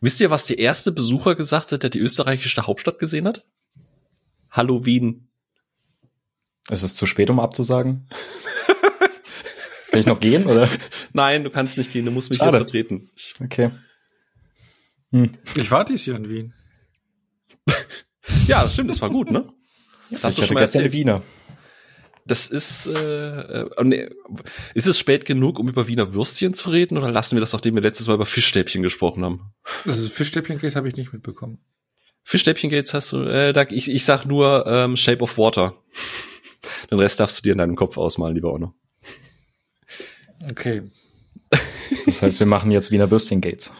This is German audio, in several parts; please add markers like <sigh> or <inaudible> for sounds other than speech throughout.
Wisst ihr, was der erste Besucher gesagt hat, der die österreichische Hauptstadt gesehen hat? Halloween. Ist es zu spät, um abzusagen? Kann ich noch gehen, oder? Nein, du kannst nicht gehen, du musst mich Schade. hier vertreten. Okay. Hm. Ich war dies Jahr in Wien. <laughs> ja, das stimmt, das war gut, ne? Das hast du schon mal erzählt. Wiener. Das ist, äh, äh, nee, ist es spät genug, um über Wiener Würstchen zu reden, oder lassen wir das, nachdem wir letztes Mal über Fischstäbchen gesprochen haben? Das ist Fischstäbchen-Gate habe ich nicht mitbekommen. Fischstäbchen-Gates hast du, äh, da, ich, ich sag nur ähm, Shape of Water. Den Rest darfst du dir in deinem Kopf ausmalen, lieber Onno. Okay. Das heißt, wir machen jetzt Wiener Würstchen-Gates.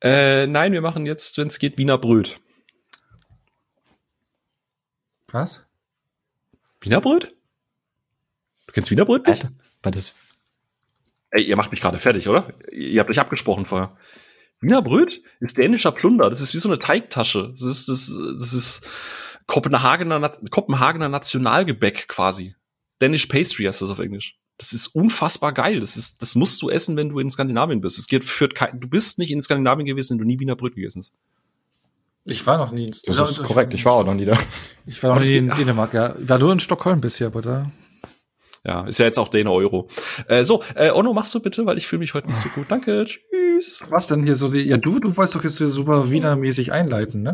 Äh, nein, wir machen jetzt, wenn es geht, Wiener Bröt. Was? Wiener Bröt? Du kennst Wiener Bröt nicht? Alter, war das Ey, ihr macht mich gerade fertig, oder? Ihr habt euch abgesprochen vorher. Wiener Bröt ist dänischer Plunder. Das ist wie so eine Teigtasche. Das ist, das, das ist Kopenhagener, Kopenhagener Nationalgebäck quasi. Danish Pastry heißt das auf Englisch. Das ist unfassbar geil. Das ist, das musst du essen, wenn du in Skandinavien bist. Es geht, führt kein, du bist nicht in Skandinavien gewesen, wenn du nie Wiener Bröt gegessen hast. Ich war noch nie. In, das ist korrekt. Ich war auch noch nie da. Ich war noch nie in Dänemark, ja. Ich war nur in Stockholm bisher, aber da. Ja, ist ja jetzt auch Däne Euro. Äh, so, äh, Onno, machst du bitte, weil ich fühle mich heute nicht so gut. Danke, tschüss. Was denn hier so die, ja, du, du wolltest doch jetzt super Wiener-mäßig einleiten, ne?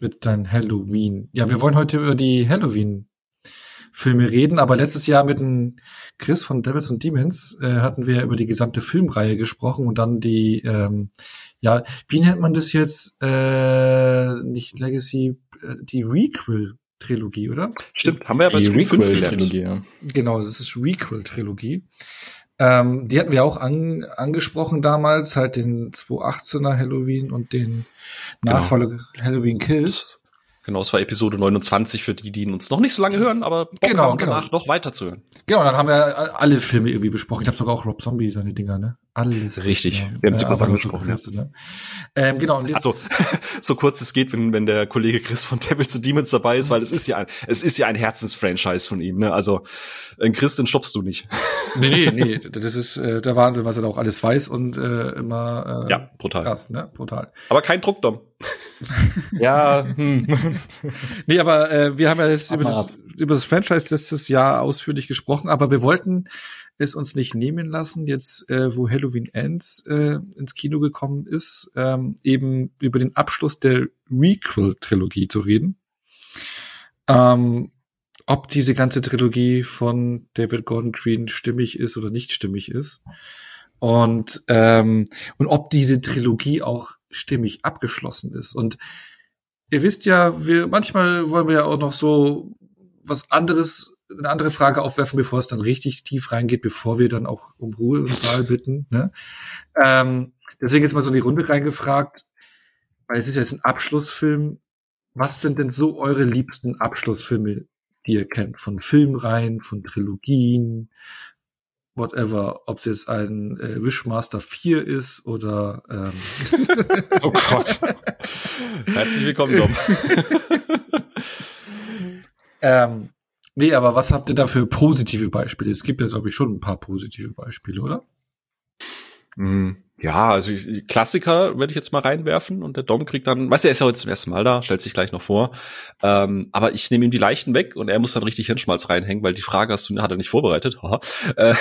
Mit dein Halloween. Ja, wir wollen heute über die Halloween Filme reden, aber letztes Jahr mit dem Chris von Devils and Demons äh, hatten wir über die gesamte Filmreihe gesprochen und dann die, ähm, ja, wie nennt man das jetzt? Äh, nicht Legacy, äh, die Requel Trilogie, oder? Stimmt, haben wir ja bei die Requel-Trilogie, ja. Genau, das ist Requel-Trilogie. Ähm, die hatten wir auch an, angesprochen damals, halt den 218er Halloween und den genau. Nachfolger genau. Halloween Kills. Genau, es war Episode 29 für die, die uns noch nicht so lange hören, aber Bock genau, haben, genau. danach noch weiter zu hören. Genau, dann haben wir alle Filme irgendwie besprochen. Ich habe sogar auch Rob Zombie seine Dinger, ne? Alles. Richtig. Ja. Wir haben sie kurz angesprochen. So, ja. ne? ähm, genau. Und jetzt also, <laughs> so kurz es geht, wenn, wenn der Kollege Chris von Devils to Demons dabei ist, weil es ist ja ein, es ist ja ein Herzensfranchise von ihm, ne? Also, ein Chris, den stoppst du nicht. <laughs> nee, nee, nee. Das ist äh, der Wahnsinn, was er da auch alles weiß und äh, immer äh, ja, brutal. krass, ne? Brutal. Aber kein Druck, Dom. Ja, <laughs> hm. nee, aber äh, wir haben ja jetzt über das, über das Franchise letztes Jahr ausführlich gesprochen, aber wir wollten es uns nicht nehmen lassen, jetzt äh, wo Halloween Ends äh, ins Kino gekommen ist, ähm, eben über den Abschluss der Requel-Trilogie zu reden. Ähm, ob diese ganze Trilogie von David Gordon Green stimmig ist oder nicht stimmig ist. Und, ähm, und ob diese Trilogie auch stimmig abgeschlossen ist. Und ihr wisst ja, wir manchmal wollen wir ja auch noch so was anderes, eine andere Frage aufwerfen, bevor es dann richtig tief reingeht, bevor wir dann auch um Ruhe im Saal bitten. Ne? Ähm, deswegen jetzt mal so in die Runde reingefragt, weil es ist jetzt ein Abschlussfilm. Was sind denn so eure liebsten Abschlussfilme, die ihr kennt? Von Filmreihen, von Trilogien, whatever, ob es jetzt ein äh, Wishmaster 4 ist oder ähm <laughs> Oh Gott. Herzlich willkommen, Dom. <laughs> ähm, nee, aber was habt ihr da für positive Beispiele? Es gibt ja, glaube ich, schon ein paar positive Beispiele, oder? Mhm. Ja, also Klassiker werde ich jetzt mal reinwerfen und der Dom kriegt dann, weißt du, er ist ja heute zum ersten Mal da, stellt sich gleich noch vor. Ähm, aber ich nehme ihm die Leichten weg und er muss dann richtig Hirnschmalz reinhängen, weil die Frage hast du, hat er nicht vorbereitet. <laughs> äh,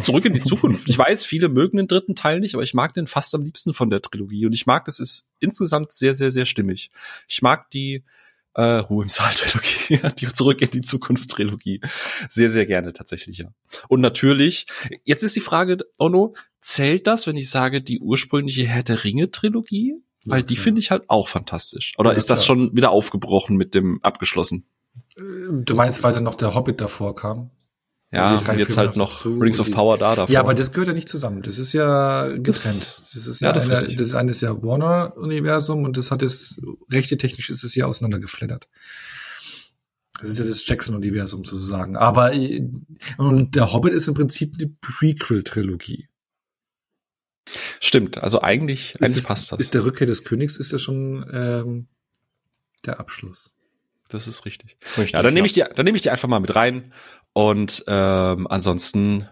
zurück in die Zukunft. Ich weiß, viele mögen den dritten Teil nicht, aber ich mag den fast am liebsten von der Trilogie und ich mag, das ist insgesamt sehr, sehr, sehr stimmig. Ich mag die äh, Ruhe im Saal <laughs> Trilogie, die Zurück in die Zukunft Trilogie. Sehr, sehr gerne tatsächlich, ja. Und natürlich, jetzt ist die Frage, Ono, zählt das, wenn ich sage, die ursprüngliche Herr der Ringe Trilogie? Weil die finde ich halt auch fantastisch. Oder ja, ist das ja. schon wieder aufgebrochen mit dem abgeschlossen? Du meinst, weil dann noch der Hobbit davor kam? Ja, und jetzt halt noch Rings of Power da davor. Ja, aber das gehört ja nicht zusammen. Das ist ja getrennt. Das, das ist ja, ja das, eine, das ist eines ja Warner-Universum und das hat es, rechte technisch ist es ja auseinandergeflattert. Das ist ja das Jackson-Universum sozusagen. Aber, und der Hobbit ist im Prinzip eine Prequel-Trilogie. Stimmt, also eigentlich, ist eigentlich es, passt das. Ist der Rückkehr des Königs, ist ja schon ähm, der Abschluss. Das ist richtig. richtig ja, dann nehme ich die, dann nehme ich die einfach mal mit rein und ähm, ansonsten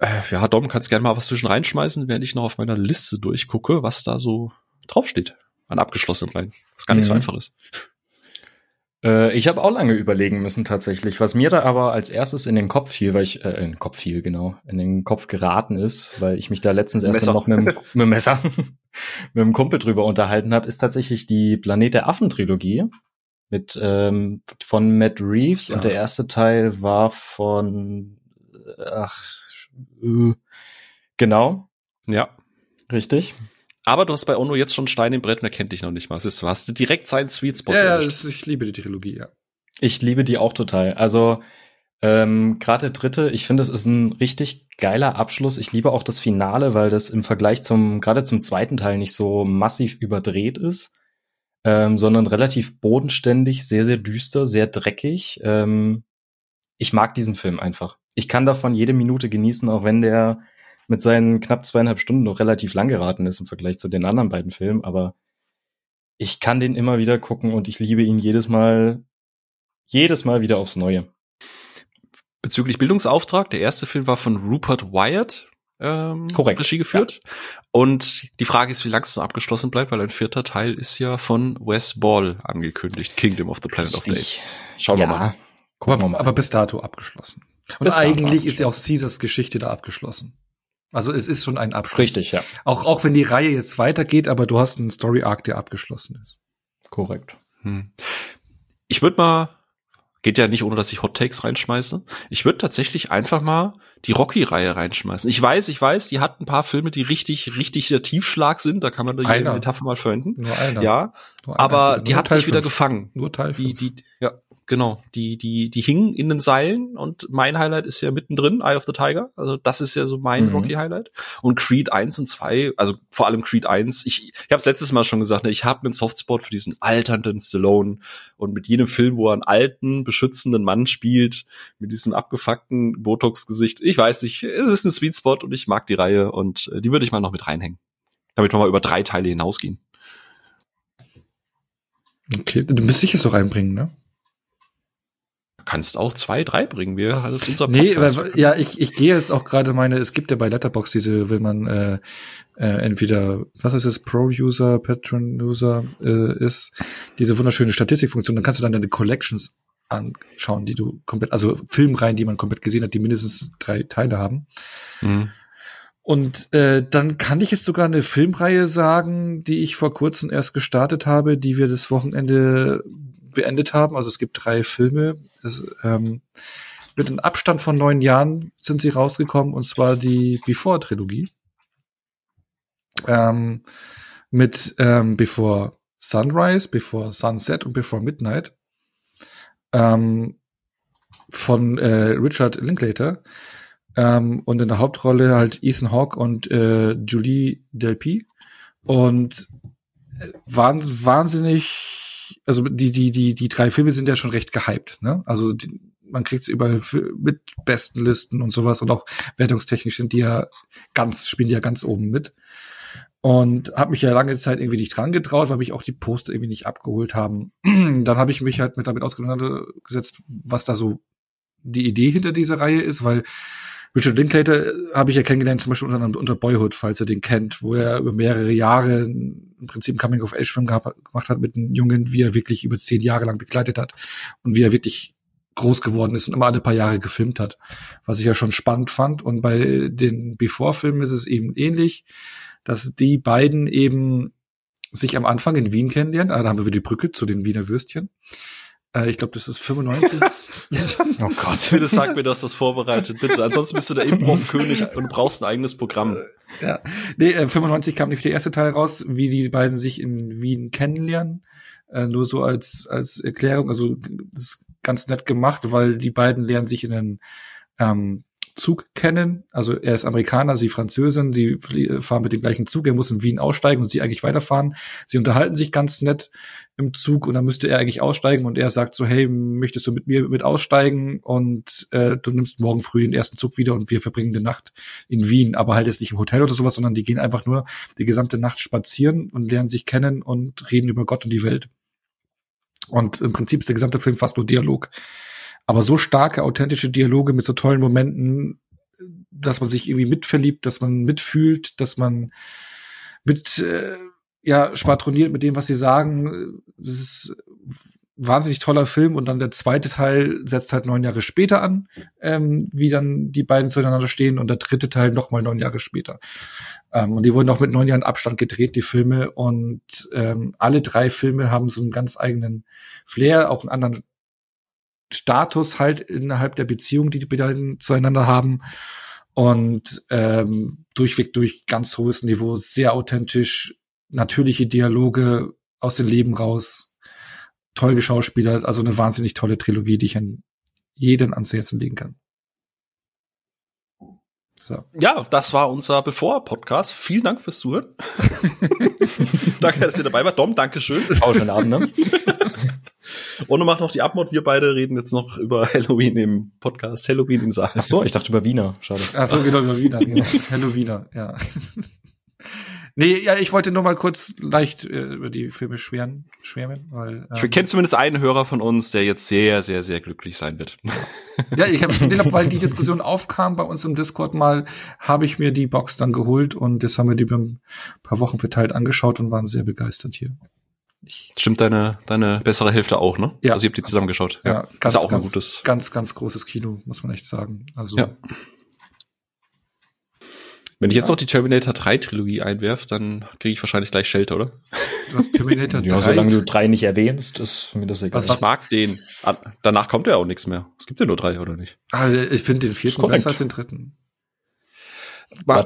Äh, ja, Dom, kannst gerne mal was zwischen reinschmeißen, während ich noch auf meiner Liste durchgucke, was da so draufsteht. An abgeschlossenen Reihen. Was gar nicht mhm. so einfach ist. Äh, ich habe auch lange überlegen müssen tatsächlich. Was mir da aber als erstes in den Kopf fiel, weil ich, äh, in den Kopf fiel, genau, in den Kopf geraten ist, weil ich mich da letztens erst noch mit, mit dem Messer <laughs> mit dem Kumpel drüber unterhalten habe, ist tatsächlich die Planet der Affen-Trilogie mit ähm, von Matt Reeves ja. und der erste Teil war von ach äh, genau ja richtig aber du hast bei Ono jetzt schon Stein im Brett, man kennt dich noch nicht mal. Es ist, hast du direkt seinen Sweet Spot. Ja, ja ist, ich liebe die Trilogie, ja. Ich liebe die auch total. Also ähm, gerade der dritte, ich finde, es ist ein richtig geiler Abschluss. Ich liebe auch das Finale, weil das im Vergleich zum, gerade zum zweiten Teil nicht so massiv überdreht ist, ähm, sondern relativ bodenständig, sehr, sehr düster, sehr dreckig. Ähm, ich mag diesen Film einfach. Ich kann davon jede Minute genießen, auch wenn der mit seinen knapp zweieinhalb Stunden noch relativ lang geraten ist im Vergleich zu den anderen beiden Filmen, aber ich kann den immer wieder gucken und ich liebe ihn jedes Mal, jedes Mal wieder aufs Neue. Bezüglich Bildungsauftrag, der erste Film war von Rupert Wyatt, ähm, Korrekt. Regie geführt. Ja. Und die Frage ist, wie lange es noch abgeschlossen bleibt, weil ein vierter Teil ist ja von Wes Ball angekündigt, Kingdom of the Planet of the Apes. Schauen ja. wir mal. Gucken wir mal. Aber bis dato abgeschlossen. Und bis eigentlich ist ja auch Caesars Geschichte da abgeschlossen. Also es ist schon ein Abschluss. Richtig, ja. Auch, auch wenn die Reihe jetzt weitergeht, aber du hast einen Story Arc, der abgeschlossen ist. Korrekt. Hm. Ich würde mal, geht ja nicht ohne, dass ich Hot Takes reinschmeiße. Ich würde tatsächlich einfach mal die Rocky-Reihe reinschmeißen. Ich weiß, ich weiß, die hat ein paar Filme, die richtig, richtig der Tiefschlag sind. Da kann man die Metapher mal verwenden. Nur einer. Ja, Nur aber die hat Teil sich wieder gefangen. Nur Teil 5. Die, die, ja, Genau, die, die, die hingen in den Seilen und mein Highlight ist ja mittendrin, Eye of the Tiger. Also das ist ja so mein mhm. Rocky-Highlight. Und Creed 1 und 2, also vor allem Creed 1, ich, ich habe es letztes Mal schon gesagt, ne, ich habe einen Softspot für diesen alternden Stallone und mit jedem Film, wo er einen alten, beschützenden Mann spielt, mit diesem abgefuckten Botox-Gesicht, ich weiß nicht, es ist ein Sweet Spot und ich mag die Reihe und äh, die würde ich mal noch mit reinhängen. Damit wir mal über drei Teile hinausgehen. Okay, du müsstest es so reinbringen, ne? Kannst auch zwei, drei bringen. Wir, das ist unser Podcast. Nee, aber, ja, ich, ich gehe jetzt auch gerade meine, es gibt ja bei Letterbox diese, wenn man äh, äh, entweder, was ist es, Pro-User, Patron-User äh, ist, diese wunderschöne Statistikfunktion, dann kannst du dann deine Collections anschauen, die du komplett, also Filmreihen, die man komplett gesehen hat, die mindestens drei Teile haben. Mhm. Und äh, dann kann ich jetzt sogar eine Filmreihe sagen, die ich vor kurzem erst gestartet habe, die wir das Wochenende beendet haben. Also es gibt drei Filme. Das, ähm, mit einem Abstand von neun Jahren sind sie rausgekommen, und zwar die Before-Trilogie. Ähm, mit ähm, Before Sunrise, Before Sunset und Before Midnight. Ähm, von äh, Richard Linklater. Ähm, und in der Hauptrolle halt Ethan Hawke und äh, Julie Delpy. Und äh, waren wahnsinnig also die, die, die, die drei Filme sind ja schon recht gehypt, ne? Also die, man kriegt es überall mit besten Listen und sowas und auch wertungstechnisch sind die ja ganz, spielen die ja ganz oben mit. Und habe mich ja lange Zeit irgendwie nicht dran getraut, weil mich auch die Poster irgendwie nicht abgeholt haben. <clears throat> Dann habe ich mich halt mit damit auseinandergesetzt, was da so die Idee hinter dieser Reihe ist, weil Richard Linklater habe ich ja kennengelernt, zum Beispiel unter, unter Boyhood, falls ihr den kennt, wo er über mehrere Jahre im Prinzip Coming-of-Age-Film gemacht hat mit einem Jungen, wie er wirklich über zehn Jahre lang begleitet hat und wie er wirklich groß geworden ist und immer alle paar Jahre gefilmt hat, was ich ja schon spannend fand. Und bei den Before-Filmen ist es eben ähnlich, dass die beiden eben sich am Anfang in Wien kennenlernen. Ah, da haben wir wieder die Brücke zu den Wiener Würstchen. Äh, ich glaube, das ist 95. <laughs> oh Gott. Bitte sag mir, dass das vorbereitet, bitte. Ansonsten bist du der <laughs> Improv-König und brauchst ein eigenes Programm. Ja. Nee, äh, 95 kam nämlich der erste Teil raus, wie die beiden sich in Wien kennenlernen. Äh, nur so als, als Erklärung. Also, das ist ganz nett gemacht, weil die beiden lernen sich in einen ähm, Zug kennen. Also er ist Amerikaner, sie Französin, sie fahren mit dem gleichen Zug, er muss in Wien aussteigen und sie eigentlich weiterfahren. Sie unterhalten sich ganz nett im Zug und dann müsste er eigentlich aussteigen und er sagt so, hey, möchtest du mit mir mit aussteigen und äh, du nimmst morgen früh den ersten Zug wieder und wir verbringen die Nacht in Wien, aber halt jetzt nicht im Hotel oder sowas, sondern die gehen einfach nur die gesamte Nacht spazieren und lernen sich kennen und reden über Gott und die Welt. Und im Prinzip ist der gesamte Film fast nur Dialog. Aber so starke, authentische Dialoge mit so tollen Momenten, dass man sich irgendwie mitverliebt, dass man mitfühlt, dass man mit äh, ja schwadroniert mit dem, was sie sagen. Das ist wahnsinnig toller Film und dann der zweite Teil setzt halt neun Jahre später an, ähm, wie dann die beiden zueinander stehen und der dritte Teil noch mal neun Jahre später. Ähm, und die wurden auch mit neun Jahren Abstand gedreht, die Filme und ähm, alle drei Filme haben so einen ganz eigenen Flair, auch einen anderen Status halt innerhalb der Beziehung, die die beiden zueinander haben und ähm, durchweg durch ganz hohes Niveau, sehr authentisch, natürliche Dialoge aus dem Leben raus, toll geschauspielert, also eine wahnsinnig tolle Trilogie, die ich an jeden ans Herzen legen kann. So. Ja, das war unser Bevor-Podcast. Vielen Dank fürs Zuhören. <laughs> danke, dass ihr dabei wart. Dom, danke schön. Auch schönen Abend, ne? <laughs> Und macht noch die Abmod. Wir beide reden jetzt noch über Halloween im Podcast. Halloween im Saal. Ach so, ich dachte über Wiener. Schade. Ach so, wieder über Wiener. Genau. Halloweener, ja. Nee, ja, ich wollte nur mal kurz leicht äh, über die Filme schweren, schwärmen, weil ähm, ich kenne zumindest einen Hörer von uns, der jetzt sehr, sehr, sehr glücklich sein wird. ja, ich habe, <laughs> weil die Diskussion aufkam bei uns im Discord mal, habe ich mir die Box dann geholt und das haben wir die über ein paar Wochen verteilt angeschaut und waren sehr begeistert hier. Ich Stimmt deine deine bessere Hälfte auch, ne? Ja. Also ihr habt die zusammengeschaut. Ja, ja ganz, das ist auch ganz, ein gutes. Ganz, ganz großes Kino, muss man echt sagen. Also ja. Wenn ich jetzt noch die Terminator 3 Trilogie einwerf, dann kriege ich wahrscheinlich gleich Shelter, oder? Du hast Terminator 3. Ja, solange du 3 nicht erwähnst, ist mir das egal. Was, was? Ich mag den. Ah, danach kommt ja auch nichts mehr. Es gibt ja nur drei, oder nicht? Ah, ich finde den vierten besser als den dritten. Oh,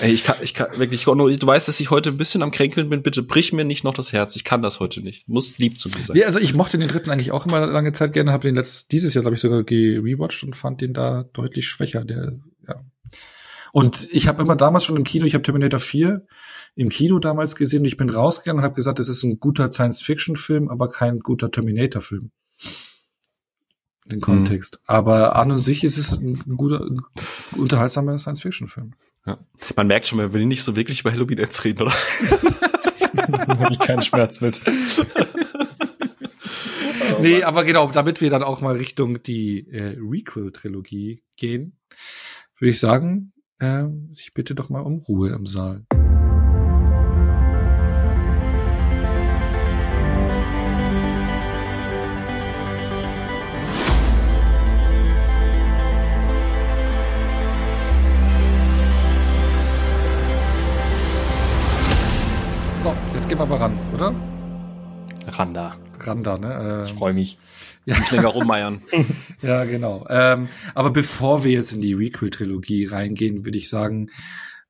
ey, ich kann, ich kann wirklich, du weißt, dass ich heute ein bisschen am Kränkeln bin. Bitte brich mir nicht noch das Herz. Ich kann das heute nicht. Muss lieb zu mir sein. Ja, also ich mochte den dritten eigentlich auch immer lange Zeit gerne. Habe den letztes, dieses Jahr glaube ich sogar gerewatcht und fand den da deutlich schwächer. Der, ja, und ich habe immer damals schon im Kino, ich habe Terminator 4 im Kino damals gesehen und ich bin rausgegangen und habe gesagt, das ist ein guter Science-Fiction-Film, aber kein guter Terminator-Film. Den Kontext. Mhm. Aber an und sich ist es ein guter, unterhaltsamer Science-Fiction-Film. Ja. Man merkt schon, man will nicht so wirklich über Halloween jetzt reden, oder? <laughs> habe ich keinen Schmerz mit. <laughs> oh, nee, aber genau, damit wir dann auch mal Richtung die äh, Requel-Trilogie gehen, würde ich sagen, äh, ich bitte doch mal um Ruhe im Saal. So, jetzt gehen wir aber ran, oder? Randa. Randa, ne? Ähm, ich freue mich. <laughs> Ja. Nicht länger rummeiern. <laughs> ja, genau. Ähm, aber bevor wir jetzt in die Requel-Trilogie reingehen, würde ich sagen,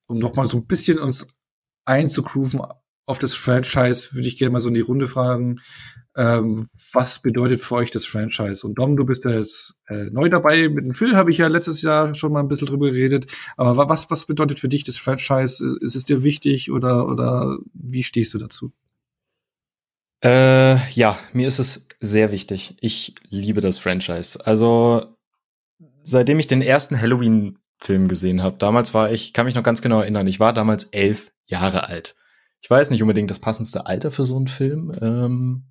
um noch mal so ein bisschen uns einzugrooven auf das Franchise, würde ich gerne mal so in die Runde fragen, ähm, was bedeutet für euch das Franchise? Und Dom, du bist ja jetzt äh, neu dabei. Mit dem Phil habe ich ja letztes Jahr schon mal ein bisschen drüber geredet. Aber was, was bedeutet für dich das Franchise? Ist es dir wichtig oder, oder wie stehst du dazu? Äh, ja, mir ist es sehr wichtig. Ich liebe das Franchise. Also, seitdem ich den ersten Halloween-Film gesehen habe, damals war ich, kann mich noch ganz genau erinnern, ich war damals elf Jahre alt. Ich weiß nicht unbedingt das passendste Alter für so einen Film, ähm,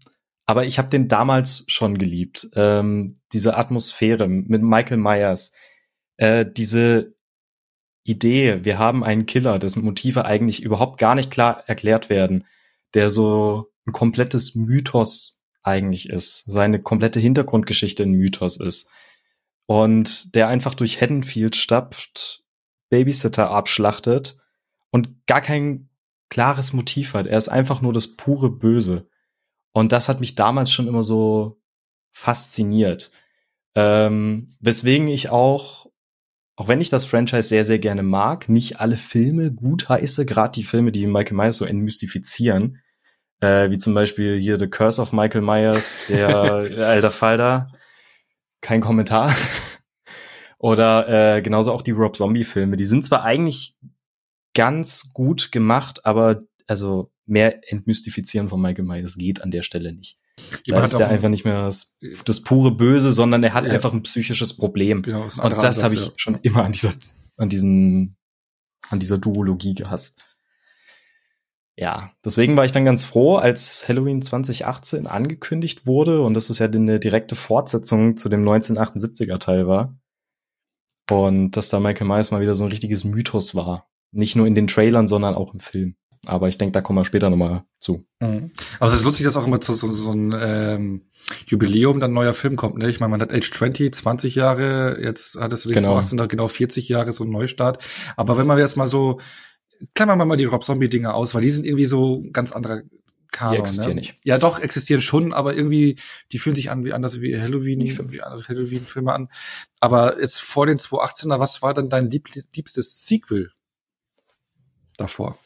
aber ich habe den damals schon geliebt. Ähm, diese Atmosphäre mit Michael Myers, äh, diese Idee, wir haben einen Killer, dessen Motive eigentlich überhaupt gar nicht klar erklärt werden, der so ein komplettes Mythos eigentlich ist, seine komplette Hintergrundgeschichte ein Mythos ist. Und der einfach durch Haddonfield stapft, Babysitter abschlachtet und gar kein klares Motiv hat. Er ist einfach nur das pure Böse. Und das hat mich damals schon immer so fasziniert. Ähm, weswegen ich auch, auch wenn ich das Franchise sehr, sehr gerne mag, nicht alle Filme gut heiße, gerade die Filme, die Michael Myers so entmystifizieren, äh, wie zum Beispiel hier The Curse of Michael Myers, der <laughs> alter Falter. Kein Kommentar. <laughs> Oder äh, genauso auch die Rob Zombie-Filme. Die sind zwar eigentlich ganz gut gemacht, aber also mehr entmystifizieren von Michael Myers geht an der Stelle nicht. Da ist er einfach nicht mehr das, das, pure Böse, sondern er hat ja. einfach ein psychisches Problem. Genau, und das habe ich ja. schon immer an dieser, an diesem, an dieser Duologie gehasst ja, deswegen war ich dann ganz froh, als Halloween 2018 angekündigt wurde und das ist ja eine direkte Fortsetzung zu dem 1978er Teil war. Und dass da Michael Myers mal wieder so ein richtiges Mythos war. Nicht nur in den Trailern, sondern auch im Film. Aber ich denke, da kommen wir später nochmal zu. Mhm. Aber es ist lustig, dass auch immer so, so, so ein ähm, Jubiläum dann ein neuer Film kommt. Ne? Ich meine, man hat Age 20, 20 Jahre, jetzt hattest du den genau. 18, genau 40 Jahre, so ein Neustart. Aber wenn man jetzt mal so, klammern wir mal die Rob Zombie-Dinger aus, weil die sind irgendwie so ganz anderer Kanon. Die existieren ne? nicht. Ja, doch, existieren schon, aber irgendwie, die fühlen sich an wie anders wie Halloween, wie andere Halloween-Filme an. Aber jetzt vor den 2018er, was war dann dein lieb liebstes Sequel davor?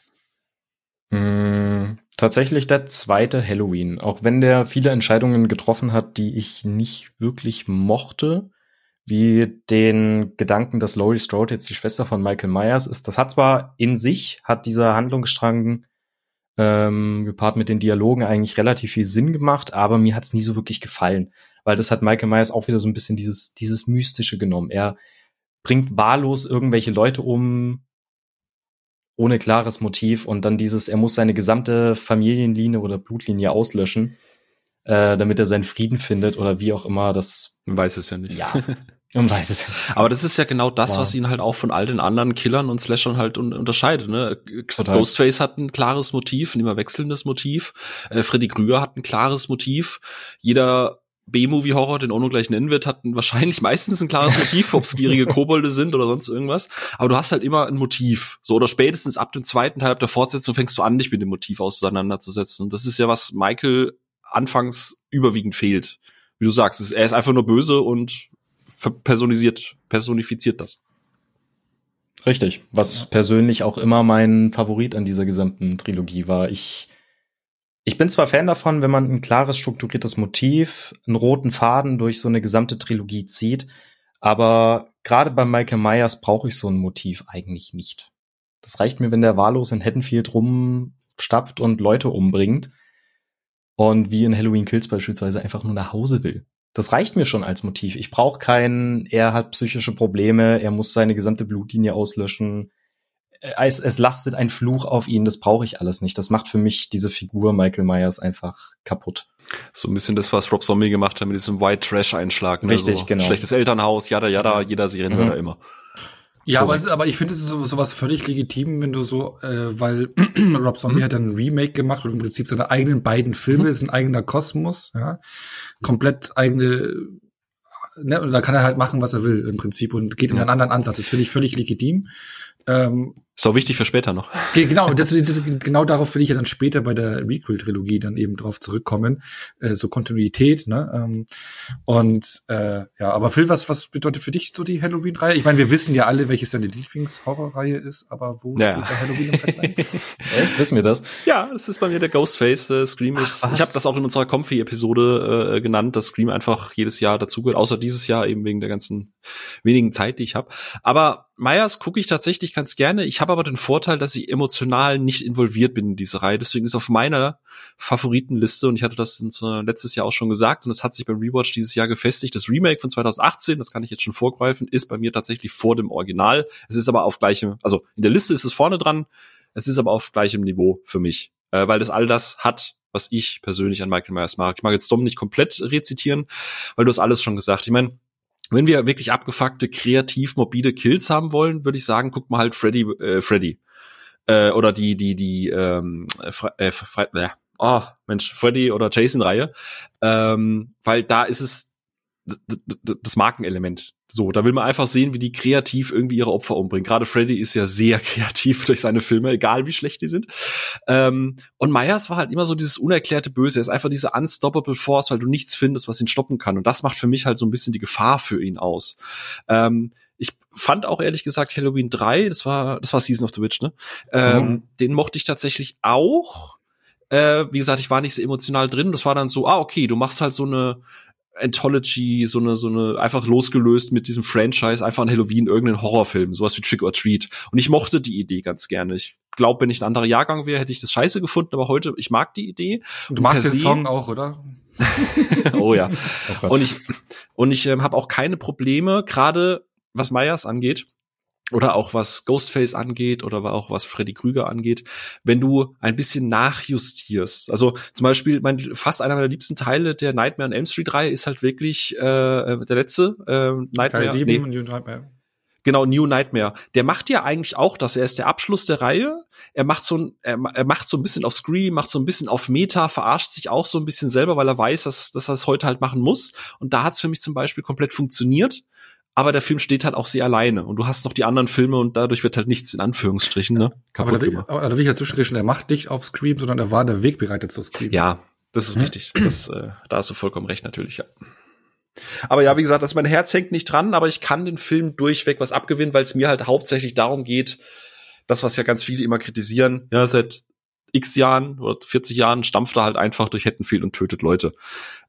Mm, tatsächlich der zweite Halloween. Auch wenn der viele Entscheidungen getroffen hat, die ich nicht wirklich mochte, wie den Gedanken, dass Laurie Strode jetzt die Schwester von Michael Myers ist. Das hat zwar in sich, hat dieser Handlungsstrang ähm, gepaart mit den Dialogen eigentlich relativ viel Sinn gemacht, aber mir hat es nie so wirklich gefallen, weil das hat Michael Myers auch wieder so ein bisschen dieses, dieses Mystische genommen. Er bringt wahllos irgendwelche Leute um, ohne klares Motiv und dann dieses, er muss seine gesamte Familienlinie oder Blutlinie auslöschen, äh, damit er seinen Frieden findet oder wie auch immer das. Man weiß es ja nicht. Ja. Man weiß es. Aber das ist ja genau das, wow. was ihn halt auch von all den anderen Killern und Slashern halt un unterscheidet. Ne? Total. Ghostface hat ein klares Motiv, ein immer wechselndes Motiv. Äh, Freddy Krüger hat ein klares Motiv. Jeder B-Movie-Horror, den Ono gleich nennen wird, hat <laughs> wahrscheinlich meistens ein klares Motiv, ob es gierige <laughs> Kobolde sind oder sonst irgendwas. Aber du hast halt immer ein Motiv. So, oder spätestens ab dem zweiten Teil, ab der Fortsetzung fängst du an, dich mit dem Motiv auseinanderzusetzen. Und das ist ja, was Michael anfangs überwiegend fehlt. Wie du sagst, er ist einfach nur böse und personisiert, personifiziert das. Richtig. Was ja. persönlich auch immer mein Favorit an dieser gesamten Trilogie war. Ich ich bin zwar Fan davon, wenn man ein klares, strukturiertes Motiv, einen roten Faden durch so eine gesamte Trilogie zieht, aber gerade bei Michael Myers brauche ich so ein Motiv eigentlich nicht. Das reicht mir, wenn der wahllos in Haddonfield rumstapft und Leute umbringt und wie in Halloween Kills beispielsweise einfach nur nach Hause will. Das reicht mir schon als Motiv. Ich brauche keinen, er hat psychische Probleme, er muss seine gesamte Blutlinie auslöschen, es, es lastet ein Fluch auf ihn, das brauche ich alles nicht. Das macht für mich diese Figur Michael Myers einfach kaputt. So ein bisschen das, was Rob Zombie gemacht hat mit diesem White Trash Einschlag. Ne? Richtig, so genau. Schlechtes Elternhaus, jada, jada, jeder Serienmörder mhm. immer. Ja, aber, ist, aber ich finde, es ist sowas völlig legitim, wenn du so, äh, weil <clears throat> Rob Zombie mhm. hat dann ein Remake gemacht und im Prinzip seine eigenen beiden Filme, mhm. ist ein eigener Kosmos, ja, komplett eigene ne, und da kann er halt machen, was er will im Prinzip und geht in einen anderen Ansatz. Das finde ich völlig legitim. Ähm, ist auch wichtig für später noch. Genau, das, das, genau darauf will ich ja dann später bei der Requel-Trilogie dann eben drauf zurückkommen. Äh, so Kontinuität, ne? Ähm, und äh, ja, aber Phil, was, was bedeutet für dich so die Halloween-Reihe? Ich meine, wir wissen ja alle, welches deine Lieblings-Horror-Reihe ist, aber wo ja. steht der Halloween im Vergleich? <laughs> Echt? Wissen wir das? Ja, das ist bei mir der Ghostface. Äh, Scream ist. Ach, ich habe das auch in unserer Comfy-Episode äh, genannt, dass Scream einfach jedes Jahr dazugehört, außer dieses Jahr eben wegen der ganzen wenigen Zeit, die ich habe. Aber Myers gucke ich tatsächlich ganz gerne. Ich habe aber den Vorteil, dass ich emotional nicht involviert bin in diese Reihe. Deswegen ist auf meiner Favoritenliste, und ich hatte das letztes Jahr auch schon gesagt, und es hat sich beim Rewatch dieses Jahr gefestigt, das Remake von 2018, das kann ich jetzt schon vorgreifen, ist bei mir tatsächlich vor dem Original. Es ist aber auf gleichem, also in der Liste ist es vorne dran, es ist aber auf gleichem Niveau für mich, äh, weil das all das hat, was ich persönlich an Michael Myers mag. Ich mag jetzt Dom nicht komplett rezitieren, weil du hast alles schon gesagt. Ich meine, wenn wir wirklich abgefuckte, kreativ morbide Kills haben wollen, würde ich sagen, guck mal halt Freddy, äh, Freddy. Äh, oder die, die, die, ähm, äh, äh, oh, Mensch, Freddy oder Jason-Reihe. Ähm, weil da ist es das Markenelement. So, da will man einfach sehen, wie die kreativ irgendwie ihre Opfer umbringen. Gerade Freddy ist ja sehr <laughs> kreativ durch seine Filme, egal wie schlecht die sind. Ähm, und Myers war halt immer so dieses unerklärte Böse. Er ist einfach diese unstoppable Force, weil du nichts findest, was ihn stoppen kann. Und das macht für mich halt so ein bisschen die Gefahr für ihn aus. Ähm, ich fand auch ehrlich gesagt Halloween 3, das war, das war Season of the Witch, ne? Ähm, mhm. Den mochte ich tatsächlich auch. Äh, wie gesagt, ich war nicht so emotional drin. Das war dann so, ah, okay, du machst halt so eine Anthology, so eine, so eine, einfach losgelöst mit diesem Franchise, einfach an Halloween irgendeinen Horrorfilm, sowas wie Trick or Treat. Und ich mochte die Idee ganz gerne. Ich glaube, wenn ich ein anderer Jahrgang wäre, hätte ich das scheiße gefunden, aber heute, ich mag die Idee. Du magst den Song auch, oder? <laughs> oh ja. Oh und ich, und ich ähm, habe auch keine Probleme, gerade was Myers angeht, oder auch was Ghostface angeht oder auch was Freddy Krüger angeht, wenn du ein bisschen nachjustierst. Also zum Beispiel, mein, fast einer meiner liebsten Teile der Nightmare on Elm Street Reihe ist halt wirklich äh, der letzte äh, Nightmare. Teil 7 nee. Nightmare. Genau, New Nightmare. Der macht ja eigentlich auch das. Er ist der Abschluss der Reihe. Er macht so ein, er, er macht so ein bisschen auf Screen, macht so ein bisschen auf Meta, verarscht sich auch so ein bisschen selber, weil er weiß, dass, dass er es heute halt machen muss. Und da hat es für mich zum Beispiel komplett funktioniert. Aber der Film steht halt auch sehr alleine. Und du hast noch die anderen Filme und dadurch wird halt nichts in Anführungsstrichen, ne? aber da, will, aber da will ich ja zwischenrischen, er macht nicht auf Scream, sondern er war der Weg bereitet zu Scream. Ja, das ist mhm. richtig. Das, äh, da hast du vollkommen recht, natürlich, ja. Aber ja, wie gesagt, dass mein Herz hängt nicht dran, aber ich kann den Film durchweg was abgewinnen, weil es mir halt hauptsächlich darum geht, das, was ja ganz viele immer kritisieren, ja, seit x Jahren oder 40 Jahren stampft er halt einfach durch Haddonfield und tötet Leute.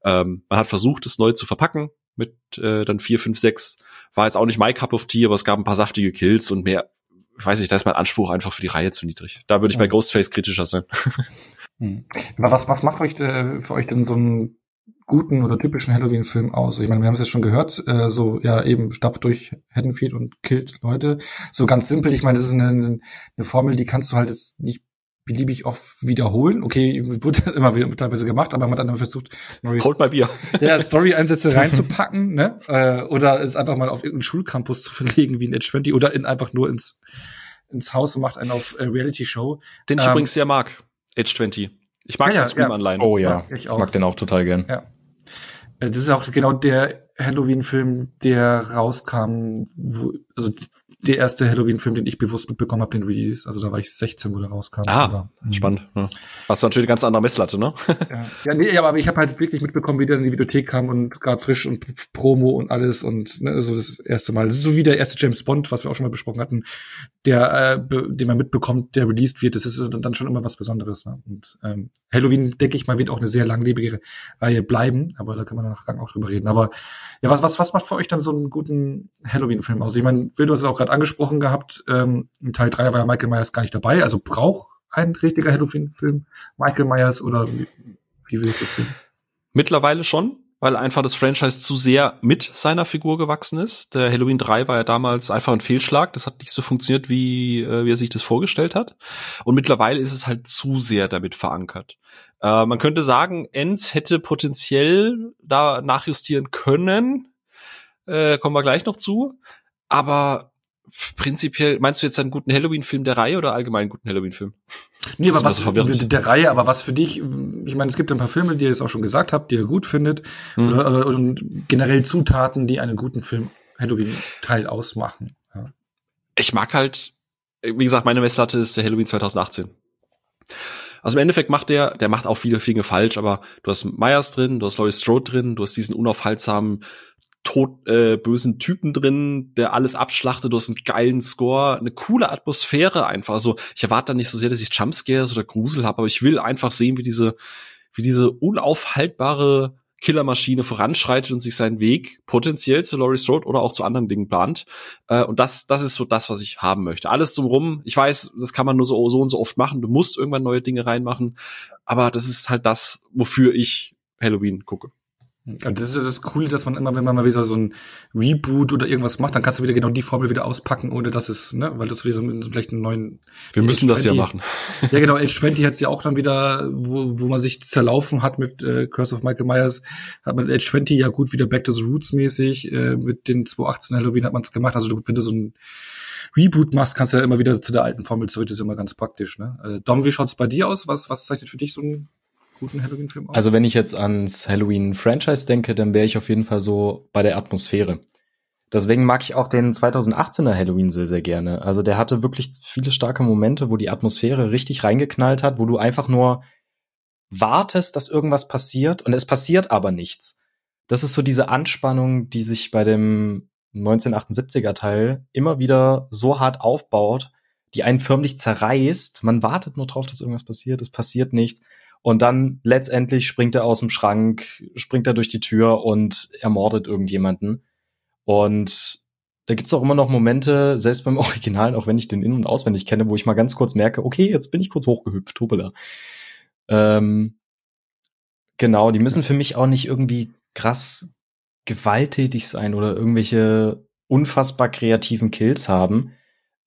Ähm, man hat versucht, es neu zu verpacken mit äh, dann 4, 5, 6. War jetzt auch nicht my cup of tea, aber es gab ein paar saftige Kills und mehr, ich weiß nicht, da ist mein Anspruch einfach für die Reihe zu niedrig. Da würde ich bei Ghostface kritischer sein. <laughs> Hm. Aber was, was macht euch äh, für euch denn so ein guten oder typischen Halloween-Film aus? Ich meine, wir haben es jetzt schon gehört, äh, so ja eben stapft durch Haddonfield und killt Leute. So ganz simpel, ich meine, das ist eine, eine Formel, die kannst du halt jetzt nicht beliebig oft wiederholen. Okay, wurde <laughs> immer wieder teilweise gemacht, aber man hat dann versucht, neue Holt mal Bier. <laughs> Ja, Story-Einsätze reinzupacken, ne? Äh, oder es einfach mal auf irgendeinen Schulcampus zu <laughs> verlegen, wie in Edge 20 oder in einfach nur ins ins Haus und macht einen auf äh, Reality-Show. Den ich ähm, übrigens sehr mag, Edge 20. Ich mag ja, das Scream-Anleihen. Oh ja, ich, ich mag den auch total gern. Ja. Äh, das ist auch genau der Halloween-Film, der rauskam, wo, also der erste Halloween-Film, den ich bewusst mitbekommen habe, den Release. Also da war ich 16, wo der rauskam. Ah, aber, hm. spannend. Ja. Hast du natürlich eine ganz andere Messlatte, ne? <laughs> ja, ja, nee, aber ich habe halt wirklich mitbekommen, wie der in die Videothek kam und gerade frisch und Promo und alles und ne, so das erste Mal. Das ist so wie der erste James Bond, was wir auch schon mal besprochen hatten, der, äh, den man mitbekommt, der released wird. Das ist dann schon immer was Besonderes. Ne? Und ähm, Halloween, denke ich mal, wird auch eine sehr langlebige Reihe bleiben, aber da kann man nachher auch drüber reden. Aber ja, was, was, was macht für euch dann so einen guten Halloween-Film aus? Ich meine, Will, du hast es auch gerade angesprochen gehabt, ähm, in Teil 3 war ja Michael Myers gar nicht dabei. Also braucht ein richtiger Halloween-Film Michael Myers oder wie, wie willst du es sehen? Mittlerweile schon, weil einfach das Franchise zu sehr mit seiner Figur gewachsen ist. Der Halloween 3 war ja damals einfach ein Fehlschlag. Das hat nicht so funktioniert, wie, äh, wie er sich das vorgestellt hat. Und mittlerweile ist es halt zu sehr damit verankert. Äh, man könnte sagen, Enz hätte potenziell da nachjustieren können. Äh, kommen wir gleich noch zu. Aber prinzipiell, meinst du jetzt einen guten Halloween-Film der Reihe oder allgemein einen guten Halloween-Film? Nee, aber was, so der Reihe, aber was für dich, ich meine, es gibt ein paar Filme, die ihr jetzt auch schon gesagt habt, die ihr gut findet, mhm. oder, oder, generell Zutaten, die einen guten Film Halloween-Teil ausmachen. Ja. Ich mag halt, wie gesagt, meine Messlatte ist der Halloween 2018. Also im Endeffekt macht der, der macht auch viele Dinge falsch, aber du hast Myers drin, du hast Laurie Strode drin, du hast diesen unaufhaltsamen tot, äh, bösen Typen drin, der alles abschlachtet, du hast einen geilen Score, eine coole Atmosphäre einfach. Also ich erwarte da nicht so sehr, dass ich Jumpscares oder Grusel habe, aber ich will einfach sehen, wie diese, wie diese unaufhaltbare Killermaschine voranschreitet und sich seinen Weg potenziell zu Laurie Strode oder auch zu anderen Dingen plant. Äh, und das, das ist so das, was ich haben möchte. Alles drumrum. Ich weiß, das kann man nur so, so und so oft machen. Du musst irgendwann neue Dinge reinmachen. Aber das ist halt das, wofür ich Halloween gucke. Und das ist das Coole, dass man immer, wenn man mal wieder so ein Reboot oder irgendwas macht, dann kannst du wieder genau die Formel wieder auspacken, ohne dass es, ne, weil das wieder so vielleicht einen neuen. Wir müssen das ja machen. <laughs> Ja, genau, Age 20 hat es ja auch dann wieder, wo, wo man sich zerlaufen hat mit äh, Curse of Michael Myers, hat man Age 20 ja gut wieder Back to the Roots mäßig, äh, mit den 2018 Halloween hat man es gemacht. Also du, wenn du so ein Reboot machst, kannst du ja immer wieder zu der alten Formel zurück, das ist immer ganz praktisch, ne? Äh, Dom, wie schaut's bei dir aus? Was, was zeichnet für dich so ein guten Halloween-Film aus? Also wenn ich jetzt ans Halloween-Franchise denke, dann wäre ich auf jeden Fall so bei der Atmosphäre. Deswegen mag ich auch den 2018er Halloween sehr, sehr gerne. Also der hatte wirklich viele starke Momente, wo die Atmosphäre richtig reingeknallt hat, wo du einfach nur wartest, dass irgendwas passiert und es passiert aber nichts. Das ist so diese Anspannung, die sich bei dem 1978er Teil immer wieder so hart aufbaut, die einen förmlich zerreißt. Man wartet nur drauf, dass irgendwas passiert, es passiert nichts. Und dann letztendlich springt er aus dem Schrank, springt er durch die Tür und ermordet irgendjemanden. Und da gibt's auch immer noch Momente, selbst beim <laughs> Original, auch wenn ich den in- und auswendig kenne, wo ich mal ganz kurz merke, okay, jetzt bin ich kurz hochgehüpft, hoppala. Ähm, genau, die müssen für mich auch nicht irgendwie krass gewalttätig sein oder irgendwelche unfassbar kreativen Kills haben.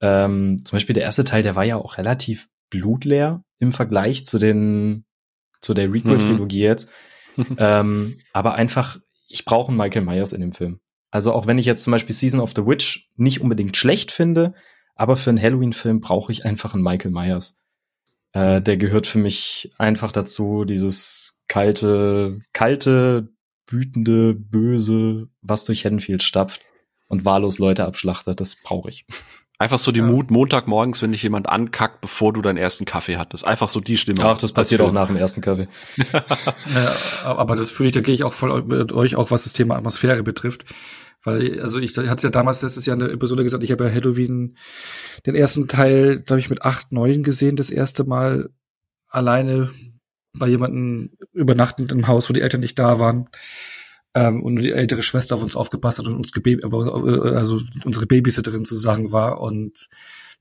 Ähm, zum Beispiel der erste Teil, der war ja auch relativ blutleer im Vergleich zu den zu der Requel-Trilogie mhm. jetzt. <laughs> ähm, aber einfach, ich brauche einen Michael Myers in dem Film. Also auch wenn ich jetzt zum Beispiel Season of the Witch nicht unbedingt schlecht finde, aber für einen Halloween-Film brauche ich einfach einen Michael Myers. Äh, der gehört für mich einfach dazu, dieses kalte, kalte, wütende, böse, was durch Haddonfield stapft und wahllos Leute abschlachtet. Das brauche ich. Einfach so die ja. Mut Montagmorgens, wenn dich jemand ankackt, bevor du deinen ersten Kaffee hattest. Einfach so die Stimme. Ach, das passiert auch nach dem ersten Kaffee. <laughs> ja, aber das fühle ich, da gehe ich auch voll mit euch, auch was das Thema Atmosphäre betrifft. Weil, also ich hatte ja damals letztes Jahr in der Episode gesagt, ich habe ja Halloween den ersten Teil, glaube ich, mit acht, neun gesehen, das erste Mal alleine bei jemandem übernachtend im Haus, wo die Eltern nicht da waren ähm, und die ältere Schwester auf uns aufgepasst hat und uns gebeb äh, also unsere Babysitterin sozusagen war und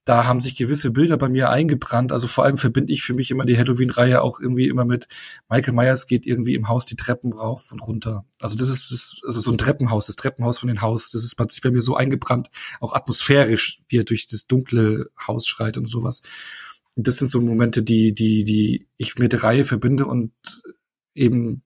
da haben sich gewisse Bilder bei mir eingebrannt. Also vor allem verbinde ich für mich immer die Halloween-Reihe auch irgendwie immer mit Michael Myers geht irgendwie im Haus die Treppen rauf und runter. Also das ist das, also so ein Treppenhaus, das Treppenhaus von dem Haus, das ist bei mir so eingebrannt, auch atmosphärisch, wie er durch das dunkle Haus schreit und sowas. Das sind so Momente, die, die, die ich mit der Reihe verbinde und eben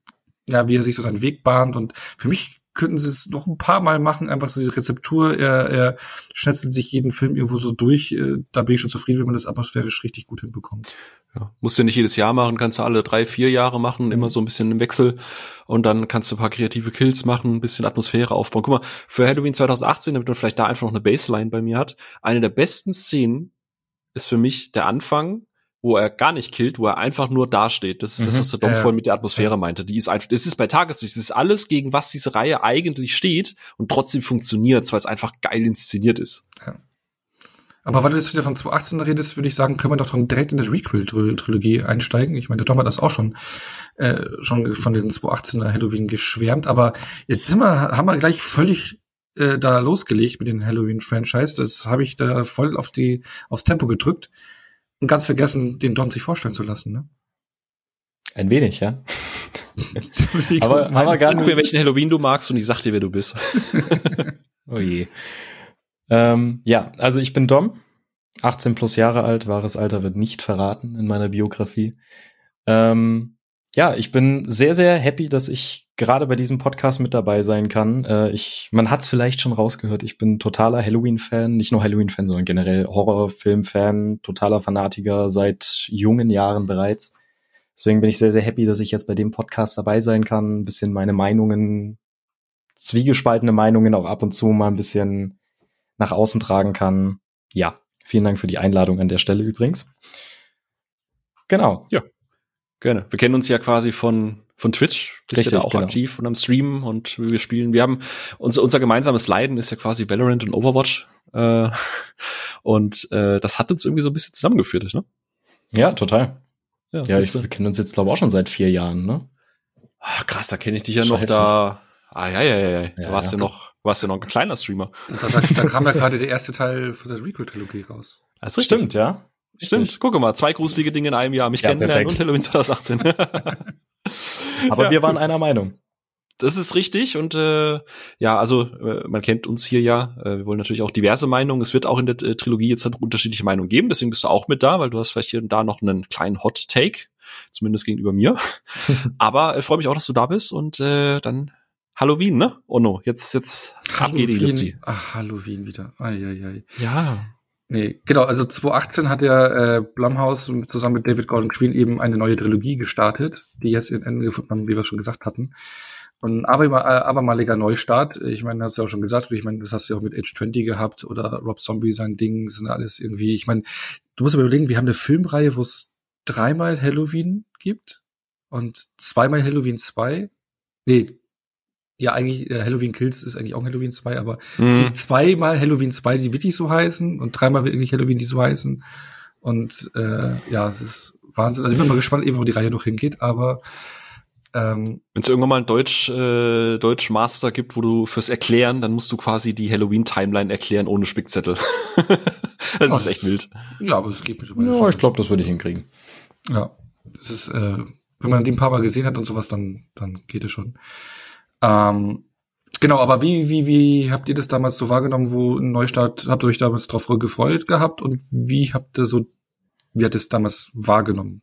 ja, wie er sich so seinen Weg bahnt. Und für mich könnten sie es noch ein paar Mal machen, einfach so diese Rezeptur, er, er schnetzelt sich jeden Film irgendwo so durch. Äh, da bin ich schon zufrieden, wenn man das atmosphärisch richtig gut hinbekommt. Ja, musst du nicht jedes Jahr machen, kannst du alle drei, vier Jahre machen, immer so ein bisschen im Wechsel und dann kannst du ein paar kreative Kills machen, ein bisschen Atmosphäre aufbauen. Guck mal, für Halloween 2018, damit man vielleicht da einfach noch eine Baseline bei mir hat, eine der besten Szenen ist für mich der Anfang, wo er gar nicht killt, wo er einfach nur dasteht. Das ist mhm. das, was der Dom ja, vorhin mit der Atmosphäre ja. meinte. Die ist einfach, das ist bei Tageslicht, das ist alles, gegen was diese Reihe eigentlich steht und trotzdem funktioniert, weil es einfach geil inszeniert ist. Ja. Aber weil du jetzt wieder von 2018 redest, würde ich sagen, können wir doch dann direkt in der Requel-Trilogie einsteigen. Ich meine, der Dom hat das auch schon, äh, schon von den 2018er Halloween geschwärmt, aber jetzt sind wir, haben wir gleich völlig äh, da losgelegt mit dem Halloween-Franchise. Das habe ich da voll auf die, aufs Tempo gedrückt und ganz vergessen, den Don sich vorstellen zu lassen, ne? Ein wenig, ja. <laughs> aber, aber gar nicht. mir, welchen Halloween du magst und ich sag dir, wer du bist. <laughs> oh je. Ähm, ja, also ich bin Dom, 18 plus Jahre alt, wahres Alter wird nicht verraten in meiner Biografie. Ähm, ja, ich bin sehr, sehr happy, dass ich gerade bei diesem Podcast mit dabei sein kann. Äh, ich, man hat es vielleicht schon rausgehört, ich bin totaler Halloween-Fan, nicht nur Halloween-Fan, sondern generell Horrorfilm-Fan, totaler Fanatiker seit jungen Jahren bereits. Deswegen bin ich sehr, sehr happy, dass ich jetzt bei dem Podcast dabei sein kann, ein bisschen meine Meinungen, zwiegespaltene Meinungen auch ab und zu mal ein bisschen nach außen tragen kann. Ja, vielen Dank für die Einladung an der Stelle übrigens. Genau. Ja, Gerne. Wir kennen uns ja quasi von von Twitch. Bist Richtig, ja da auch genau. aktiv und am Stream und wir spielen. Wir haben unser unser gemeinsames Leiden ist ja quasi Valorant und Overwatch. Äh, <laughs> und äh, das hat uns irgendwie so ein bisschen zusammengeführt, ne? Ja, total. Ja, ja ich, wir kennen uns jetzt glaube ich auch schon seit vier Jahren, ne? Ach, krass, da kenne ich dich ja noch da. Ah ja, ja, ja, ja. ja warst ja. ja noch, warst ja noch ein kleiner Streamer. Da, da, da kam ja gerade der erste Teil von der Recruit-Trilogie raus. Das Stimmt, ja. Stimmt, guck mal, zwei gruselige Dinge in einem Jahr. Mich ja, kennenlernen und Halloween <laughs> 2018. Aber ja, wir waren einer Meinung. Das ist richtig und äh, ja, also äh, man kennt uns hier ja. Äh, wir wollen natürlich auch diverse Meinungen. Es wird auch in der äh, Trilogie jetzt noch unterschiedliche Meinungen geben. Deswegen bist du auch mit da, weil du hast vielleicht hier und da noch einen kleinen Hot Take, zumindest gegenüber mir. <laughs> Aber äh, freue mich auch, dass du da bist und äh, dann Halloween, ne? Oh no, jetzt jetzt Halloween. Ach, Halloween wieder. Ai, ai, ai. Ja. Nee, genau, also 2018 hat ja äh, Blumhouse zusammen mit David Gordon Green eben eine neue Trilogie gestartet, die jetzt ihr Ende gefunden haben, wie wir schon gesagt hatten. Und äh, abermaliger Neustart. Ich meine, hast du ja auch schon gesagt, ich meine, das hast du ja auch mit Age 20 gehabt oder Rob Zombie sein Ding, sind alles irgendwie, ich meine, du musst aber überlegen, wir haben eine Filmreihe, wo es dreimal Halloween gibt und zweimal Halloween 2. Nee, ja eigentlich äh, Halloween Kills ist eigentlich auch Halloween 2, aber mhm. die zweimal Halloween 2, die wirklich so heißen und dreimal wirklich Halloween, die so heißen. Und äh, ja, es ist Wahnsinn. Also ich bin mal gespannt, eben, wo die Reihe noch hingeht, aber ähm, wenn es irgendwann mal ein Deutsch, äh, Deutsch Master gibt, wo du fürs Erklären, dann musst du quasi die Halloween-Timeline erklären ohne Spickzettel. <laughs> das oh, ist echt wild. Ja, aber es geht mit Ja, ich glaube, das würde ich hinkriegen. Ja, das ist, äh, wenn man die ein paar Mal gesehen hat und sowas, dann, dann geht es schon. Ähm, genau, aber wie, wie, wie habt ihr das damals so wahrgenommen, wo ein Neustart, habt ihr euch damals drauf gefreut gehabt und wie habt ihr so, wie hat ihr es damals wahrgenommen?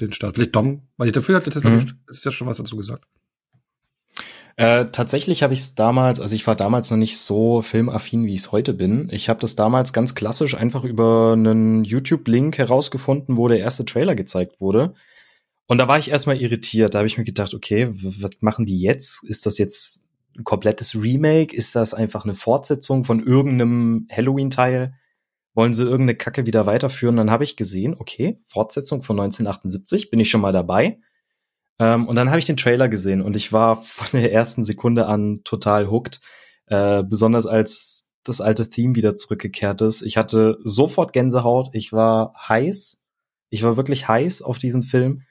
Den Start. Vielleicht Dom, weil ich dafür hatte, das, mhm. ist ja schon was dazu gesagt. Äh, tatsächlich habe ich es damals, also ich war damals noch nicht so filmaffin, wie ich es heute bin. Ich habe das damals ganz klassisch einfach über einen YouTube-Link herausgefunden, wo der erste Trailer gezeigt wurde. Und da war ich erstmal irritiert. Da habe ich mir gedacht, okay, was machen die jetzt? Ist das jetzt ein komplettes Remake? Ist das einfach eine Fortsetzung von irgendeinem Halloween-Teil? Wollen sie irgendeine Kacke wieder weiterführen? Dann habe ich gesehen, okay, Fortsetzung von 1978, bin ich schon mal dabei. Ähm, und dann habe ich den Trailer gesehen und ich war <laughs> von der ersten Sekunde an total hooked. Äh, besonders als das alte Theme wieder zurückgekehrt ist. Ich hatte sofort Gänsehaut. Ich war heiß. Ich war wirklich heiß auf diesen Film.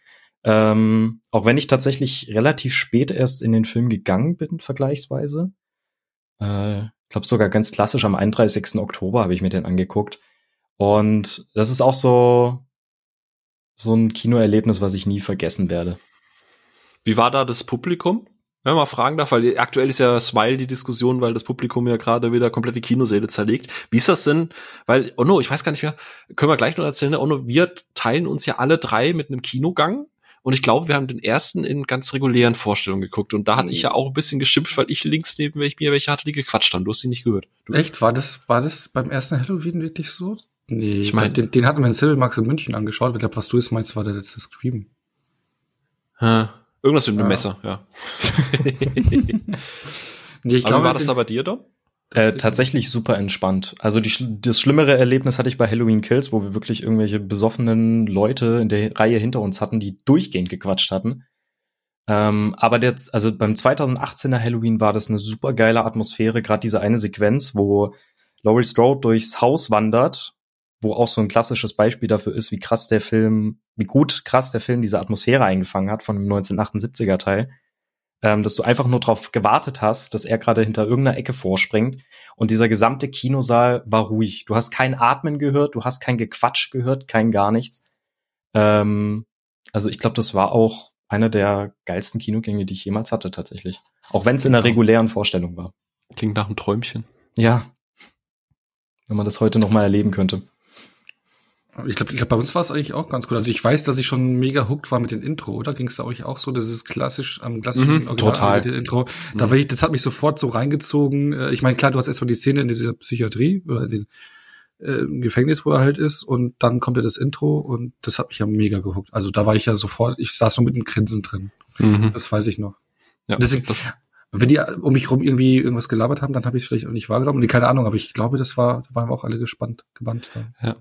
Ähm, auch wenn ich tatsächlich relativ spät erst in den Film gegangen bin, vergleichsweise. Äh, ich glaube sogar ganz klassisch am 31. Oktober habe ich mir den angeguckt. Und das ist auch so, so ein Kinoerlebnis, was ich nie vergessen werde. Wie war da das Publikum? Wenn man fragen darf, weil aktuell ist ja Smile die Diskussion, weil das Publikum ja gerade wieder komplette Kinosäle zerlegt. Wie ist das denn? Weil, Onno, ich weiß gar nicht mehr, können wir gleich noch erzählen, ne? Onno, wir teilen uns ja alle drei mit einem Kinogang. Und ich glaube, wir haben den ersten in ganz regulären Vorstellungen geguckt. Und da hatte ich ja auch ein bisschen geschimpft, weil ich links neben mir welche hatte, die gequatscht haben. Du hast sie nicht gehört. Du Echt? War das, war das beim ersten Halloween wirklich so? Nee, ich meine, den, den hatten wir in Silvermax in München angeschaut. Ich glaube, was du jetzt meinst, war der letzte Scream. Hm. Irgendwas mit dem ja. Messer, ja. <laughs> nee, ich glaube, war das da bei dir, Dom? Äh, tatsächlich super entspannt. Also die, das schlimmere Erlebnis hatte ich bei Halloween Kills, wo wir wirklich irgendwelche besoffenen Leute in der Reihe hinter uns hatten, die durchgehend gequatscht hatten. Ähm, aber der, also beim 2018er Halloween war das eine super geile Atmosphäre, gerade diese eine Sequenz, wo Laurie Strode durchs Haus wandert, wo auch so ein klassisches Beispiel dafür ist, wie krass der Film, wie gut krass der Film diese Atmosphäre eingefangen hat von dem 1978er Teil ähm, dass du einfach nur darauf gewartet hast, dass er gerade hinter irgendeiner Ecke vorspringt und dieser gesamte Kinosaal war ruhig. Du hast kein Atmen gehört, du hast kein Gequatsch gehört, kein gar nichts. Ähm, also ich glaube, das war auch einer der geilsten Kinogänge, die ich jemals hatte tatsächlich. Auch wenn es in einer regulären Vorstellung war. Klingt nach einem Träumchen. Ja. Wenn man das heute noch mal erleben könnte. Ich glaube, ich glaub, bei uns war es eigentlich auch ganz cool. Also ich weiß, dass ich schon mega hooked war mit dem Intro, oder? Ging es da euch auch so? Das ist klassisch am klassischen mhm, total. Intro. Da mhm. ich, das hat mich sofort so reingezogen. Äh, ich meine, klar, du hast erstmal die Szene in dieser Psychiatrie oder den äh, Gefängnis, wo er halt ist, und dann kommt ja das Intro und das hat mich ja mega gehuckt. Also da war ich ja sofort, ich saß nur mit einem Grinsen drin. Mhm. Das weiß ich noch. Ja, Deswegen, das wenn die um mich rum irgendwie irgendwas gelabert haben, dann habe ich es vielleicht auch nicht wahrgenommen. Nee, keine Ahnung, aber ich glaube, das war, da waren wir auch alle gespannt, gebannt da. Ja.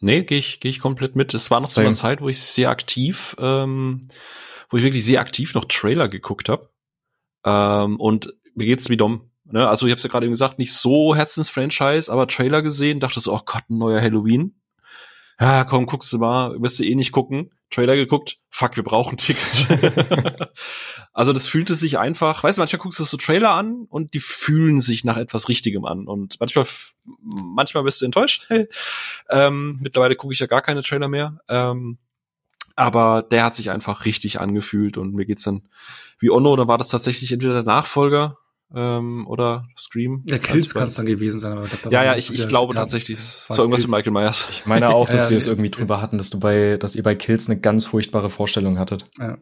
Nee, gehe ich, geh ich komplett mit. Es war noch so eine Zeit, wo ich sehr aktiv, ähm, wo ich wirklich sehr aktiv noch Trailer geguckt habe. Ähm, und mir geht's wie Dom. Ne? Also ich habe ja gerade eben gesagt, nicht so Herzensfranchise, aber Trailer gesehen, dachte so, oh Gott, ein neuer Halloween ja, komm, guckst du mal, wirst du eh nicht gucken. Trailer geguckt, fuck, wir brauchen <laughs> Tickets. <laughs> also das fühlte sich einfach, weißt du, manchmal guckst du so Trailer an und die fühlen sich nach etwas Richtigem an. Und manchmal, manchmal bist du enttäuscht. <laughs> Ähm, mittlerweile gucke ich ja gar keine Trailer mehr. Ähm, aber der hat sich einfach richtig angefühlt und mir geht's dann wie Onno, da war das tatsächlich entweder der Nachfolger ähm, oder Scream. Ja, Kills kann es dann gewesen sein. Aber da ja, ja, ich, ich ja, glaube ja, tatsächlich, es war irgendwas Kills. mit Michael Myers. Ich meine auch, <laughs> dass ja, wir es irgendwie drüber hatten, dass du bei, dass ihr bei Kills eine ganz furchtbare Vorstellung hattet. Ja.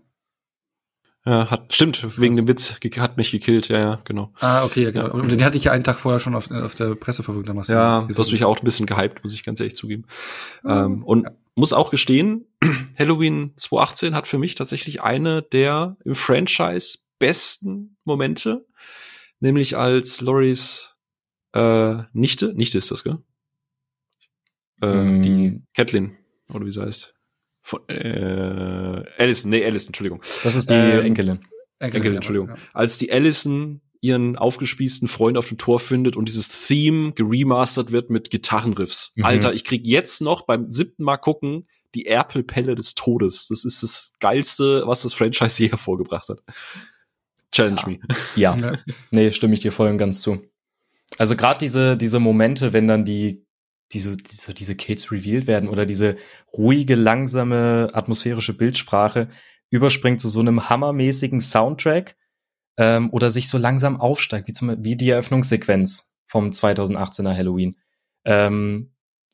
Ja, hat, stimmt, das wegen dem Witz hat mich gekillt, ja, ja, genau. Ah, okay, ja, genau. Und den hatte ich ja einen Tag vorher schon auf, auf der Presseverfügung damals. Ja, du hast mich auch ein bisschen gehypt, muss ich ganz ehrlich zugeben. Mhm. Ähm, und ja. muss auch gestehen, <clears throat> Halloween 2018 hat für mich tatsächlich eine der im Franchise besten Momente nämlich als Loris äh, Nichte, Nichte ist das, gell? Äh, mm. Die Catelyn, oder wie sie heißt. Von, äh, Alison, nee, Alison, Entschuldigung. Das ist die ähm, Enkelin. Enkelin, Enkelin Entschuldigung. Ja. Als die Allison ihren aufgespießten Freund auf dem Tor findet und dieses Theme geremastert wird mit Gitarrenriffs. Mhm. Alter, ich krieg jetzt noch beim siebten Mal gucken die Erpelpelle des Todes. Das ist das geilste, was das Franchise je hervorgebracht hat. Challenge ja. me. Ja. ja. Nee, stimme ich dir voll und ganz zu. Also gerade diese, diese Momente, wenn dann die, diese, diese, diese Kids revealed werden oder diese ruhige, langsame, atmosphärische Bildsprache überspringt zu so einem hammermäßigen Soundtrack ähm, oder sich so langsam aufsteigt, wie, zum, wie die Eröffnungssequenz vom 2018er Halloween. Ähm,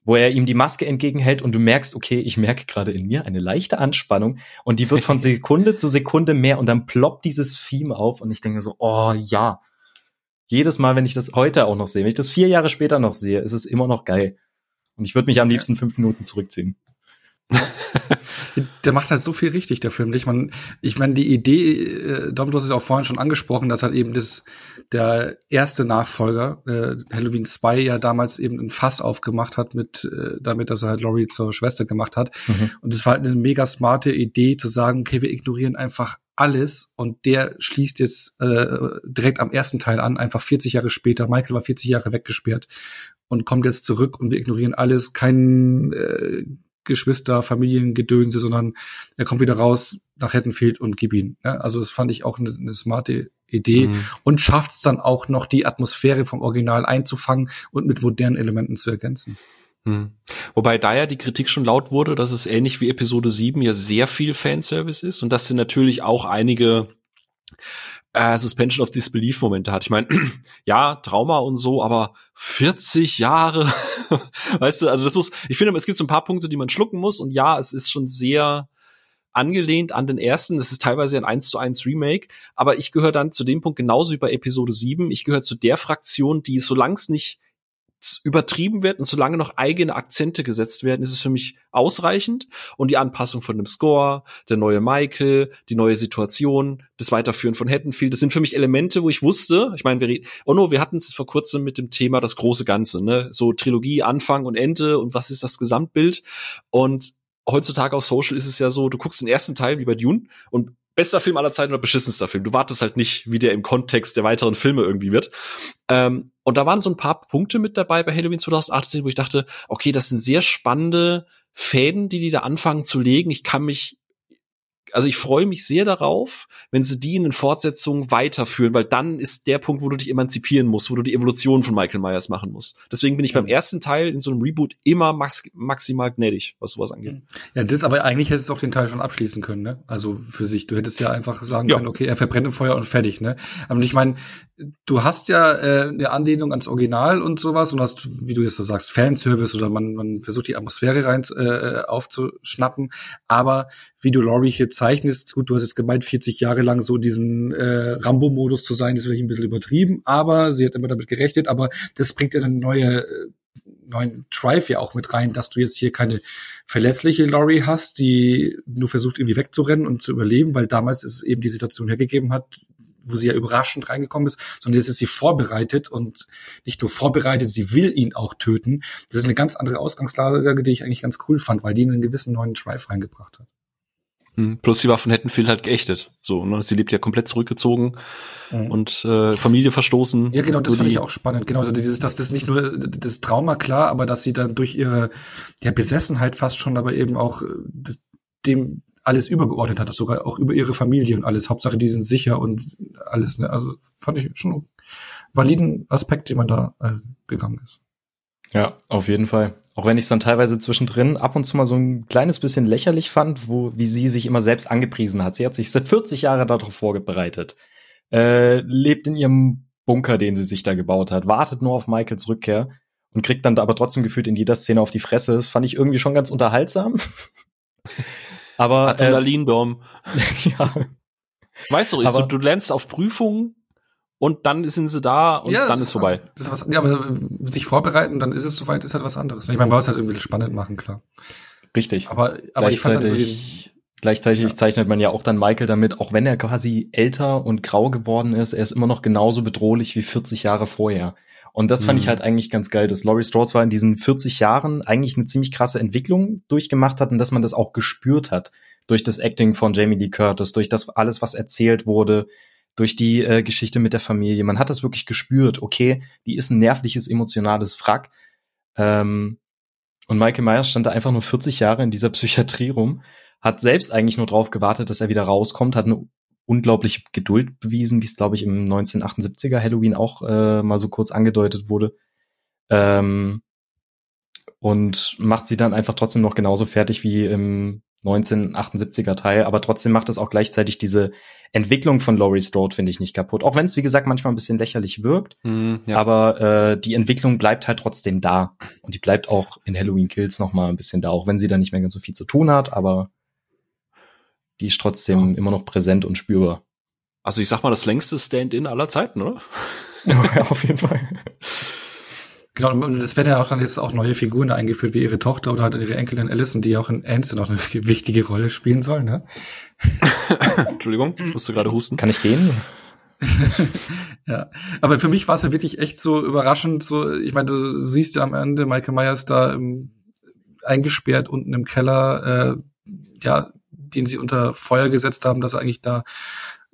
wo er ihm die Maske entgegenhält und du merkst, okay, ich merke gerade in mir eine leichte Anspannung und die wird von <laughs> Sekunde zu Sekunde mehr und dann ploppt dieses Theme auf und ich denke so, oh ja. Jedes Mal, wenn ich das heute auch noch sehe, wenn ich das vier Jahre später noch sehe, ist es immer noch geil. Und ich würde mich am liebsten fünf Minuten zurückziehen. <laughs> der macht halt so viel richtig, der Film. Ich meine, ich meine, die Idee, äh, Dom, du hast es auch vorhin schon angesprochen, dass halt eben das, der erste Nachfolger, äh, Halloween 2, ja damals eben ein Fass aufgemacht hat mit, äh, damit, dass er halt Laurie zur Schwester gemacht hat. Mhm. Und das war halt eine mega smarte Idee, zu sagen, okay, wir ignorieren einfach alles und der schließt jetzt äh, direkt am ersten Teil an, einfach 40 Jahre später. Michael war 40 Jahre weggesperrt und kommt jetzt zurück und wir ignorieren alles, kein äh, Geschwister, Familiengedönse, sondern er kommt wieder raus nach Haddonfield und gib ihn. Ja, also das fand ich auch eine, eine smarte Idee mhm. und schafft es dann auch noch die Atmosphäre vom Original einzufangen und mit modernen Elementen zu ergänzen. Mhm. Wobei da ja die Kritik schon laut wurde, dass es ähnlich wie Episode 7 ja sehr viel Fanservice ist und dass sie natürlich auch einige äh, Suspension of Disbelief Momente hat. Ich meine, <clears throat> ja, Trauma und so, aber 40 Jahre, <laughs> weißt du, also das muss, ich finde, es gibt so ein paar Punkte, die man schlucken muss und ja, es ist schon sehr angelehnt an den ersten. Es ist teilweise ein 1 zu 1 Remake, aber ich gehöre dann zu dem Punkt genauso wie bei Episode 7. Ich gehöre zu der Fraktion, die solange es nicht übertrieben wird und solange noch eigene Akzente gesetzt werden, ist es für mich ausreichend. Und die Anpassung von dem Score, der neue Michael, die neue Situation, das Weiterführen von Haddonfield, das sind für mich Elemente, wo ich wusste, ich meine, wir, oh no, wir hatten es vor kurzem mit dem Thema das große Ganze, ne? So Trilogie, Anfang und Ende und was ist das Gesamtbild? Und heutzutage auf Social ist es ja so, du guckst den ersten Teil wie bei Dune und bester Film aller Zeiten oder beschissenster Film. Du wartest halt nicht, wie der im Kontext der weiteren Filme irgendwie wird. Ähm, und da waren so ein paar Punkte mit dabei bei Halloween 2018, wo ich dachte, okay, das sind sehr spannende Fäden, die die da anfangen zu legen. Ich kann mich also ich freue mich sehr darauf, wenn sie die in den Fortsetzungen weiterführen, weil dann ist der Punkt, wo du dich emanzipieren musst, wo du die Evolution von Michael Myers machen musst. Deswegen bin ich beim ersten Teil in so einem Reboot immer max maximal gnädig, was sowas angeht. Ja, das aber eigentlich hättest du auch den Teil schon abschließen können, ne? Also für sich. Du hättest ja einfach sagen ja. können, okay, er verbrennt im Feuer und fertig, ne? Aber ich meine, du hast ja äh, eine Anlehnung ans Original und sowas und hast, wie du jetzt so sagst, Fanservice oder man, man versucht die Atmosphäre rein äh, aufzuschnappen. Aber wie du Laurie hier zeichnest, gut, du hast jetzt gemeint, 40 Jahre lang so diesen äh, Rambo-Modus zu sein, ist vielleicht ein bisschen übertrieben, aber sie hat immer damit gerechnet, aber das bringt ja eine neue äh, neuen Drive ja auch mit rein, dass du jetzt hier keine verletzliche Laurie hast, die nur versucht, irgendwie wegzurennen und zu überleben, weil damals es eben die Situation hergegeben hat, wo sie ja überraschend reingekommen ist, sondern jetzt ist sie vorbereitet und nicht nur vorbereitet, sie will ihn auch töten. Das ist eine ganz andere Ausgangslage, die ich eigentlich ganz cool fand, weil die einen gewissen neuen Drive reingebracht hat. Hm, plus die Waffen hätten viel halt geächtet. So, ne? Sie lebt ja komplett zurückgezogen mhm. und äh, Familie verstoßen. Ja, genau, das fand ich auch spannend. Genau, also dieses, dass das nicht nur das Trauma klar, aber dass sie dann durch ihre ja, Besessenheit fast schon, aber eben auch äh, das, dem alles übergeordnet hat, sogar auch über ihre Familie und alles. Hauptsache, die sind sicher und alles. Ne? Also fand ich schon einen validen Aspekt, den man da äh, gegangen ist. Ja, auf jeden Fall. Auch wenn ich es dann teilweise zwischendrin ab und zu mal so ein kleines bisschen lächerlich fand, wo wie sie sich immer selbst angepriesen hat. Sie hat sich seit 40 Jahre darauf vorbereitet, äh, lebt in ihrem Bunker, den sie sich da gebaut hat, wartet nur auf Michaels Rückkehr und kriegt dann aber trotzdem gefühlt in jeder Szene auf die Fresse. Das fand ich irgendwie schon ganz unterhaltsam. Aber Adrenalin-Dom. Äh, <laughs> ja. Weißt du, aber, du, du lernst auf Prüfungen und dann sind sie da und ja, dann ist, vorbei. Das ist was, ja, aber sich vorbereiten, dann ist es soweit, ist halt was anderes. Ich meine, man muss halt irgendwie spannend machen, klar. Richtig. Aber, aber ich fand dann so Gleichzeitig ja. zeichnet man ja auch dann Michael damit, auch wenn er quasi älter und grau geworden ist, er ist immer noch genauso bedrohlich wie 40 Jahre vorher. Und das fand mhm. ich halt eigentlich ganz geil, dass Laurie Strode zwar in diesen 40 Jahren eigentlich eine ziemlich krasse Entwicklung durchgemacht hat und dass man das auch gespürt hat durch das Acting von Jamie Lee Curtis, durch das alles, was erzählt wurde, durch die äh, Geschichte mit der Familie. Man hat das wirklich gespürt. Okay, die ist ein nervliches, emotionales Wrack. Ähm, und Michael Myers stand da einfach nur 40 Jahre in dieser Psychiatrie rum, hat selbst eigentlich nur drauf gewartet, dass er wieder rauskommt, hat eine unglaubliche Geduld bewiesen, wie es, glaube ich, im 1978er Halloween auch äh, mal so kurz angedeutet wurde. Ähm, und macht sie dann einfach trotzdem noch genauso fertig wie im 1978er Teil, aber trotzdem macht es auch gleichzeitig diese Entwicklung von Laurie Strode, finde ich, nicht kaputt. Auch wenn es, wie gesagt, manchmal ein bisschen lächerlich wirkt, mm, ja. aber äh, die Entwicklung bleibt halt trotzdem da. Und die bleibt auch in Halloween Kills noch mal ein bisschen da, auch wenn sie da nicht mehr ganz so viel zu tun hat, aber die ist trotzdem ja. immer noch präsent und spürbar. Also ich sag mal, das längste Stand-in aller Zeiten, oder? ja, <laughs> auf jeden Fall. Genau, und es werden ja auch dann jetzt auch neue Figuren eingeführt, wie ihre Tochter oder halt ihre Enkelin Alison, die auch in Ants noch eine <laughs> wichtige Rolle spielen sollen, ne? <laughs> Entschuldigung, ich musste gerade husten. Kann ich gehen? ja, aber für mich war es ja wirklich echt so überraschend. So, ich meine, du siehst ja am Ende Michael Myers da im, eingesperrt unten im Keller, äh, ja, den sie unter Feuer gesetzt haben, dass er eigentlich da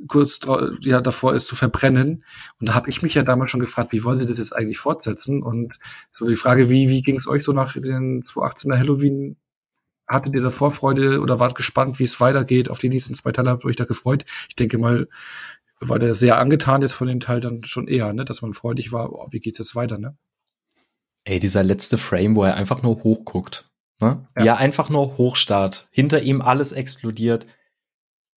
kurz ja, davor ist zu verbrennen. Und da habe ich mich ja damals schon gefragt, wie wollen sie das jetzt eigentlich fortsetzen? Und so die Frage, wie, wie ging es euch so nach den 2018er Halloween? Hattet ihr da Vorfreude oder wart gespannt, wie es weitergeht? Auf die nächsten zwei Teile habt ihr euch da gefreut? Ich denke mal, war der sehr angetan jetzt von den Teil dann schon eher, ne? dass man freudig war, oh, wie geht's jetzt weiter, ne? Ey, dieser letzte Frame, wo er einfach nur hochguckt. Ne? Ja. Er einfach nur hochstarrt. Hinter ihm alles explodiert.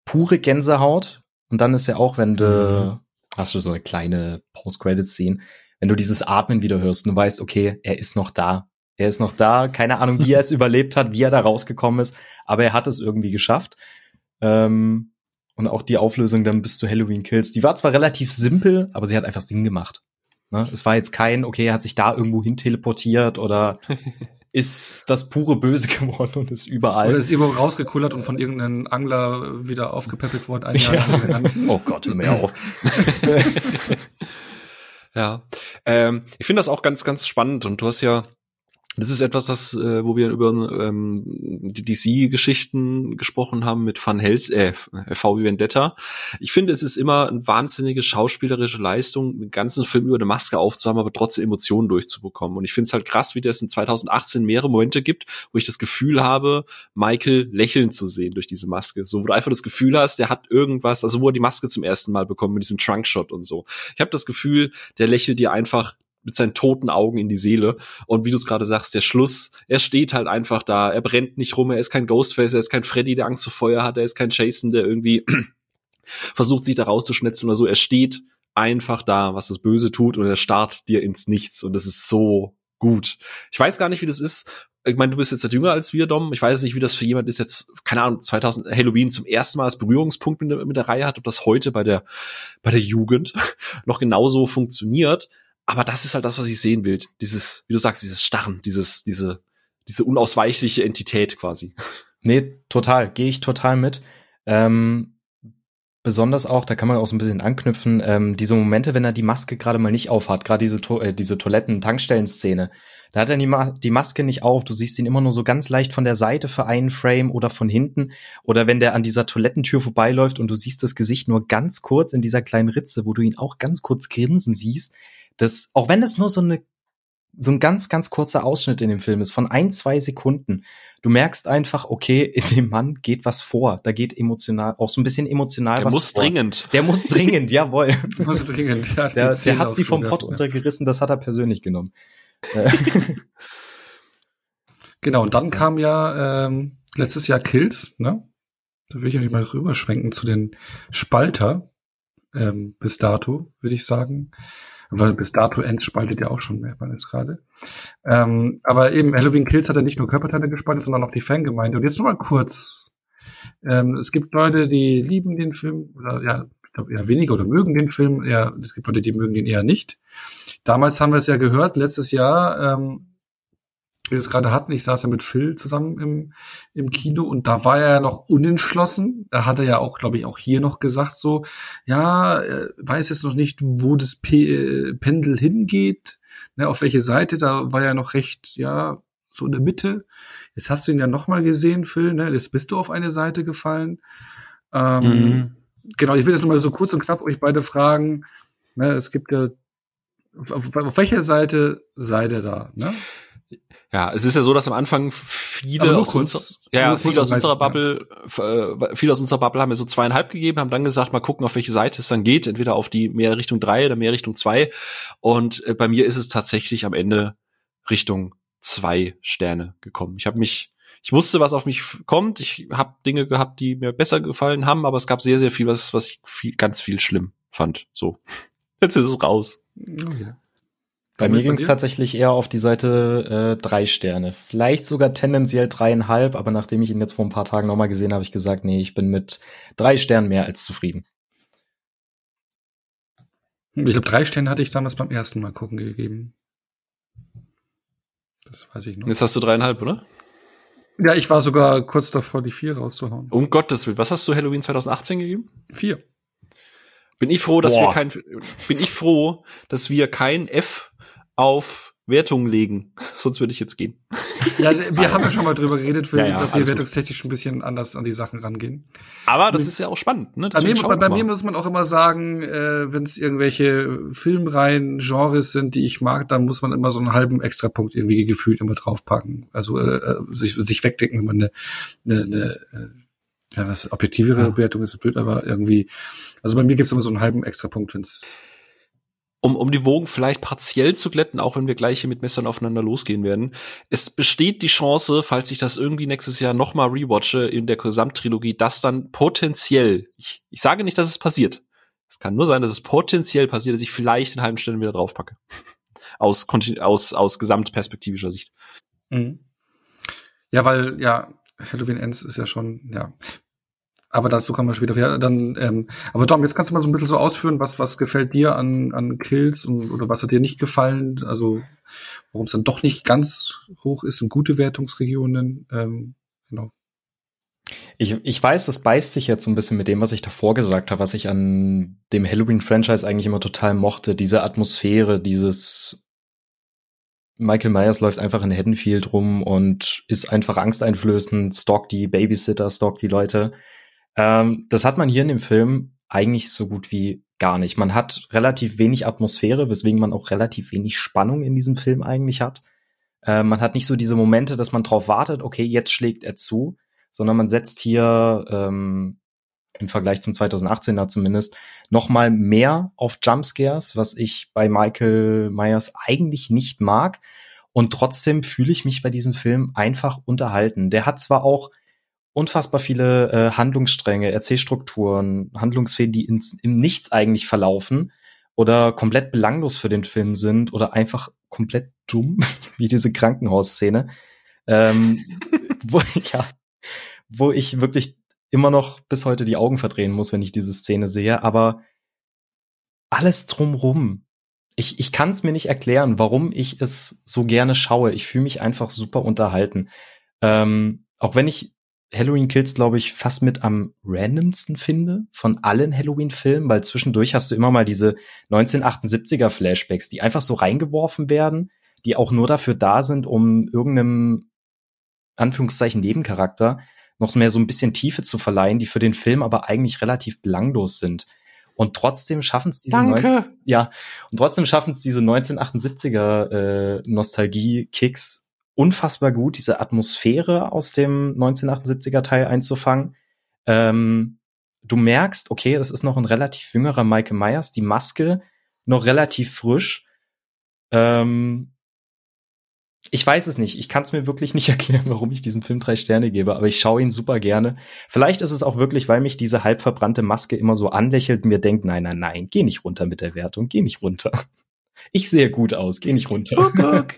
Pure Gänsehaut. Und dann ist ja auch, wenn du, mhm. hast du so eine kleine Post-Credit-Scene, wenn du dieses Atmen wieder hörst und du weißt, okay, er ist noch da. Er ist noch da. Keine Ahnung, wie er es <laughs> überlebt hat, wie er da rausgekommen ist. Aber er hat es irgendwie geschafft. Ähm, und auch die Auflösung dann bis zu Halloween Kills, die war zwar relativ simpel, aber sie hat einfach Sinn gemacht. Ne? Es war jetzt kein, okay, er hat sich da irgendwo hin teleportiert oder <laughs> ist das pure Böse <laughs> geworden und ist überall. Oder ist irgendwo rausgekullert und von irgendeinem Angler wieder aufgepäppelt worden. Ein Jahr ja. oh Gott, hör mir <laughs> auf. <laughs> ja, ähm, ich finde das auch ganz, ganz spannend und du hast ja das ist etwas, das, äh, wo wir über ähm, die DC-Geschichten gesprochen haben mit Van Hels, äh, V wie Vendetta. Ich finde, es ist immer eine wahnsinnige schauspielerische Leistung, den ganzen Film über eine Maske aufzuhaben, aber trotzdem Emotionen durchzubekommen. Und ich finde es halt krass, wie das in 2018 mehrere Momente gibt, wo ich das Gefühl habe, Michael lächeln zu sehen durch diese Maske. So, wo du einfach das Gefühl hast, der hat irgendwas, also wo er die Maske zum ersten Mal bekommt mit diesem Trunkshot und so. Ich habe das Gefühl, der lächelt dir einfach mit seinen toten Augen in die Seele. Und wie du es gerade sagst, der Schluss, er steht halt einfach da, er brennt nicht rum, er ist kein Ghostface, er ist kein Freddy, der Angst vor Feuer hat, er ist kein Jason, der irgendwie <clears throat> versucht, sich da rauszuschnetzen oder so. Er steht einfach da, was das Böse tut und er starrt dir ins Nichts und das ist so gut. Ich weiß gar nicht, wie das ist. Ich meine, du bist jetzt halt jünger als wir, Dom. Ich weiß nicht, wie das für jemand ist jetzt, keine Ahnung, 2000 Halloween zum ersten Mal als Berührungspunkt mit, mit der Reihe hat, ob das heute bei der, bei der Jugend <laughs> noch genauso funktioniert. Aber das ist halt das, was ich sehen will. Dieses, wie du sagst, dieses Starren, dieses, diese, diese unausweichliche Entität quasi. Nee, total. Gehe ich total mit. Ähm, besonders auch, da kann man auch so ein bisschen anknüpfen, ähm, diese Momente, wenn er die Maske gerade mal nicht aufhat, gerade diese, to äh, diese Toiletten-Tankstellen-Szene, da hat er die, Ma die, Maske nicht auf, du siehst ihn immer nur so ganz leicht von der Seite für einen Frame oder von hinten. Oder wenn der an dieser Toilettentür vorbeiläuft und du siehst das Gesicht nur ganz kurz in dieser kleinen Ritze, wo du ihn auch ganz kurz grinsen siehst, das, auch wenn es nur so eine, so ein ganz, ganz kurzer Ausschnitt in dem Film ist, von ein, zwei Sekunden, du merkst einfach, okay, in dem Mann geht was vor. Da geht emotional, auch so ein bisschen emotional der was muss vor. dringend. Der muss dringend, jawohl. <laughs> Der muss dringend. Ja, der, der hat sie vom Pott untergerissen, das hat er persönlich genommen. <laughs> genau, und dann kam ja ähm, letztes Jahr Kills, ne? Da will ich nicht mal rüberschwenken zu den Spalter ähm, bis dato, würde ich sagen weil bis dato Ends spaltet ja auch schon mehr, man ist gerade. Ähm, aber eben Halloween Kills hat ja nicht nur Körperteile gespaltet, sondern auch die Fangemeinde. Und jetzt nur mal kurz. Ähm, es gibt Leute, die lieben den Film, oder ja, ich glaube eher weniger oder mögen den Film. Ja, es gibt Leute, die mögen den eher nicht. Damals haben wir es ja gehört, letztes Jahr, ähm, wir es gerade hatten. Ich saß ja mit Phil zusammen im, im Kino und da war er ja noch unentschlossen. Da hat er ja auch, glaube ich, auch hier noch gesagt so, ja, er weiß jetzt noch nicht, wo das P äh, Pendel hingeht, ne, auf welche Seite. Da war er noch recht, ja, so in der Mitte. Jetzt hast du ihn ja noch mal gesehen, Phil, ne? Jetzt bist du auf eine Seite gefallen. Ähm, mhm. Genau, ich will jetzt noch mal so kurz und knapp euch beide fragen. Ne, es gibt ja auf, auf welcher Seite seid ihr da? Ne? Ja, es ist ja so, dass am Anfang viele aus, kurz, unser, ja, viele aus unserer Bubble, äh, viele aus unserer Bubble haben mir so zweieinhalb gegeben, haben dann gesagt, mal gucken, auf welche Seite es dann geht, entweder auf die mehr Richtung drei oder mehr Richtung zwei. Und äh, bei mir ist es tatsächlich am Ende Richtung zwei Sterne gekommen. Ich habe mich ich wusste, was auf mich kommt. Ich habe Dinge gehabt, die mir besser gefallen haben, aber es gab sehr, sehr viel, was, was ich viel, ganz viel schlimm fand. So. <laughs> Jetzt ist es raus. Okay. Bei mir ging es tatsächlich eher auf die Seite äh, drei Sterne. Vielleicht sogar tendenziell dreieinhalb, aber nachdem ich ihn jetzt vor ein paar Tagen nochmal gesehen habe, ich gesagt, nee, ich bin mit drei Sternen mehr als zufrieden. Ich glaube, drei Sterne hatte ich damals beim ersten Mal gucken gegeben. Das weiß ich noch. Jetzt hast du dreieinhalb, oder? Ja, ich war sogar kurz davor, die vier rauszuhauen. Um Gottes Willen. Was hast du Halloween 2018 gegeben? Vier. Bin ich froh, dass Boah. wir kein, bin ich froh, dass wir kein F auf Wertungen legen. <laughs> Sonst würde ich jetzt gehen. <laughs> Ja, wir haben ja schon mal drüber geredet, für, ja, ja, dass wir wertungstechnisch ein bisschen anders an die Sachen rangehen. Aber das ist ja auch spannend. Ne? Bei, mir, bei, bei mir, muss man auch immer sagen, äh, wenn es irgendwelche Filmreihen, Genres sind, die ich mag, dann muss man immer so einen halben Extrapunkt irgendwie gefühlt immer draufpacken. Also äh, äh sich, sich wegdenken, wenn man eine, eine, eine äh, ja, was objektivere ja. Bewertung ist blöd, aber irgendwie, also bei mir gibt es immer so einen halben Extrapunkt, wenn es um, um die Wogen vielleicht partiell zu glätten, auch wenn wir gleich hier mit Messern aufeinander losgehen werden. Es besteht die Chance, falls ich das irgendwie nächstes Jahr nochmal rewatche in der Gesamttrilogie, dass dann potenziell, ich, ich sage nicht, dass es passiert. Es kann nur sein, dass es potenziell passiert, dass ich vielleicht in halben Stellen wieder draufpacke. <laughs> aus, aus, aus gesamtperspektivischer Sicht. Mhm. Ja, weil, ja, Halloween Ends ist ja schon, ja, aber dazu kommen wir später wieder. Dann, ähm, aber Dom, jetzt kannst du mal so ein bisschen so ausführen, was, was gefällt dir an, an Kills und, oder was hat dir nicht gefallen? Also, warum es dann doch nicht ganz hoch ist und gute Wertungsregionen. Ähm, genau. Ich, ich weiß, das beißt sich jetzt so ein bisschen mit dem, was ich davor gesagt habe, was ich an dem Halloween-Franchise eigentlich immer total mochte. Diese Atmosphäre, dieses Michael Myers läuft einfach in Haddonfield rum und ist einfach angsteinflößend, stalkt die Babysitter, stalkt die Leute. Ähm, das hat man hier in dem Film eigentlich so gut wie gar nicht. Man hat relativ wenig Atmosphäre, weswegen man auch relativ wenig Spannung in diesem Film eigentlich hat. Äh, man hat nicht so diese Momente, dass man drauf wartet, okay, jetzt schlägt er zu, sondern man setzt hier ähm, im Vergleich zum 2018er zumindest noch mal mehr auf Jumpscares, was ich bei Michael Myers eigentlich nicht mag. Und trotzdem fühle ich mich bei diesem Film einfach unterhalten. Der hat zwar auch unfassbar viele äh, Handlungsstränge, Erzählstrukturen, Handlungsfäden, die ins, im Nichts eigentlich verlaufen oder komplett belanglos für den Film sind oder einfach komplett dumm, <laughs> wie diese Krankenhausszene, ähm, <laughs> wo, ja, wo ich wirklich immer noch bis heute die Augen verdrehen muss, wenn ich diese Szene sehe, aber alles drumrum. Ich, ich kann es mir nicht erklären, warum ich es so gerne schaue. Ich fühle mich einfach super unterhalten. Ähm, auch wenn ich Halloween Kills, glaube ich, fast mit am randomsten finde von allen Halloween-Filmen, weil zwischendurch hast du immer mal diese 1978er Flashbacks, die einfach so reingeworfen werden, die auch nur dafür da sind, um irgendeinem Anführungszeichen Nebencharakter noch mehr so ein bisschen Tiefe zu verleihen, die für den Film aber eigentlich relativ belanglos sind. Und trotzdem schaffen es diese 19, ja, und trotzdem schaffen es diese 1978er äh, Nostalgie-Kicks unfassbar gut, diese Atmosphäre aus dem 1978er Teil einzufangen. Ähm, du merkst, okay, das ist noch ein relativ jüngerer Michael Myers, die Maske noch relativ frisch. Ähm, ich weiß es nicht. Ich kann es mir wirklich nicht <laughs> erklären, warum ich diesen Film drei Sterne gebe, aber ich schaue ihn super gerne. Vielleicht ist es auch wirklich, weil mich diese halb verbrannte Maske immer so anlächelt und mir denkt, nein, nein, nein, geh nicht runter mit der Wertung, geh nicht runter. Ich sehe gut aus, geh nicht runter. Guck, guck.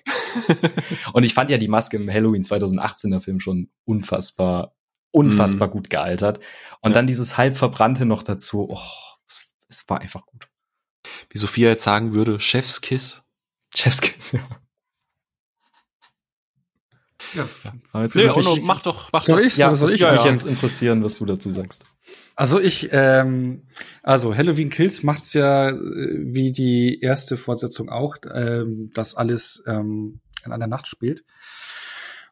<laughs> und ich fand ja die Maske im Halloween 2018er Film schon unfassbar, unfassbar mm. gut gealtert. Und ja. dann dieses halb verbrannte noch dazu. Oh, es, es, war einfach gut. Wie Sophia jetzt sagen würde, Chefskiss. Chefskiss, ja. Ja, ja nee, Ono, mach doch, mach soll doch. Ich, ja, soll ich, ja, mich jetzt interessieren, was du dazu sagst. Also ich, ähm, also Halloween Kills macht's ja äh, wie die erste Fortsetzung auch, ähm, dass alles ähm, in einer Nacht spielt.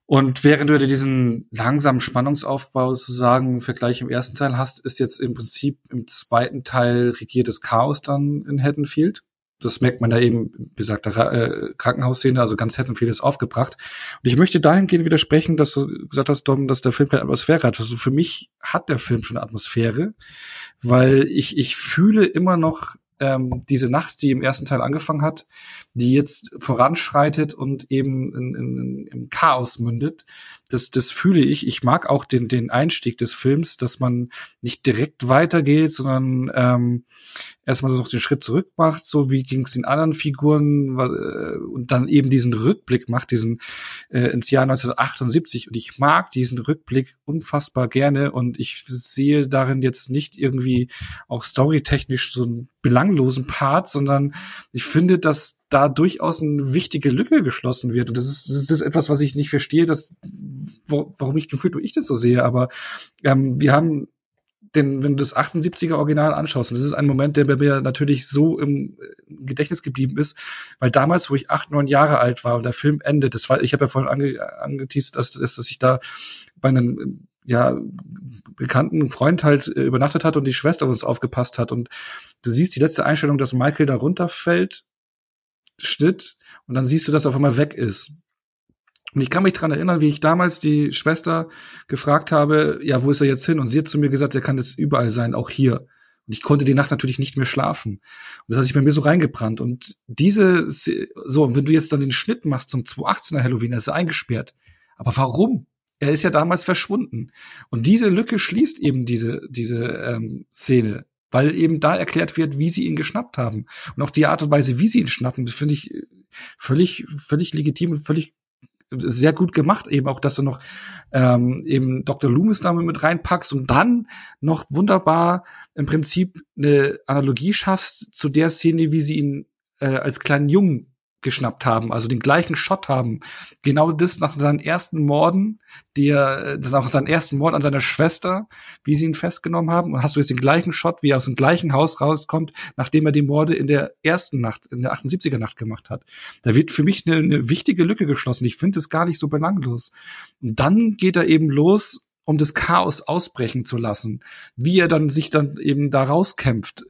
Und während du diesen langsamen Spannungsaufbau sozusagen Vergleich im ersten Teil hast, ist jetzt im Prinzip im zweiten Teil regiertes Chaos dann in Haddonfield das merkt man da eben, wie gesagt, der äh, Krankenhausszene, also ganz Haddonfield ist aufgebracht. Und ich möchte dahingehend widersprechen, dass du gesagt hast, Dom, dass der Film keine Atmosphäre hat. Also für mich hat der Film schon eine Atmosphäre, weil ich, ich fühle immer noch ähm, diese Nacht, die im ersten Teil angefangen hat, die jetzt voranschreitet und eben in, in, im Chaos mündet. Das, das fühle ich. Ich mag auch den, den Einstieg des Films, dass man nicht direkt weitergeht, sondern ähm, erstmal so noch den Schritt zurück macht, so wie ging es den anderen Figuren äh, und dann eben diesen Rückblick macht, diesen äh, ins Jahr 1978. Und ich mag diesen Rückblick unfassbar gerne und ich sehe darin jetzt nicht irgendwie auch storytechnisch so einen belanglosen Part, sondern ich finde, dass da durchaus eine wichtige Lücke geschlossen wird. Und das ist, das ist etwas, was ich nicht verstehe, dass, wo, warum ich gefühlt, wo ich das so sehe. Aber ähm, wir haben denn wenn du das 78er Original anschaust, und das ist ein Moment, der bei mir natürlich so im Gedächtnis geblieben ist, weil damals, wo ich acht, neun Jahre alt war und der Film endet, das war, ich habe ja vorhin ange, angeteased, dass, dass, dass ich da bei einem ja bekannten Freund halt äh, übernachtet hat und die Schwester auf uns aufgepasst hat und du siehst die letzte Einstellung, dass Michael da runterfällt, Schnitt und dann siehst du, dass er auf einmal weg ist. Und ich kann mich dran erinnern, wie ich damals die Schwester gefragt habe, ja, wo ist er jetzt hin? Und sie hat zu mir gesagt, er kann jetzt überall sein, auch hier. Und ich konnte die Nacht natürlich nicht mehr schlafen. Und das hat sich bei mir so reingebrannt. Und diese, so, wenn du jetzt dann den Schnitt machst zum 2018er Halloween, er ist er eingesperrt. Aber warum? Er ist ja damals verschwunden. Und diese Lücke schließt eben diese, diese ähm, Szene, weil eben da erklärt wird, wie sie ihn geschnappt haben. Und auch die Art und Weise, wie sie ihn schnappen, finde ich völlig, völlig legitim und völlig sehr gut gemacht, eben auch, dass du noch ähm, eben Dr. Loomis damit mit reinpackst und dann noch wunderbar im Prinzip eine Analogie schaffst zu der Szene, wie sie ihn äh, als kleinen Jungen geschnappt haben, also den gleichen Shot haben. Genau das nach seinen ersten Morden, der, das nach seinen ersten Mord an seiner Schwester, wie sie ihn festgenommen haben. Und hast du jetzt den gleichen Shot, wie er aus dem gleichen Haus rauskommt, nachdem er die Morde in der ersten Nacht, in der 78er Nacht gemacht hat. Da wird für mich eine, eine wichtige Lücke geschlossen. Ich finde es gar nicht so belanglos. Und dann geht er eben los, um das Chaos ausbrechen zu lassen. Wie er dann sich dann eben da rauskämpft.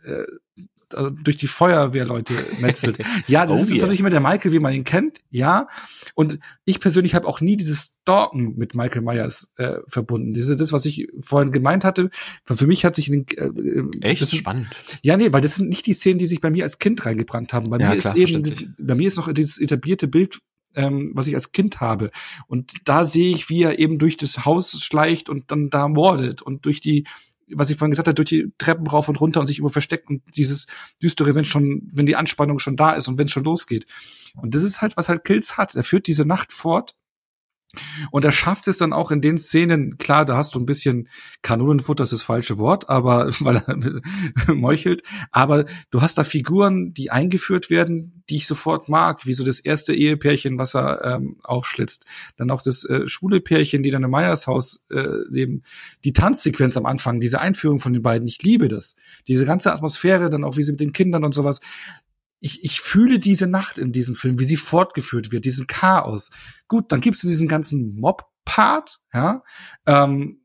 Äh, äh, durch die Feuerwehrleute metzelt. <laughs> ja, das oh ist yeah. natürlich immer der Michael, wie man ihn kennt, ja. Und ich persönlich habe auch nie dieses Stalken mit Michael Myers äh, verbunden. Diese, das, was ich vorhin gemeint hatte, für mich hat sich in den, äh, echt das, spannend. Ja, nee, weil das sind nicht die Szenen, die sich bei mir als Kind reingebrannt haben. Bei ja, mir klar, ist eben, bei mir ist noch dieses etablierte Bild ähm, was ich als Kind habe. Und da sehe ich, wie er eben durch das Haus schleicht und dann da mordet und durch die was ich vorhin gesagt habe, durch die Treppen rauf und runter und sich immer versteckt und dieses düstere, wenn schon, wenn die Anspannung schon da ist und wenn es schon losgeht. Und das ist halt, was halt Kills hat. Er führt diese Nacht fort und er schafft es dann auch in den Szenen, klar, da hast du ein bisschen Kanonenfutter, das ist das falsche Wort, aber <laughs> weil er <laughs> meuchelt, aber du hast da Figuren, die eingeführt werden, die ich sofort mag, wie so das erste Ehepärchen, was er ähm, aufschlitzt. Dann auch das äh, schwule Pärchen, die dann im Meiershaus äh, leben. Die Tanzsequenz am Anfang, diese Einführung von den beiden, ich liebe das. Diese ganze Atmosphäre, dann auch wie sie mit den Kindern und sowas ich, ich fühle diese Nacht in diesem Film, wie sie fortgeführt wird, diesen Chaos. Gut, dann gibst du diesen ganzen Mob-Part, ja, ähm,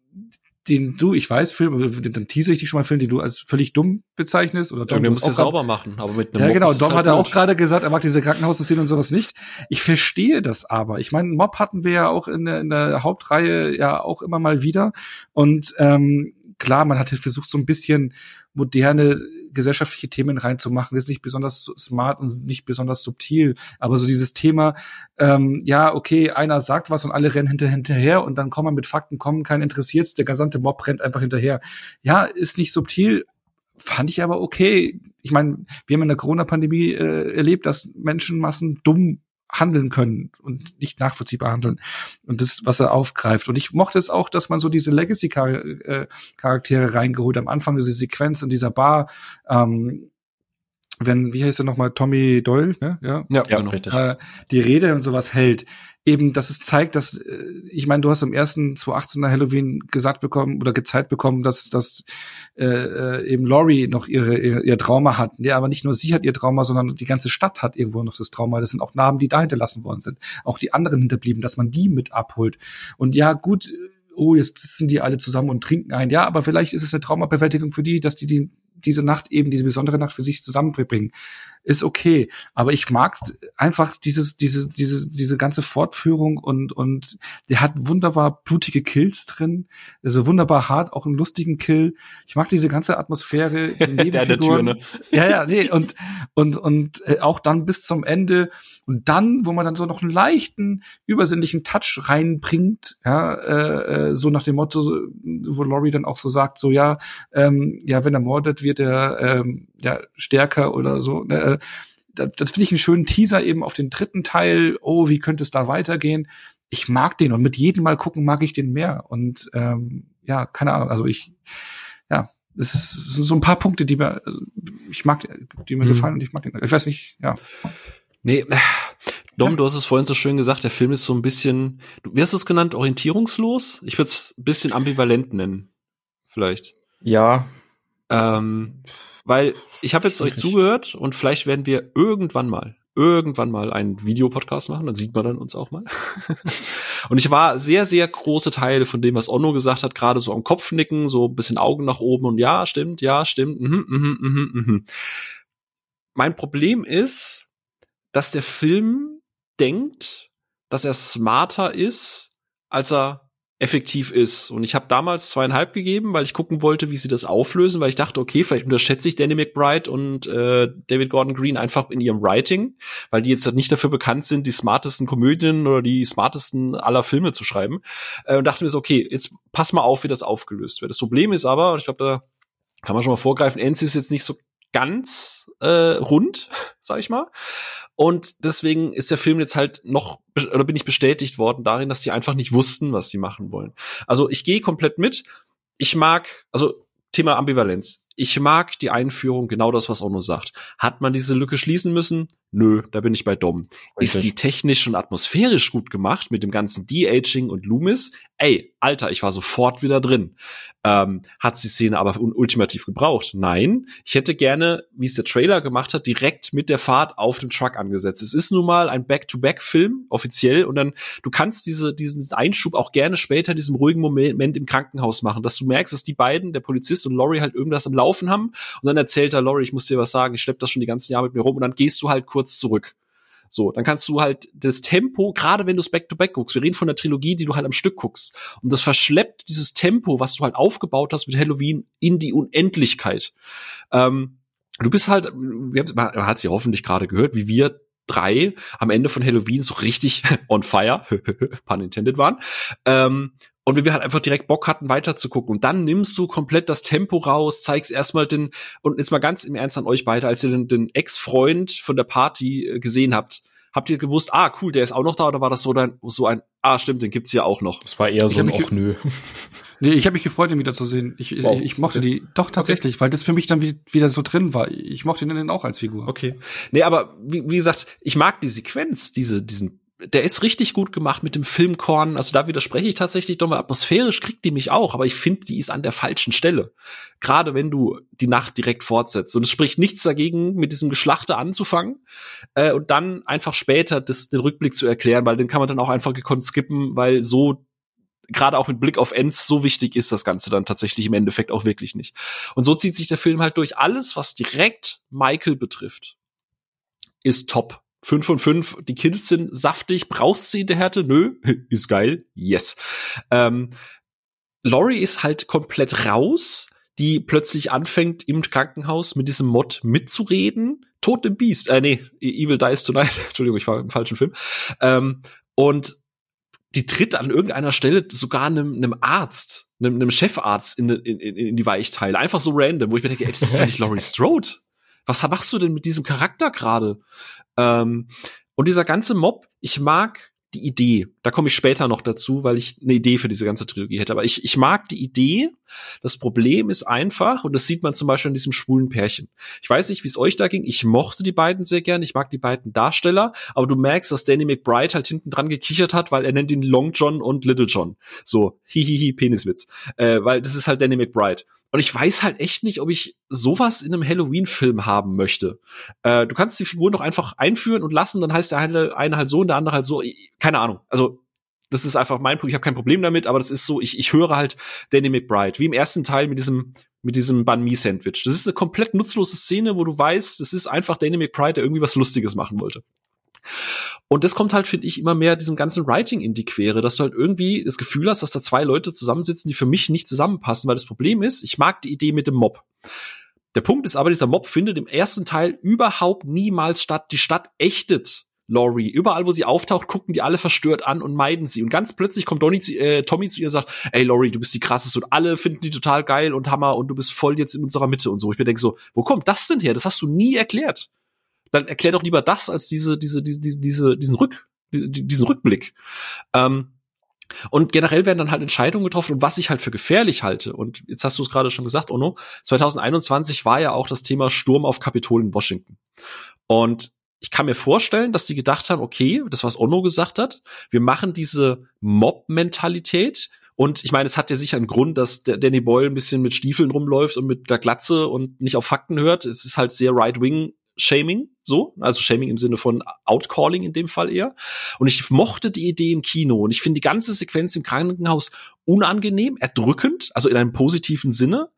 den du, ich weiß, Film, dann tease ich dich schon mal Film, den du als völlig dumm bezeichnest oder Dom. Ja, musst du sauber machen, aber mit einem Ja, genau. Dom halt hat ja auch gerade gesagt, er mag diese Krankenhausszene und sowas nicht. Ich verstehe das aber. Ich meine, Mob hatten wir ja auch in der, in der Hauptreihe ja auch immer mal wieder und ähm, klar, man hat versucht, so ein bisschen moderne gesellschaftliche Themen reinzumachen, ist nicht besonders smart und nicht besonders subtil. Aber so dieses Thema, ähm, ja, okay, einer sagt was und alle rennen hinter, hinterher und dann kommen wir mit Fakten, kommen, kein interessiert's, der gesamte Mob rennt einfach hinterher. Ja, ist nicht subtil, fand ich aber okay. Ich meine, wir haben in der Corona-Pandemie äh, erlebt, dass Menschenmassen dumm handeln können und nicht nachvollziehbar handeln. Und das, was er aufgreift. Und ich mochte es auch, dass man so diese Legacy-Charaktere reingeholt am Anfang, diese Sequenz in dieser Bar, ähm, wenn, wie heißt er nochmal, Tommy Doyle, ne? Ja, ja, ja genau. richtig. Äh, die Rede und sowas hält eben, dass es zeigt, dass, äh, ich meine, du hast im ersten 2018er Halloween gesagt bekommen oder gezeigt bekommen, dass, dass äh, äh, eben Laurie noch ihre, ihr, ihr Trauma hat. Ja, aber nicht nur sie hat ihr Trauma, sondern die ganze Stadt hat irgendwo noch das Trauma. Das sind auch Narben, die da hinterlassen worden sind. Auch die anderen hinterblieben, dass man die mit abholt. Und ja, gut, oh, jetzt sitzen die alle zusammen und trinken ein. Ja, aber vielleicht ist es eine Traumabewältigung für die, dass die, die diese Nacht eben, diese besondere Nacht für sich zusammenbringen. Ist okay. Aber ich mag einfach dieses, diese, diese, diese ganze Fortführung und, und der hat wunderbar blutige Kills drin. Also wunderbar hart, auch einen lustigen Kill. Ich mag diese ganze Atmosphäre, <laughs> diese Nebenfiguren. der Tür, ne? Ja, ja, nee, und, und, und äh, auch dann bis zum Ende. Und dann, wo man dann so noch einen leichten, übersinnlichen Touch reinbringt, ja, äh, äh so nach dem Motto, wo Laurie dann auch so sagt, so ja, ähm, ja, wenn er mordet, wird er ähm, ja stärker oder so. Ne? Äh, das, das finde ich einen schönen Teaser eben auf den dritten Teil. Oh, wie könnte es da weitergehen? Ich mag den und mit jedem Mal gucken mag ich den mehr. Und ähm, ja, keine Ahnung. Also ich, ja, es sind so ein paar Punkte, die mir, also ich mag, die mir hm. gefallen und ich mag den. Ich weiß nicht, ja. Nee, Dom, du hast es vorhin so schön gesagt, der Film ist so ein bisschen, wie hast du es genannt, orientierungslos? Ich würde es ein bisschen ambivalent nennen. Vielleicht. Ja. Ähm, weil ich habe jetzt euch zugehört und vielleicht werden wir irgendwann mal, irgendwann mal einen Videopodcast machen, dann sieht man dann uns auch mal. <laughs> und ich war sehr, sehr große Teile von dem, was Onno gesagt hat, gerade so am Kopf nicken, so ein bisschen Augen nach oben und ja, stimmt, ja, stimmt. Mhm, mhm, mhm, mhm. Mein Problem ist, dass der Film denkt, dass er smarter ist, als er effektiv ist. Und ich habe damals zweieinhalb gegeben, weil ich gucken wollte, wie sie das auflösen, weil ich dachte, okay, vielleicht unterschätze ich Danny McBride und äh, David Gordon Green einfach in ihrem Writing, weil die jetzt halt nicht dafür bekannt sind, die smartesten Komödien oder die smartesten aller Filme zu schreiben. Äh, und dachte mir so, okay, jetzt pass mal auf, wie das aufgelöst wird. Das Problem ist aber, ich glaube, da kann man schon mal vorgreifen, Enzi ist jetzt nicht so ganz äh, rund, <laughs> sag ich mal. Und deswegen ist der Film jetzt halt noch, oder bin ich bestätigt worden darin, dass sie einfach nicht wussten, was sie machen wollen. Also ich gehe komplett mit. Ich mag, also Thema Ambivalenz. Ich mag die Einführung, genau das, was Ono sagt. Hat man diese Lücke schließen müssen? Nö, da bin ich bei Dom. Richtig. Ist die technisch und atmosphärisch gut gemacht mit dem ganzen De-Aging und Loomis? Ey, Alter, ich war sofort wieder drin. Ähm, hat die Szene aber ultimativ gebraucht? Nein. Ich hätte gerne, wie es der Trailer gemacht hat, direkt mit der Fahrt auf dem Truck angesetzt. Es ist nun mal ein Back-to-Back-Film, offiziell, und dann, du kannst diese, diesen Einschub auch gerne später in diesem ruhigen Moment im Krankenhaus machen, dass du merkst, dass die beiden, der Polizist und Laurie, halt irgendwas am Laufen haben, und dann erzählt er, Laurie, ich muss dir was sagen, ich schlepp das schon die ganzen Jahre mit mir rum, und dann gehst du halt kurz zurück. So, dann kannst du halt das Tempo, gerade wenn du es back-to-back guckst, wir reden von der Trilogie, die du halt am Stück guckst, und das verschleppt dieses Tempo, was du halt aufgebaut hast mit Halloween, in die Unendlichkeit. Ähm, du bist halt, man hat sie hoffentlich gerade gehört, wie wir drei am Ende von Halloween so richtig <laughs> on fire, <laughs> pun intended waren. Ähm, und wie wir halt einfach direkt Bock hatten, weiterzugucken. Und dann nimmst du komplett das Tempo raus, zeigst erstmal den, und jetzt mal ganz im Ernst an euch beide, als ihr den, den Ex-Freund von der Party äh, gesehen habt, habt ihr gewusst, ah, cool, der ist auch noch da, oder war das so, dein, so ein, ah, stimmt, den gibt's hier auch noch? Das war eher so ein Och nö. <laughs> Nee, ich habe mich gefreut, ihn wiederzusehen. Ich, wow. ich, ich mochte die doch tatsächlich, okay. weil das für mich dann wieder so drin war. Ich mochte ihn dann auch als Figur. Okay. Nee, aber wie, wie gesagt, ich mag die Sequenz, diese, diesen der ist richtig gut gemacht mit dem Filmkorn. Also da widerspreche ich tatsächlich doch mal. Atmosphärisch kriegt die mich auch, aber ich finde, die ist an der falschen Stelle. Gerade wenn du die Nacht direkt fortsetzt. Und es spricht nichts dagegen, mit diesem Geschlachte anzufangen äh, und dann einfach später das, den Rückblick zu erklären, weil den kann man dann auch einfach gekonnt skippen, weil so gerade auch mit Blick auf Ends so wichtig ist das Ganze dann tatsächlich im Endeffekt auch wirklich nicht. Und so zieht sich der Film halt durch. Alles, was direkt Michael betrifft, ist top. 5 von 5, die Kills sind saftig, brauchst sie in der Härte? Nö, <laughs> ist geil, yes. Ähm, Laurie ist halt komplett raus, die plötzlich anfängt im Krankenhaus mit diesem Mod mitzureden. Im Beast, äh, nee, Evil Dies Tonight, <laughs> Entschuldigung, ich war im falschen Film. Ähm, und die tritt an irgendeiner Stelle sogar einem, einem Arzt, einem, einem Chefarzt in, in, in die Weichteile. Einfach so random, wo ich mir denke, ey, das ist doch nicht Laurie Strode was machst du denn mit diesem Charakter gerade? Ähm, und dieser ganze Mob, ich mag die Idee. Da komme ich später noch dazu, weil ich eine Idee für diese ganze Trilogie hätte. Aber ich, ich mag die Idee. Das Problem ist einfach, und das sieht man zum Beispiel in diesem schwulen Pärchen. Ich weiß nicht, wie es euch da ging. Ich mochte die beiden sehr gern. Ich mag die beiden Darsteller. Aber du merkst, dass Danny McBride halt hinten dran gekichert hat, weil er nennt ihn Long John und Little John. So, hihihi, Peniswitz. Äh, weil das ist halt Danny McBride. Und ich weiß halt echt nicht, ob ich sowas in einem Halloween-Film haben möchte. Äh, du kannst die Figuren doch einfach einführen und lassen, dann heißt der eine, eine halt so und der andere halt so. Keine Ahnung. Also das ist einfach mein Punkt. Ich habe kein Problem damit, aber das ist so, ich, ich höre halt Danny McBride, wie im ersten Teil mit diesem mit diesem Banh Mi Sandwich. Das ist eine komplett nutzlose Szene, wo du weißt, das ist einfach Danny McBride, der irgendwie was Lustiges machen wollte. Und das kommt halt, finde ich, immer mehr diesem ganzen Writing in die Quere, dass du halt irgendwie das Gefühl hast, dass da zwei Leute zusammensitzen, die für mich nicht zusammenpassen, weil das Problem ist, ich mag die Idee mit dem Mob. Der Punkt ist aber, dieser Mob findet im ersten Teil überhaupt niemals statt. Die Stadt ächtet Laurie. Überall, wo sie auftaucht, gucken die alle verstört an und meiden sie. Und ganz plötzlich kommt Donny zu, äh, Tommy zu ihr und sagt, ey Laurie, du bist die krasseste und alle finden die total geil und Hammer und du bist voll jetzt in unserer Mitte und so. Ich mir denke so, wo kommt das denn her? Das hast du nie erklärt. Dann erklär doch lieber das als diese, diese, diese, diese, diesen Rück, diesen Rückblick. Ähm, und generell werden dann halt Entscheidungen getroffen und was ich halt für gefährlich halte. Und jetzt hast du es gerade schon gesagt, Ono, 2021 war ja auch das Thema Sturm auf Kapitol in Washington. Und ich kann mir vorstellen, dass sie gedacht haben, okay, das was Onno gesagt hat, wir machen diese Mob-Mentalität. Und ich meine, es hat ja sicher einen Grund, dass der Danny Boyle ein bisschen mit Stiefeln rumläuft und mit der Glatze und nicht auf Fakten hört. Es ist halt sehr right-wing Shaming, so, also Shaming im Sinne von Outcalling in dem Fall eher. Und ich mochte die Idee im Kino und ich finde die ganze Sequenz im Krankenhaus unangenehm, erdrückend, also in einem positiven Sinne.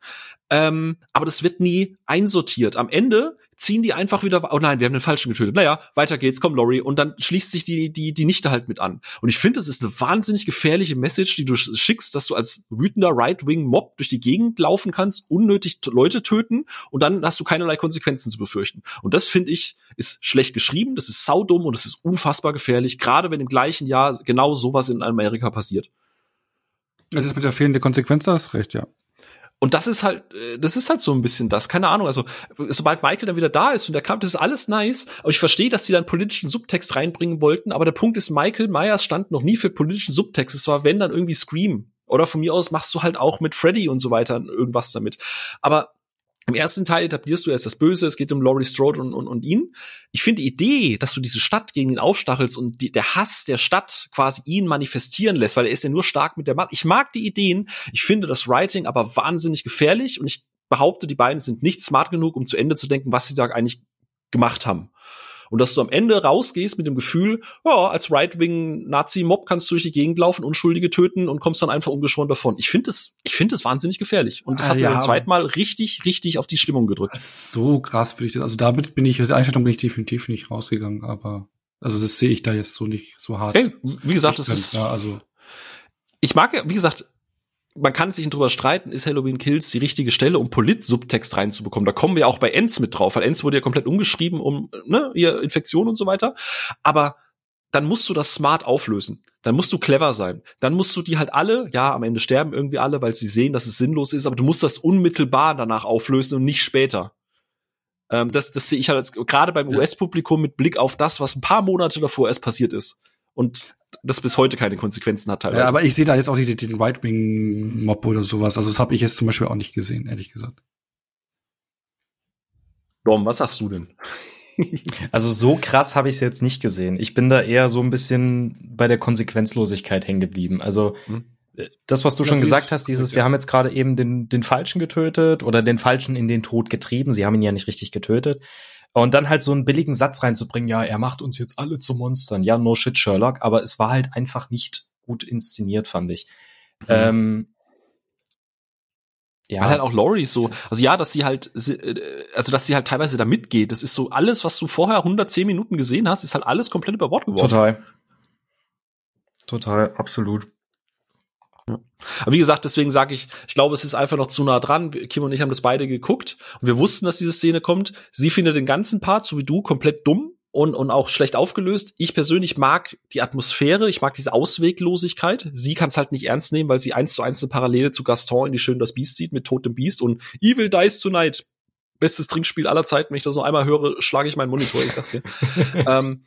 Ähm, aber das wird nie einsortiert. Am Ende ziehen die einfach wieder, oh nein, wir haben den Falschen getötet. Naja, weiter geht's, komm Laurie. Und dann schließt sich die, die, die Nichte halt mit an. Und ich finde, das ist eine wahnsinnig gefährliche Message, die du schickst, dass du als wütender Right-Wing-Mob durch die Gegend laufen kannst, unnötig Leute töten und dann hast du keinerlei Konsequenzen zu befürchten. Und das finde ich, ist schlecht geschrieben, das ist saudumm und es ist unfassbar gefährlich, gerade wenn im gleichen Jahr genau sowas in Amerika passiert. Das ist mit der fehlenden Konsequenz, da hast recht, ja. Und das ist halt, äh, das ist halt so ein bisschen das, keine Ahnung. Also, sobald Michael dann wieder da ist und der kam, das ist alles nice. Aber ich verstehe, dass sie dann politischen Subtext reinbringen wollten. Aber der Punkt ist, Michael Myers stand noch nie für politischen Subtext. Es war, wenn dann irgendwie Scream. Oder von mir aus machst du halt auch mit Freddy und so weiter irgendwas damit. Aber im ersten Teil etablierst du erst das Böse, es geht um Laurie Strode und, und, und ihn. Ich finde die Idee, dass du diese Stadt gegen ihn aufstachelst und die, der Hass der Stadt quasi ihn manifestieren lässt, weil er ist ja nur stark mit der Macht. Ich mag die Ideen, ich finde das Writing aber wahnsinnig gefährlich und ich behaupte, die beiden sind nicht smart genug, um zu Ende zu denken, was sie da eigentlich gemacht haben. Und dass du am Ende rausgehst mit dem Gefühl, ja, als Right-Wing-Nazi-Mob kannst du durch die Gegend laufen, Unschuldige töten und kommst dann einfach ungeschoren davon. Ich finde es, ich finde es wahnsinnig gefährlich. Und das ah, hat ja, mir beim zweiten Mal richtig, richtig auf die Stimmung gedrückt. Das ist so krass für dich. Also damit bin ich, der Einstellung bin ich definitiv nicht rausgegangen, aber also das sehe ich da jetzt so nicht so hart. Hey, wie gesagt, das ist, ja, also ich mag ja, wie gesagt, man kann sich drüber streiten, ist Halloween Kills die richtige Stelle, um Polit-Subtext reinzubekommen. Da kommen wir auch bei Enz mit drauf, weil Enz wurde ja komplett umgeschrieben um ne, ihr Infektion und so weiter. Aber dann musst du das smart auflösen. Dann musst du clever sein. Dann musst du die halt alle, ja, am Ende sterben irgendwie alle, weil sie sehen, dass es sinnlos ist, aber du musst das unmittelbar danach auflösen und nicht später. Ähm, das, das sehe ich halt gerade beim. US-Publikum mit Blick auf das, was ein paar Monate davor erst passiert ist. Und das bis heute keine Konsequenzen hat teilweise. Ja, aber ich sehe da jetzt auch nicht den Right-Wing-Mob oder sowas. Also das habe ich jetzt zum Beispiel auch nicht gesehen, ehrlich gesagt. Dom, was sagst du denn? <laughs> Also so krass habe ich es jetzt nicht gesehen. Ich bin da eher so ein bisschen bei der Konsequenzlosigkeit hängen geblieben. Also hm. das, was du ja, schon gesagt hast, dieses, ja. wir haben jetzt gerade eben den, den Falschen getötet oder den Falschen in den Tod getrieben. Sie haben ihn ja nicht richtig getötet. Und dann halt so einen billigen Satz reinzubringen, ja, er macht uns jetzt alle zu Monstern. Ja, no shit, Sherlock. Aber es war halt einfach nicht gut inszeniert, fand ich. Mhm. Ähm, ja. Weil halt auch Laurie so, also ja, dass sie halt, äh, also dass sie halt teilweise da mitgeht. Das ist so alles, was du vorher 110 Minuten gesehen hast, ist halt alles komplett über Bord geworden. Total. Total, absolut. Aber wie gesagt, deswegen sage ich, ich glaube, es ist einfach noch zu nah dran. Kim und ich haben das beide geguckt und wir wussten, dass diese Szene kommt. Sie findet den ganzen Part, so wie du, komplett dumm und, und auch schlecht aufgelöst. Ich persönlich mag die Atmosphäre, ich mag diese Ausweglosigkeit. Sie kann es halt nicht ernst nehmen, weil sie eins zu eins eine Parallele zu Gaston in die Schön das Biest sieht mit Totem Biest und Evil Dies Tonight. Bestes Trinkspiel aller Zeiten. Wenn ich das noch einmal höre, schlage ich meinen Monitor, ich sag's dir. <laughs> ähm,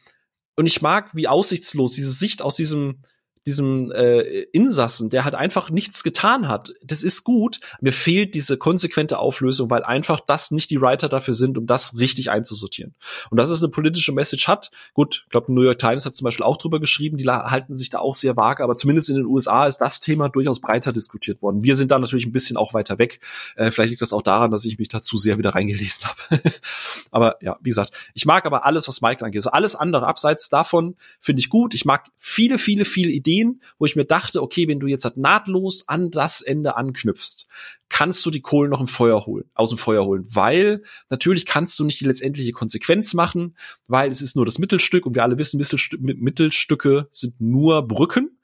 und ich mag, wie aussichtslos diese Sicht aus diesem, diesem äh, Insassen, der halt einfach nichts getan hat. Das ist gut. Mir fehlt diese konsequente Auflösung, weil einfach das nicht die Writer dafür sind, um das richtig einzusortieren. Und dass es eine politische Message hat, gut, ich glaube, New York Times hat zum Beispiel auch drüber geschrieben, die halten sich da auch sehr vage, aber zumindest in den USA ist das Thema durchaus breiter diskutiert worden. Wir sind da natürlich ein bisschen auch weiter weg. Äh, vielleicht liegt das auch daran, dass ich mich dazu sehr wieder reingelesen habe. <laughs> aber ja, wie gesagt, ich mag aber alles, was Michael angeht. So alles andere abseits davon finde ich gut. Ich mag viele, viele, viele Ideen Ideen, wo ich mir dachte, okay, wenn du jetzt halt nahtlos an das Ende anknüpfst, kannst du die Kohlen noch im Feuer holen, aus dem Feuer holen, weil natürlich kannst du nicht die letztendliche Konsequenz machen, weil es ist nur das Mittelstück und wir alle wissen, Mittelstücke sind nur Brücken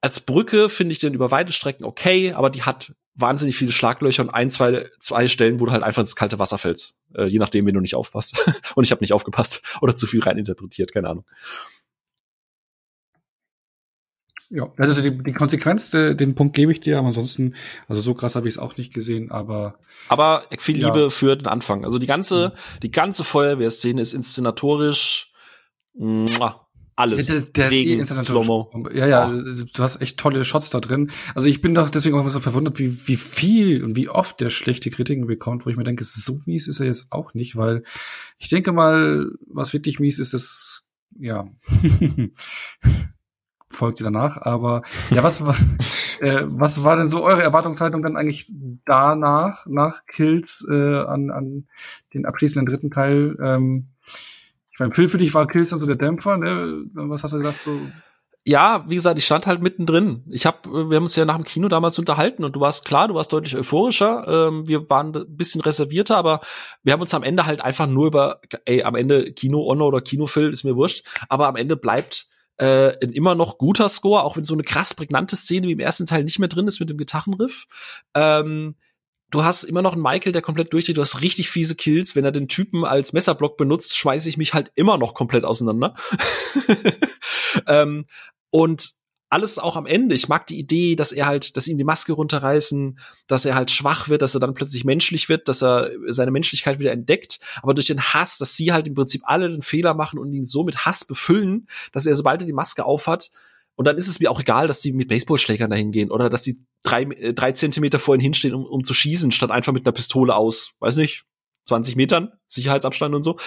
als Brücke finde ich den über weite Strecken okay, aber die hat wahnsinnig viele Schlaglöcher und ein, zwei, zwei Stellen, wo du halt einfach ins kalte Wasser fällst. Äh, je nachdem, wenn du nicht aufpasst. <laughs> und ich habe nicht aufgepasst oder zu viel reininterpretiert, keine Ahnung. Ja, also die, die Konsequenz, den Punkt gebe ich dir, aber ansonsten, also so krass habe ich es auch nicht gesehen, aber. Aber viel Liebe ja. für den Anfang. Also die ganze, mhm. die ganze Feuerwehrszene ist inszenatorisch muah, alles. Der, der Regen, ist eh Slow-Mo. Ja, ja, oh. du hast echt tolle Shots da drin. Also ich bin doch deswegen auch so verwundert, wie, wie viel und wie oft der schlechte Kritiken bekommt, wo ich mir denke, so mies ist er jetzt auch nicht, weil ich denke mal, was wirklich mies ist, ist, ja, <laughs> folgt sie danach. Aber ja, was war, <laughs> äh, was war denn so eure Erwartungshaltung dann eigentlich danach, nach Kills äh, an, an den abschließenden dritten Teil? Ähm, ich meine, Phil, für dich war Kills dann so der Dämpfer, ne? Was hast du gedacht so? Ja, wie gesagt, ich stand halt mittendrin. Ich hab, wir haben uns ja nach dem Kino damals unterhalten und du warst klar, du warst deutlich euphorischer. Ähm, wir waren ein bisschen reservierter, aber wir haben uns am Ende halt einfach nur über, ey, am Ende Kino Honor oder Kino Phil ist mir wurscht, aber am Ende bleibt äh, ein immer noch guter Score, auch wenn so eine krass prägnante Szene wie im ersten Teil nicht mehr drin ist mit dem Gitarrenriff. Ähm, du hast immer noch einen Michael, der komplett durchdreht. Du hast richtig fiese Kills. Wenn er den Typen als Messerblock benutzt, schmeiße ich mich halt immer noch komplett auseinander. <laughs> ähm, und alles auch am Ende. Ich mag die Idee, dass er halt, dass ihm die Maske runterreißen, dass er halt schwach wird, dass er dann plötzlich menschlich wird, dass er seine Menschlichkeit wieder entdeckt. Aber durch den Hass, dass sie halt im Prinzip alle den Fehler machen und ihn so mit Hass befüllen, dass er, sobald er die Maske aufhat, und dann ist es mir auch egal, dass sie mit Baseballschlägern dahin gehen oder dass sie drei, äh, drei Zentimeter vorhin hinstehen, um, um zu schießen, statt einfach mit einer Pistole aus, weiß nicht, 20 Metern, Sicherheitsabstand und so.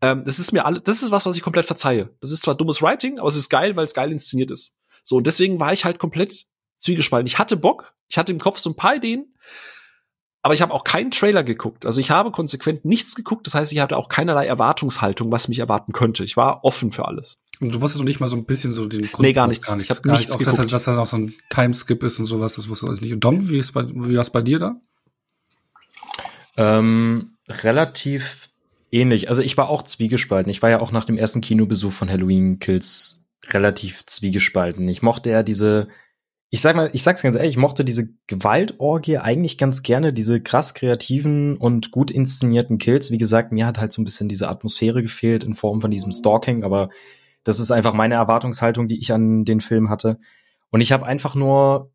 Ähm, das ist mir alle, das ist was, was ich komplett verzeihe. Das ist zwar dummes Writing, aber es ist geil, weil es geil inszeniert ist. So, und deswegen war ich halt komplett zwiegespalten. Ich hatte Bock, ich hatte im Kopf so ein paar Ideen, aber ich habe auch keinen Trailer geguckt. Also ich habe konsequent nichts geguckt. Das heißt, ich hatte auch keinerlei Erwartungshaltung, was mich erwarten könnte. Ich war offen für alles. Und du wusstest noch nicht mal so ein bisschen so den Grund. Nee, gar nichts. Gar nichts. Ich habe nichts auch, geguckt. Dass, dass das auch so ein Timeskip ist und sowas, das wusstest du alles nicht. Und Dom, wie ist bei, wie war es bei dir da? Ähm, relativ ähnlich. Also ich war auch zwiegespalten. Ich war ja auch nach dem ersten Kinobesuch von Halloween Kills relativ zwiegespalten. Ich mochte ja diese, ich sag mal, ich sag's ganz ehrlich, ich mochte diese Gewaltorgie eigentlich ganz gerne, diese krass kreativen und gut inszenierten Kills. Wie gesagt, mir hat halt so ein bisschen diese Atmosphäre gefehlt in Form von diesem Stalking, aber das ist einfach meine Erwartungshaltung, die ich an den Film hatte. Und ich habe einfach nur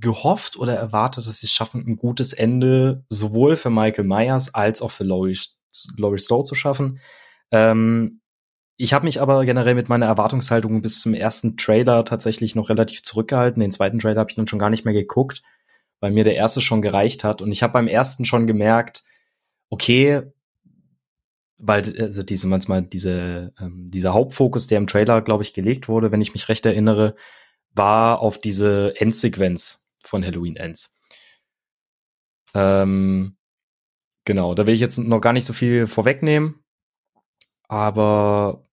gehofft oder erwartet, dass sie es schaffen, ein gutes Ende sowohl für Michael Myers als auch für Laurie, Laurie Stowe zu schaffen. Ähm, ich habe mich aber generell mit meiner Erwartungshaltung bis zum ersten Trailer tatsächlich noch relativ zurückgehalten. Den zweiten Trailer habe ich dann schon gar nicht mehr geguckt, weil mir der erste schon gereicht hat. Und ich habe beim ersten schon gemerkt, okay, weil also diese manchmal diese ähm, dieser Hauptfokus, der im Trailer, glaube ich, gelegt wurde, wenn ich mich recht erinnere, war auf diese Endsequenz von Halloween Ends. Ähm, genau, da will ich jetzt noch gar nicht so viel vorwegnehmen, aber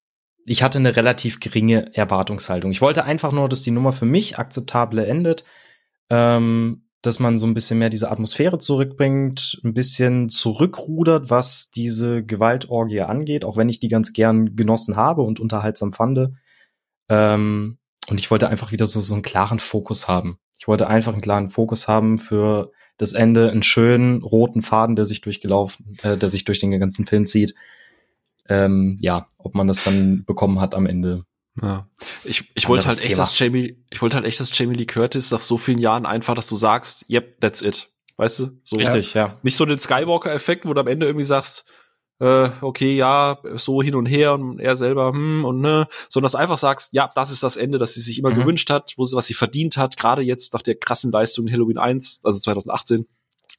ich hatte eine relativ geringe Erwartungshaltung. Ich wollte einfach nur, dass die Nummer für mich akzeptable endet. Ähm, dass man so ein bisschen mehr diese Atmosphäre zurückbringt, ein bisschen zurückrudert, was diese Gewaltorgie angeht, auch wenn ich die ganz gern genossen habe und unterhaltsam fand. Ähm, und ich wollte einfach wieder so, so einen klaren Fokus haben. Ich wollte einfach einen klaren Fokus haben für das Ende, einen schönen roten Faden, der sich durchgelaufen, äh, der sich durch den ganzen Film zieht. Ähm, ja, ob man das dann bekommen hat am Ende, ja. Ich, ich wollte halt echt, Thema. dass Jamie, ich wollte halt echt, dass Jamie Lee Curtis nach so vielen Jahren einfach, dass du sagst, yep, that's it. Weißt du? So, Richtig, ja. Nicht so den Skywalker-Effekt, wo du am Ende irgendwie sagst, äh, okay, ja, so hin und her und er selber, hm, und ne, sondern dass du einfach sagst, ja, das ist das Ende, das sie sich immer mhm. gewünscht hat, wo sie, was sie verdient hat, gerade jetzt nach der krassen Leistung in Halloween 1, also 2018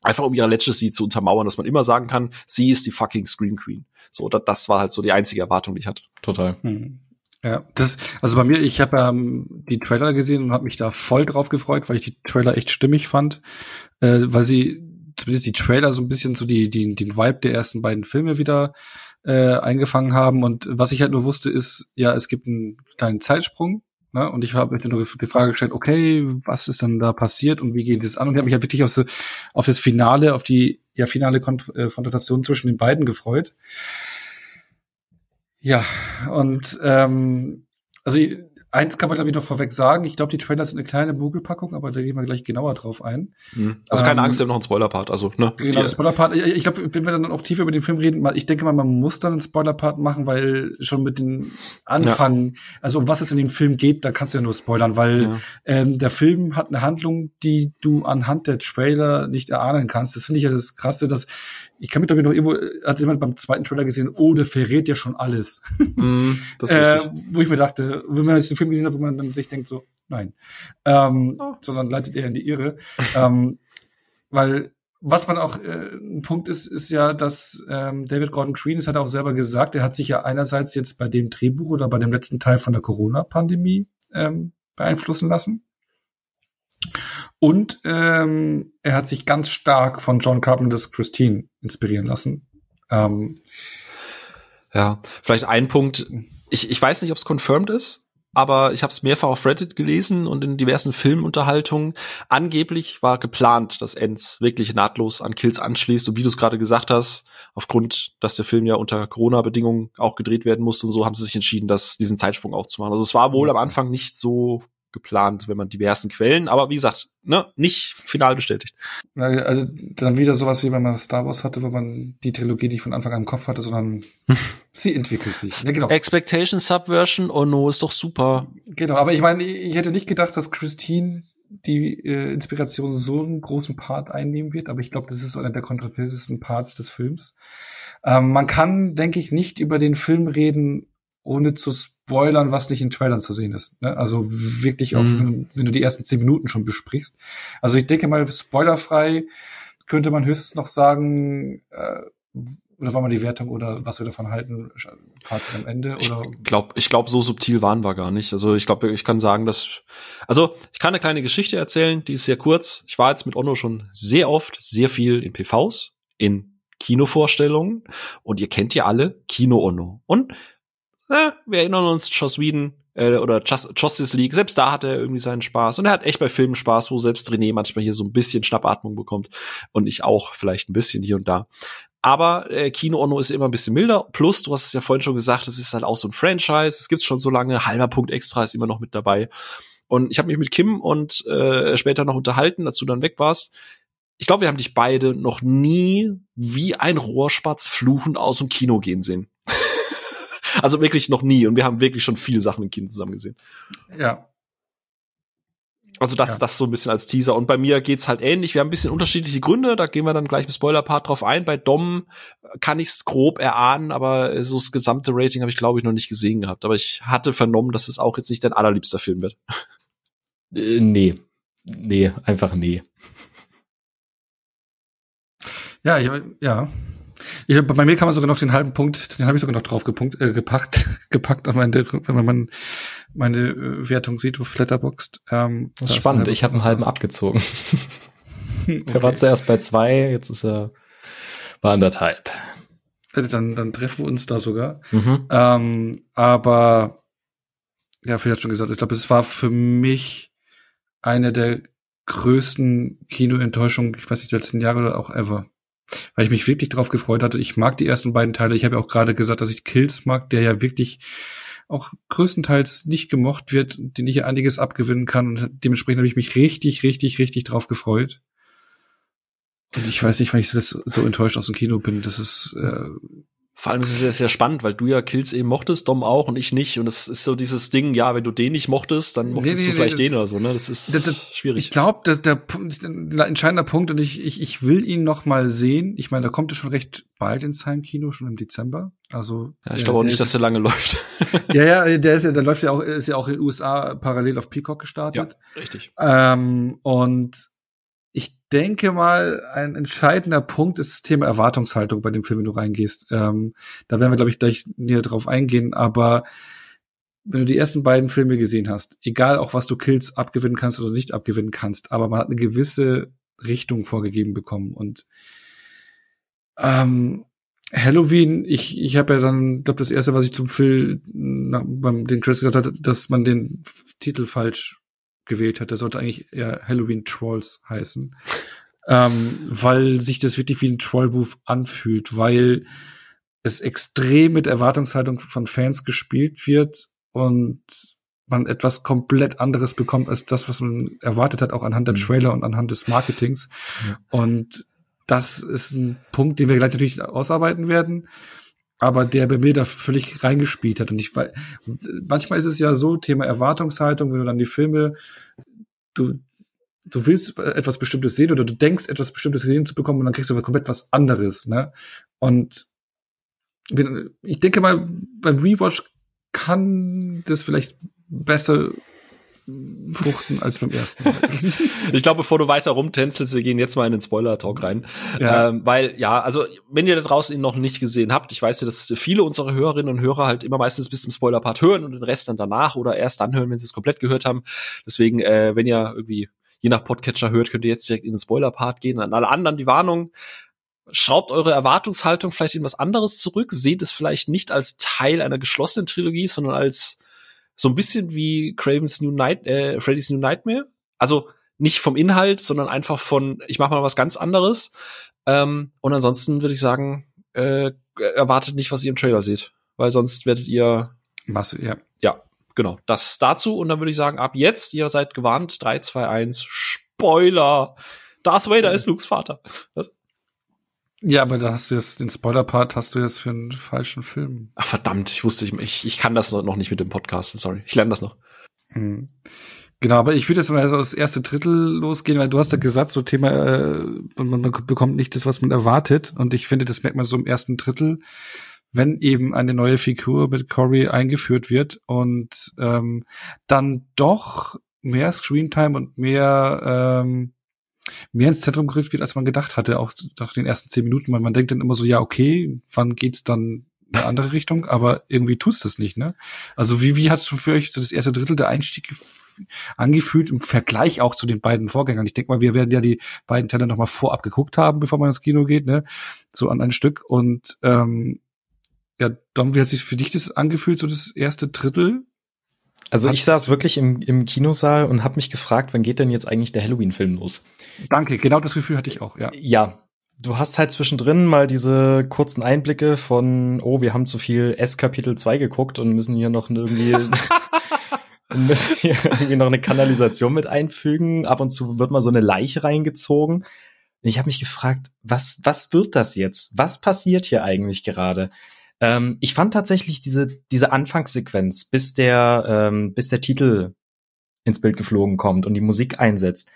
einfach um ihre Legacy zu untermauern, dass man immer sagen kann, sie ist die fucking Scream Queen. So, das war halt so die einzige Erwartung, die ich hatte. Total. Hm. Ja, das, also bei mir, ich habe ähm, die Trailer gesehen und habe mich da voll drauf gefreut, weil ich die Trailer echt stimmig fand, äh, weil sie zumindest die Trailer so ein bisschen so die, die den Vibe der ersten beiden Filme wieder äh, eingefangen haben. Und was ich halt nur wusste, ist, ja, es gibt einen kleinen Zeitsprung Ne? Und ich habe mir nur die Frage gestellt, okay, was ist dann da passiert und wie geht das an? Und ich habe mich halt wirklich auf, auf das Finale, auf die ja finale äh, Konfrontation zwischen den beiden gefreut. Ja, und ähm, also Eins kann man, glaube ich, noch vorweg sagen. Ich glaube, die Trailer sind eine kleine Mogelpackung, aber da gehen wir gleich genauer drauf ein. Mhm. Also keine ähm, Angst, wir haben noch einen Spoiler-Part. Also, ne? Genau, ja. Spoiler-Part. Ich glaube, wenn wir dann auch tiefer über den Film reden, ich denke mal, man muss dann einen Spoiler-Part machen, weil schon mit dem Anfang, ja. also um was es in dem Film geht, da kannst du ja nur spoilern, weil ja. ähm, der Film hat eine Handlung, die du anhand der Trailer nicht erahnen kannst. Das finde ich ja das Krasse, dass ich kann mich glaube ich noch irgendwo, hat jemand beim zweiten Trailer gesehen, oh, der verrät ja schon alles. Mm, <laughs> äh, wo ich mir dachte, wenn man jetzt den Film gesehen hat, wo man dann sich denkt so, nein. Ähm, oh. Sondern leitet eher in die Irre. ähm, weil was man auch äh, ein Punkt ist, ist ja, dass ähm, David Gordon Green, das hat er auch selber gesagt, er hat sich ja einerseits jetzt bei dem Drehbuch oder bei dem letzten Teil von der Corona-Pandemie ähm, beeinflussen lassen. Und ähm, er hat sich ganz stark von John Carpenter's Christine inspirieren lassen. Ähm, ja, vielleicht ein Punkt. Ich, ich weiß nicht, ob es confirmed ist, aber ich habe es mehrfach auf Reddit gelesen und in diversen Filmunterhaltungen. Angeblich war geplant, dass Ends wirklich nahtlos an Kills anschließt. Und wie du es gerade gesagt hast, aufgrund, dass der Film ja unter Corona-Bedingungen auch gedreht werden musste und so, haben sie sich entschieden, das, diesen Zeitsprung aufzumachen. Also es war wohl am Anfang nicht so geplant, wenn man diversen Quellen, aber wie gesagt, ne, nicht final bestätigt. Also dann wieder sowas wie wenn man Star Wars hatte, wo man die Trilogie nicht von Anfang an im Kopf hatte, sondern <laughs> sie entwickelt sich. Ja, genau. Expectation Subversion, oh no, ist doch super. Genau, aber ich meine, ich hätte nicht gedacht, dass Christine die äh, Inspiration so einen großen Part einnehmen wird, aber ich glaube, das ist einer der kontroversesten Parts des Films. Ähm, man kann, denke ich, nicht über den Film reden, ohne zu spoilern, was nicht in Trailern zu sehen ist. Ne? Also wirklich mhm. auch, wenn, wenn, du die ersten zehn Minuten schon besprichst. Also ich denke mal, spoilerfrei könnte man höchstens noch sagen, äh, oder war mal die Wertung oder was wir davon halten, Fazit am Ende? Oder? Ich glaube, ich glaub, so subtil waren wir gar nicht. Also ich glaube, ich kann sagen, dass, also ich kann eine kleine Geschichte erzählen, die ist sehr kurz. Ich war jetzt mit Onno schon sehr oft, sehr viel in PVs, in Kinovorstellungen und ihr kennt ja alle Kino Onno. Und äh, wir erinnern uns, Joss Whedon äh, oder Just, Justice League, selbst da hat er irgendwie seinen Spaß. Und er hat echt bei Filmen Spaß, wo selbst René manchmal hier so ein bisschen Schnappatmung bekommt. Und ich auch vielleicht ein bisschen hier und da. Aber äh, Kino Ono ist immer ein bisschen milder. Plus, du hast es ja vorhin schon gesagt, es ist halt auch so ein Franchise. Es gibt's schon so lange. Halber Punkt extra ist immer noch mit dabei. Und ich habe mich mit Kim und äh, später noch unterhalten, als du dann weg warst. Ich glaube, wir haben dich beide noch nie wie ein Rohrspatz fluchend aus dem Kino gehen sehen. Also wirklich noch nie. Und wir haben wirklich schon viele Sachen im Kino zusammen gesehen. Ja. Also das, ja. das so ein bisschen als Teaser. Und bei mir geht's halt ähnlich. Wir haben ein bisschen unterschiedliche Gründe. Da gehen wir dann gleich im Spoiler-Part drauf ein. Bei Dom kann ich's grob erahnen, aber so das gesamte Rating habe ich, glaube ich, noch nicht gesehen gehabt. Aber ich hatte vernommen, dass es auch jetzt nicht dein allerliebster Film wird. Äh, nee. Nee, einfach nee. Ja, ich, ja. Ich, bei mir kann man sogar noch den halben Punkt, den habe ich sogar noch drauf gepunkt, äh, gepackt, <laughs> gepackt an meine, wenn man meine äh, Wertung sieht auf Flatterboxd. Ähm, das ist spannend, ich habe einen halben abgezogen. <laughs> <laughs> okay. Er war zuerst bei zwei, jetzt ist er bei anderthalb. Dann, dann treffen wir uns da sogar. Mhm. Ähm, aber ja, vielleicht schon gesagt, ich glaube, es war für mich eine der größten Kinoenttäuschungen, ich weiß nicht, der letzten Jahre oder auch ever weil ich mich wirklich darauf gefreut hatte. Ich mag die ersten beiden Teile. Ich habe ja auch gerade gesagt, dass ich Kills mag, der ja wirklich auch größtenteils nicht gemocht wird, den ich ja einiges abgewinnen kann. Und dementsprechend habe ich mich richtig, richtig, richtig drauf gefreut. Und ich weiß nicht, wann ich so enttäuscht aus dem Kino bin. Das ist äh, vor allem ist es ja sehr spannend, weil du ja Kills eben mochtest, Dom auch und ich nicht. Und es ist so dieses Ding, ja, wenn du den nicht mochtest, dann mochtest nee, nee, du vielleicht nee, den oder so, ne? Das ist das, das, schwierig. Ich glaube, der, der, der entscheidende Punkt, und ich, ich, ich will ihn noch mal sehen. Ich meine, da kommt er schon recht bald ins Heimkino, schon im Dezember. Also ja, ich glaube auch nicht, dass der lange läuft. <laughs> ja, ja, der ist ja, der läuft ja auch, ist ja auch in den USA parallel auf Peacock gestartet. Ja, richtig. Ähm, und ich denke mal, ein entscheidender Punkt ist das Thema Erwartungshaltung bei dem Film, wenn du reingehst. Ähm, da werden wir, glaube ich, gleich näher drauf eingehen, aber wenn du die ersten beiden Filme gesehen hast, egal auch was du Kills abgewinnen kannst oder nicht abgewinnen kannst, aber man hat eine gewisse Richtung vorgegeben bekommen und ähm, Halloween, ich, ich habe ja dann, glaube das erste, was ich zum Film beim den Chris gesagt hat, dass man den Titel falsch gewählt hat. Der sollte eigentlich eher Halloween Trolls heißen. ähm, weil sich das wirklich wie ein Troll-Booth anfühlt, weil es extrem mit Erwartungshaltung von Fans gespielt wird und man etwas komplett anderes bekommt als das, was man erwartet hat, auch anhand der mhm. Trailer und anhand des Marketings. Ja. Und das ist ein Punkt, den wir gleich natürlich ausarbeiten werden, aber der bei mir da völlig reingespielt hat. Und ich weil manchmal ist es ja so, Thema Erwartungshaltung, wenn du dann die Filme, du, du willst etwas Bestimmtes sehen oder du denkst, etwas Bestimmtes gesehen zu bekommen und dann kriegst du komplett was anderes, ne? Und ich denke mal, beim Rewatch kann das vielleicht besser fruchten als beim ersten Mal. <laughs> ich glaube, bevor du weiter rumtänzelst, wir gehen jetzt mal in den Spoiler-Talk rein. Ja. Ähm, weil, ja, also, wenn ihr da draußen ihn noch nicht gesehen habt, ich weiß ja, dass viele unserer Hörerinnen und Hörer halt immer meistens bis zum Spoiler-Part hören und den Rest dann danach oder erst dann hören, wenn sie es komplett gehört haben. Deswegen, äh, wenn ihr irgendwie je nach Podcatcher hört, könnt ihr jetzt direkt in den Spoiler-Part gehen. An alle anderen die Warnung, schraubt eure Erwartungshaltung vielleicht in was anderes zurück, seht es vielleicht nicht als Teil einer geschlossenen Trilogie, sondern als so ein bisschen wie Craven's New Night, äh, Freddy's New Nightmare. Also nicht vom Inhalt, sondern einfach von, ich mache mal was ganz anderes. Ähm, und ansonsten würde ich sagen, äh, erwartet nicht, was ihr im Trailer seht, weil sonst werdet ihr Masse, ja. Ja, genau. Das dazu und dann würde ich sagen, ab jetzt, ihr seid gewarnt, 3, 2, 1, Spoiler. Darth Vader ja. ist Lukes Vater. Das ja, aber da hast du jetzt den Spoiler-Part hast du jetzt für einen falschen Film. Ach verdammt, ich wusste, ich, ich kann das noch nicht mit dem Podcast, sorry. Ich lerne das noch. Hm. Genau, aber ich würde jetzt mal so das erste Drittel losgehen, weil du hast ja gesagt, so Thema, äh, man, man bekommt nicht das, was man erwartet. Und ich finde, das merkt man so im ersten Drittel, wenn eben eine neue Figur mit Corey eingeführt wird und ähm, dann doch mehr Screentime und mehr ähm, mehr ins Zentrum gerückt wird, als man gedacht hatte, auch nach den ersten zehn Minuten. Man, man denkt dann immer so, ja, okay, wann geht's dann in eine andere Richtung? Aber irgendwie tut's das nicht, ne? Also wie, wie hast du für euch so das erste Drittel der Einstieg angefühlt im Vergleich auch zu den beiden Vorgängern? Ich denke mal, wir werden ja die beiden Teile nochmal vorab geguckt haben, bevor man ins Kino geht, ne? So an ein Stück. Und ähm, ja, Dom, wie hat sich für dich das angefühlt, so das erste Drittel? Also ich saß wirklich im, im Kinosaal und habe mich gefragt, wann geht denn jetzt eigentlich der Halloween-Film los? Danke, genau das Gefühl hatte ich auch, ja. Ja, du hast halt zwischendrin mal diese kurzen Einblicke von, oh, wir haben zu viel S-Kapitel 2 geguckt und müssen hier noch irgendwie, <laughs> müssen hier irgendwie noch eine Kanalisation mit einfügen. Ab und zu wird mal so eine Leiche reingezogen. Ich habe mich gefragt, was, was wird das jetzt? Was passiert hier eigentlich gerade? Ähm, ich fand tatsächlich diese, diese Anfangssequenz, bis der, ähm, bis der Titel ins Bild geflogen kommt und die Musik einsetzt,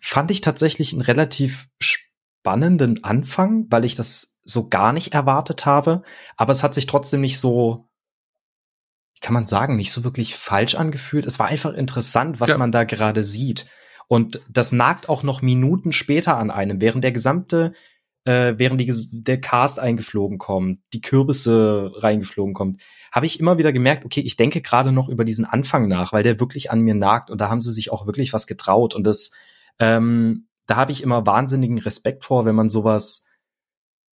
fand ich tatsächlich einen relativ spannenden Anfang, weil ich das so gar nicht erwartet habe. Aber es hat sich trotzdem nicht so, kann man sagen, nicht so wirklich falsch angefühlt. Es war einfach interessant, was ja. man da gerade sieht. Und das nagt auch noch Minuten später an einem, während der gesamte äh, während die, der Cast eingeflogen kommt, die Kürbisse reingeflogen kommt, habe ich immer wieder gemerkt, okay, ich denke gerade noch über diesen Anfang nach, weil der wirklich an mir nagt und da haben sie sich auch wirklich was getraut und das, ähm, da habe ich immer wahnsinnigen Respekt vor, wenn man sowas,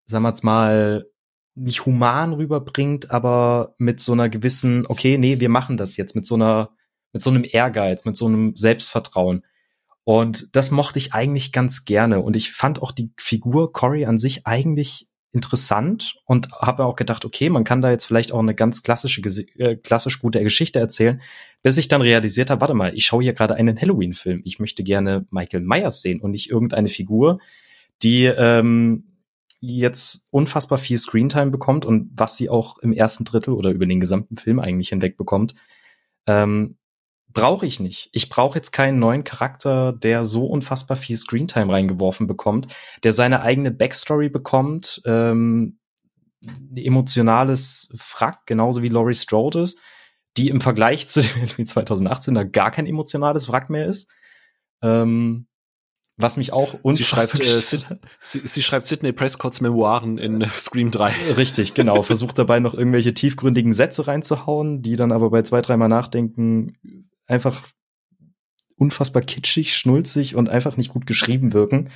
sagen wir mal, nicht human rüberbringt, aber mit so einer gewissen, okay, nee, wir machen das jetzt, mit so einer, mit so einem Ehrgeiz, mit so einem Selbstvertrauen. Und das mochte ich eigentlich ganz gerne. Und ich fand auch die Figur Cory an sich eigentlich interessant und habe auch gedacht, okay, man kann da jetzt vielleicht auch eine ganz klassische, äh, klassisch gute Geschichte erzählen, bis ich dann realisiert habe, warte mal, ich schaue hier gerade einen Halloween-Film. Ich möchte gerne Michael Myers sehen und nicht irgendeine Figur, die ähm, jetzt unfassbar viel Screentime bekommt und was sie auch im ersten Drittel oder über den gesamten Film eigentlich hinweg bekommt. Ähm, brauche ich nicht. Ich brauche jetzt keinen neuen Charakter, der so unfassbar viel Screentime reingeworfen bekommt, der seine eigene Backstory bekommt, ähm, emotionales Frack, genauso wie Laurie Strode ist, die im Vergleich zu dem Halloween 2018 da gar kein emotionales Wrack mehr ist. Ähm, was mich auch und sie schreibt, äh, sie, sie, schreibt Sidney Prescotts Memoiren in <laughs> Scream 3. Richtig, genau. Versucht dabei noch irgendwelche tiefgründigen Sätze reinzuhauen, die dann aber bei zwei, dreimal Nachdenken einfach unfassbar kitschig, schnulzig und einfach nicht gut geschrieben wirken.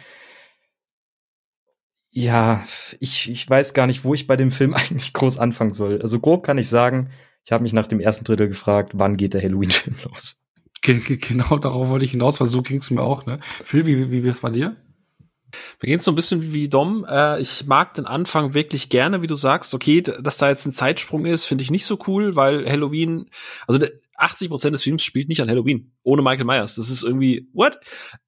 Ja, ich, ich weiß gar nicht, wo ich bei dem Film <laughs> eigentlich groß anfangen soll. Also grob kann ich sagen, Ich habe mich nach dem ersten Drittel gefragt, wann geht der Halloween-Film <laughs> los? Genau darauf wollte ich hinaus, weil so ging es mir auch. Ne? Phil, wie, wie, wie es bei dir? Mir geht's so ein bisschen wie Dom. Äh, ich mag den Anfang wirklich gerne, wie du sagst. Okay, dass da jetzt ein Zeitsprung ist, finde ich nicht so cool, weil Halloween, also 80 Prozent des Films spielt nicht an Halloween, ohne Michael Myers. Das ist irgendwie, what?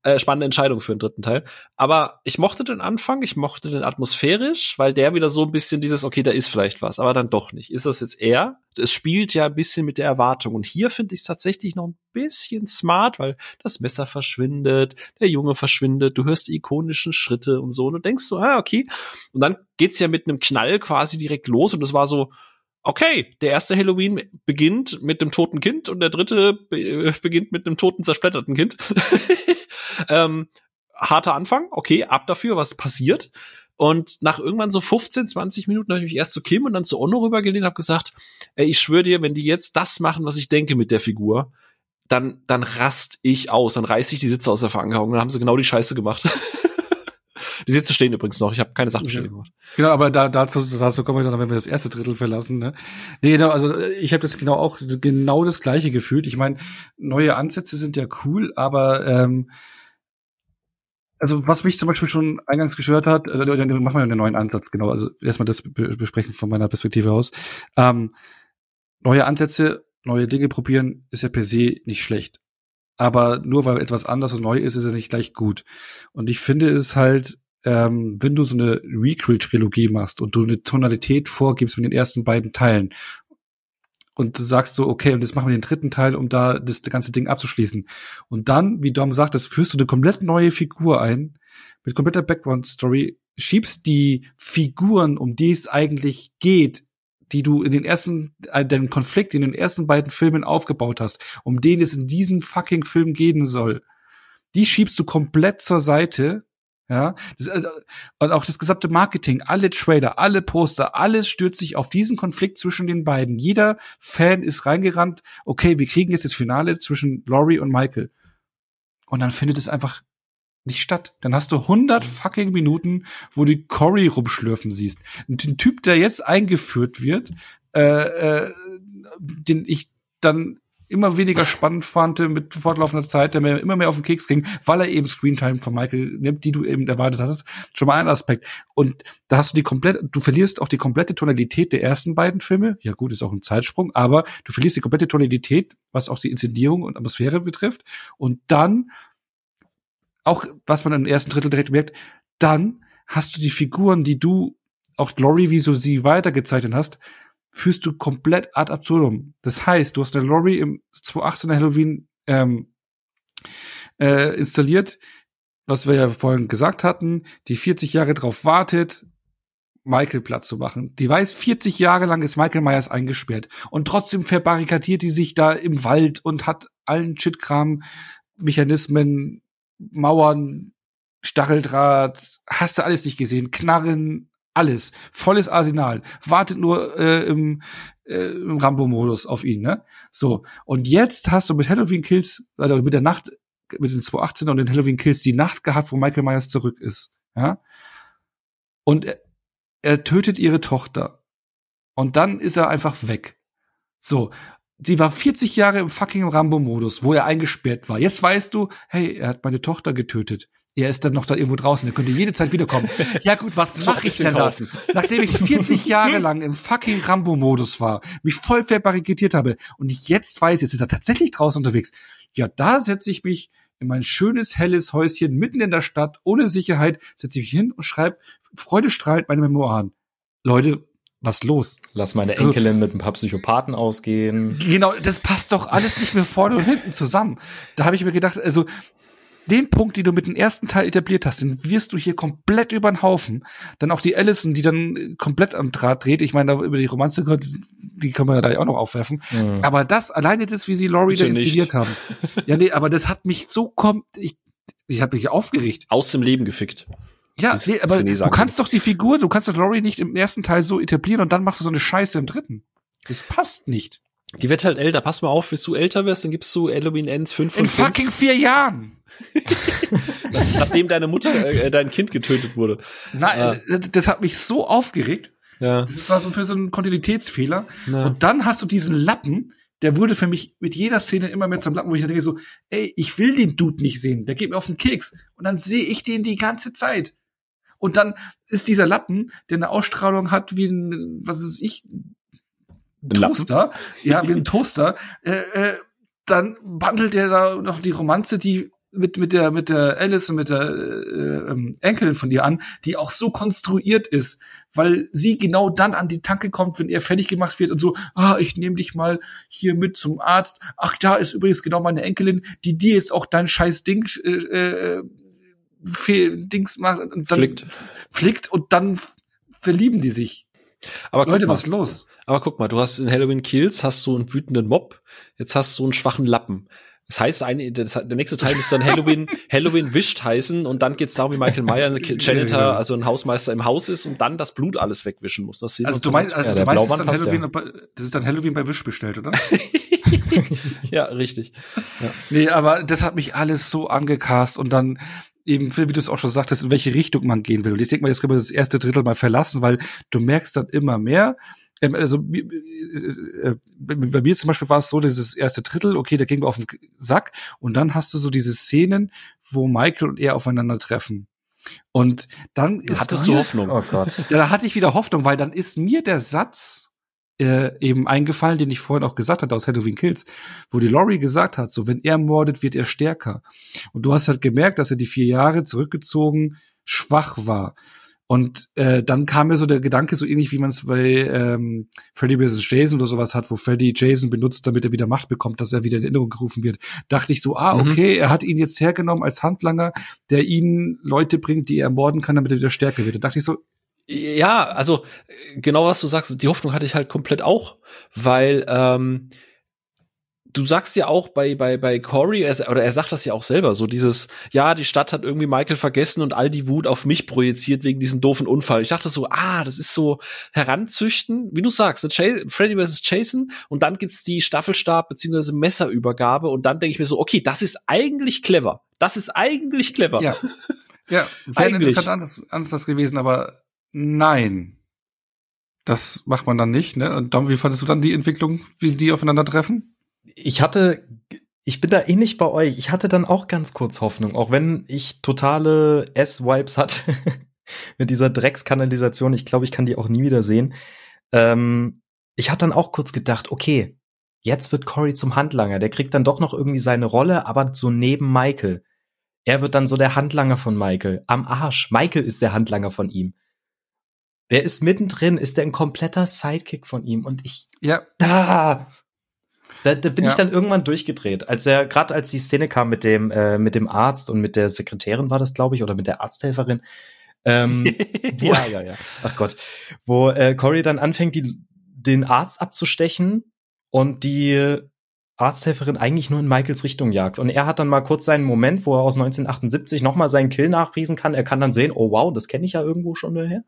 Äh, spannende Entscheidung für den dritten Teil. Aber ich mochte den Anfang, ich mochte den atmosphärisch, weil der wieder so ein bisschen dieses, okay, da ist vielleicht was, aber dann doch nicht. Ist das jetzt er? Es spielt ja ein bisschen mit der Erwartung. Und hier finde ich es tatsächlich noch ein bisschen smart, weil das Messer verschwindet, der Junge verschwindet, du hörst die ikonischen Schritte und so und du denkst so, ah, okay. Und dann geht's ja mit einem Knall quasi direkt los und es war so, okay, der erste Halloween beginnt mit dem toten Kind und der dritte be beginnt mit einem toten, zersplatterten Kind. <laughs> ähm, harter Anfang, okay, ab dafür, was passiert. Und nach irgendwann so 15, 20 Minuten habe ich mich erst zu Kim und dann zu Onno rübergelehnt und habe gesagt, ey, ich schwöre dir, wenn die jetzt das machen, was ich denke mit der Figur, dann, dann rast ich aus, dann reiß ich die Sitze aus der Verankerung. Dann haben sie genau die Scheiße gemacht. <laughs> Die Sitze stehen übrigens noch. Ich habe keine Sachbeschädigung gemacht. Genau, aber da, dazu, dazu kommen wir dann, wenn wir das erste Drittel verlassen. Ne? Nee, genau, also ich habe das genau auch genau das gleiche gefühlt. Ich meine, neue Ansätze sind ja cool, aber ähm, also was mich zum Beispiel schon eingangs gestört hat, äh, machen wir einen neuen Ansatz, genau. Also erstmal das besprechen von meiner Perspektive aus. Ähm, neue Ansätze, neue Dinge probieren, ist ja per se nicht schlecht. Aber nur weil etwas anders und neu ist, ist es nicht gleich gut. Und ich finde es halt ähm, wenn du so eine Requel-Trilogie machst und du eine Tonalität vorgibst mit den ersten beiden Teilen und du sagst so, okay, und jetzt machen wir den dritten Teil, um da das ganze Ding abzuschließen. Und dann, wie Dom sagt, das führst du eine komplett neue Figur ein, mit kompletter Background-Story, schiebst die Figuren, um die es eigentlich geht, die du in den ersten, äh, den Konflikt in den ersten beiden Filmen aufgebaut hast, um den es in diesem fucking Film gehen soll, die schiebst du komplett zur Seite ja, das, äh, und auch das gesamte Marketing, alle Trailer, alle Poster, alles stürzt sich auf diesen Konflikt zwischen den beiden. Jeder Fan ist reingerannt, okay, wir kriegen jetzt das Finale zwischen Laurie und Michael. Und dann findet es einfach nicht statt. Dann hast du 100 mhm. fucking Minuten, wo du Cory rumschlürfen siehst. Und den Typ, der jetzt eingeführt wird, äh, äh, den ich dann immer weniger spannend fand mit fortlaufender Zeit, der mir immer mehr auf den Keks ging, weil er eben Screentime von Michael nimmt, die du eben erwartet hast. Schon mal ein Aspekt. Und da hast du die komplett, du verlierst auch die komplette Tonalität der ersten beiden Filme. Ja gut, ist auch ein Zeitsprung, aber du verlierst die komplette Tonalität, was auch die Inszenierung und Atmosphäre betrifft. Und dann, auch was man im ersten Drittel direkt merkt, dann hast du die Figuren, die du, auch Glory, wie du sie weitergezeichnet hast, führst du komplett ad absurdum. Das heißt, du hast eine Lorry im 2018er Halloween ähm, äh, installiert, was wir ja vorhin gesagt hatten, die 40 Jahre drauf wartet, Michael Platz zu machen. Die weiß, 40 Jahre lang ist Michael Myers eingesperrt und trotzdem verbarrikadiert die sich da im Wald und hat allen Shitkram, Mechanismen, Mauern, Stacheldraht, hast du alles nicht gesehen, Knarren, alles, volles Arsenal, wartet nur äh, im, äh, im Rambo-Modus auf ihn, ne? So, und jetzt hast du mit Halloween Kills, also mit der Nacht, mit den 218 und den Halloween Kills die Nacht gehabt, wo Michael Myers zurück ist, ja? Und er, er tötet ihre Tochter. Und dann ist er einfach weg. So, sie war 40 Jahre im fucking Rambo-Modus, wo er eingesperrt war. Jetzt weißt du, hey, er hat meine Tochter getötet er ist dann noch da irgendwo draußen, er könnte jede Zeit wiederkommen. Ja gut, was mache ich denn kaufen. da? Nachdem ich 40 Jahre lang im fucking Rambo-Modus war, mich voll verbarrikadiert habe und ich jetzt weiß, jetzt ist er tatsächlich draußen unterwegs. Ja, da setze ich mich in mein schönes, helles Häuschen mitten in der Stadt, ohne Sicherheit, setze ich mich hin und schreibe freudestrahlend meine Memoiren. Leute, was los? Lass meine also Enkelin also, mit ein paar Psychopathen ausgehen. Genau, das passt doch alles nicht mehr vorne und hinten zusammen. Da habe ich mir gedacht, also den Punkt, den du mit dem ersten Teil etabliert hast, den wirst du hier komplett über den Haufen. Dann auch die Allison, die dann komplett am Draht dreht. Ich meine, über die Romanze, die man ja da auch noch aufwerfen. Mhm. Aber das, alleine das, wie sie Laurie da inszeniert haben. ja, nee, aber das hat mich so kommt, ich, ich habe mich aufgeregt. Aus dem Leben gefickt. Ja, das, nee, aber du kannst doch die Figur, du kannst doch Laurie nicht im ersten Teil so etablieren und dann machst du so eine Scheiße im dritten. Das passt nicht. Die wird halt älter. Pass mal auf, bis du älter wirst, dann gibst du Halloween Ends 5 In fucking vier Jahren. <laughs> Nachdem deine Mutter äh, dein Kind getötet wurde. Nein, äh. das hat mich so aufgeregt. Ja. Das ist also für so einen Kontinuitätsfehler. Ja. Und dann hast du diesen Lappen, der wurde für mich mit jeder Szene immer mehr zum Lappen, wo ich denke so, ey, ich will den Dude nicht sehen, der geht mir auf den Keks. Und dann sehe ich den die ganze Zeit. Und dann ist dieser Lappen, der eine Ausstrahlung hat wie ein, was ist ich, Toaster, ja, wie ein <laughs> Toaster, äh, äh, dann bandelt er da noch die Romanze, die mit mit der mit der Alice mit der äh, ähm, Enkelin von dir an, die auch so konstruiert ist, weil sie genau dann an die Tanke kommt, wenn er fertig gemacht wird und so, ah, ich nehme dich mal hier mit zum Arzt. Ach, da ist übrigens genau meine Enkelin, die dir jetzt auch dein scheiß Ding äh, äh, Dings macht und dann flickt. flickt und dann verlieben die sich. Aber Leute, mal, was los? Aber guck mal, du hast in Halloween Kills hast du einen wütenden Mob, jetzt hast du einen schwachen Lappen. Das heißt, ein, das, der nächste Teil müsste dann Halloween, <laughs> Halloween wischt heißen und dann geht's darum, wie Michael Meyer, ein <laughs> Janitor, also ein Hausmeister im Haus ist und dann das Blut alles wegwischen muss. Das also du meinst, also ja, du meinst, das ist, dann Halloween, ja. das ist dann Halloween bei Wish bestellt, oder? <laughs> ja, richtig. Ja. Nee, aber das hat mich alles so angecast und dann eben, wie du es auch schon sagtest, in welche Richtung man gehen will. Und ich denke mal, jetzt können wir das erste Drittel mal verlassen, weil du merkst dann immer mehr, also äh, äh, bei mir zum Beispiel war es so, dieses erste Drittel, okay, da ging wir auf den Sack und dann hast du so diese Szenen, wo Michael und er aufeinander treffen. Und dann ist Hattest mir, du Hoffnung? Oh Gott. <laughs> Da hatte ich wieder Hoffnung, weil dann ist mir der Satz äh, eben eingefallen, den ich vorhin auch gesagt hatte aus Halloween Kills, wo die Laurie gesagt hat, so wenn er mordet, wird er stärker. Und du hast halt gemerkt, dass er die vier Jahre zurückgezogen schwach war. Und äh, dann kam mir so der Gedanke, so ähnlich wie man es bei ähm, Freddy vs. Jason oder sowas hat, wo Freddy Jason benutzt, damit er wieder Macht bekommt, dass er wieder in Erinnerung gerufen wird. Dachte ich so, ah, mhm. okay, mhm. er hat ihn jetzt hergenommen als Handlanger, der ihn Leute bringt, die er ermorden kann, damit er wieder stärker wird. Da dachte ich so, ja, also genau was du sagst, die Hoffnung hatte ich halt komplett auch, weil ähm, du sagst ja auch bei, bei, bei Corey, er, oder er sagt das ja auch selber, so dieses, ja, die Stadt hat irgendwie Michael vergessen und all die Wut auf mich projiziert wegen diesem doofen Unfall. Ich dachte so, ah, das ist so heranzüchten, wie du sagst, Freddy vs. Jason und dann gibt's die Staffelstab beziehungsweise Messerübergabe und dann denke ich mir so, okay, das ist eigentlich clever. Das ist eigentlich clever. Ja, ja wäre interessant anders, anders gewesen, aber nein. Das macht man dann nicht, ne? Und dann, wie fandest du dann die Entwicklung, wie die aufeinandertreffen? Ich hatte, ich bin da ähnlich bei euch. Ich hatte dann auch ganz kurz Hoffnung, auch wenn ich totale S-Vibes hatte <laughs> mit dieser Dreckskanalisation. Ich glaube, ich kann die auch nie wieder sehen. Ähm, ich hatte dann auch kurz gedacht, okay, jetzt wird Cory zum Handlanger. Der kriegt dann doch noch irgendwie seine Rolle, aber so neben Michael. Er wird dann so der Handlanger von Michael. Am Arsch. Michael ist der Handlanger von ihm. Der ist mittendrin, ist der ein kompletter Sidekick von ihm und ich, ja, da, da, da bin ja. ich dann irgendwann durchgedreht, als er gerade als die Szene kam mit dem äh, mit dem Arzt und mit der Sekretärin war das glaube ich oder mit der Arzthelferin. Ähm, <laughs> wo, ja, ja, ja. Ach Gott, wo äh, Cory dann anfängt, die, den Arzt abzustechen und die Arzthelferin eigentlich nur in Michaels Richtung jagt. Und er hat dann mal kurz seinen Moment, wo er aus 1978 nochmal seinen Kill nachpriesen kann. Er kann dann sehen, oh wow, das kenne ich ja irgendwo schon daher.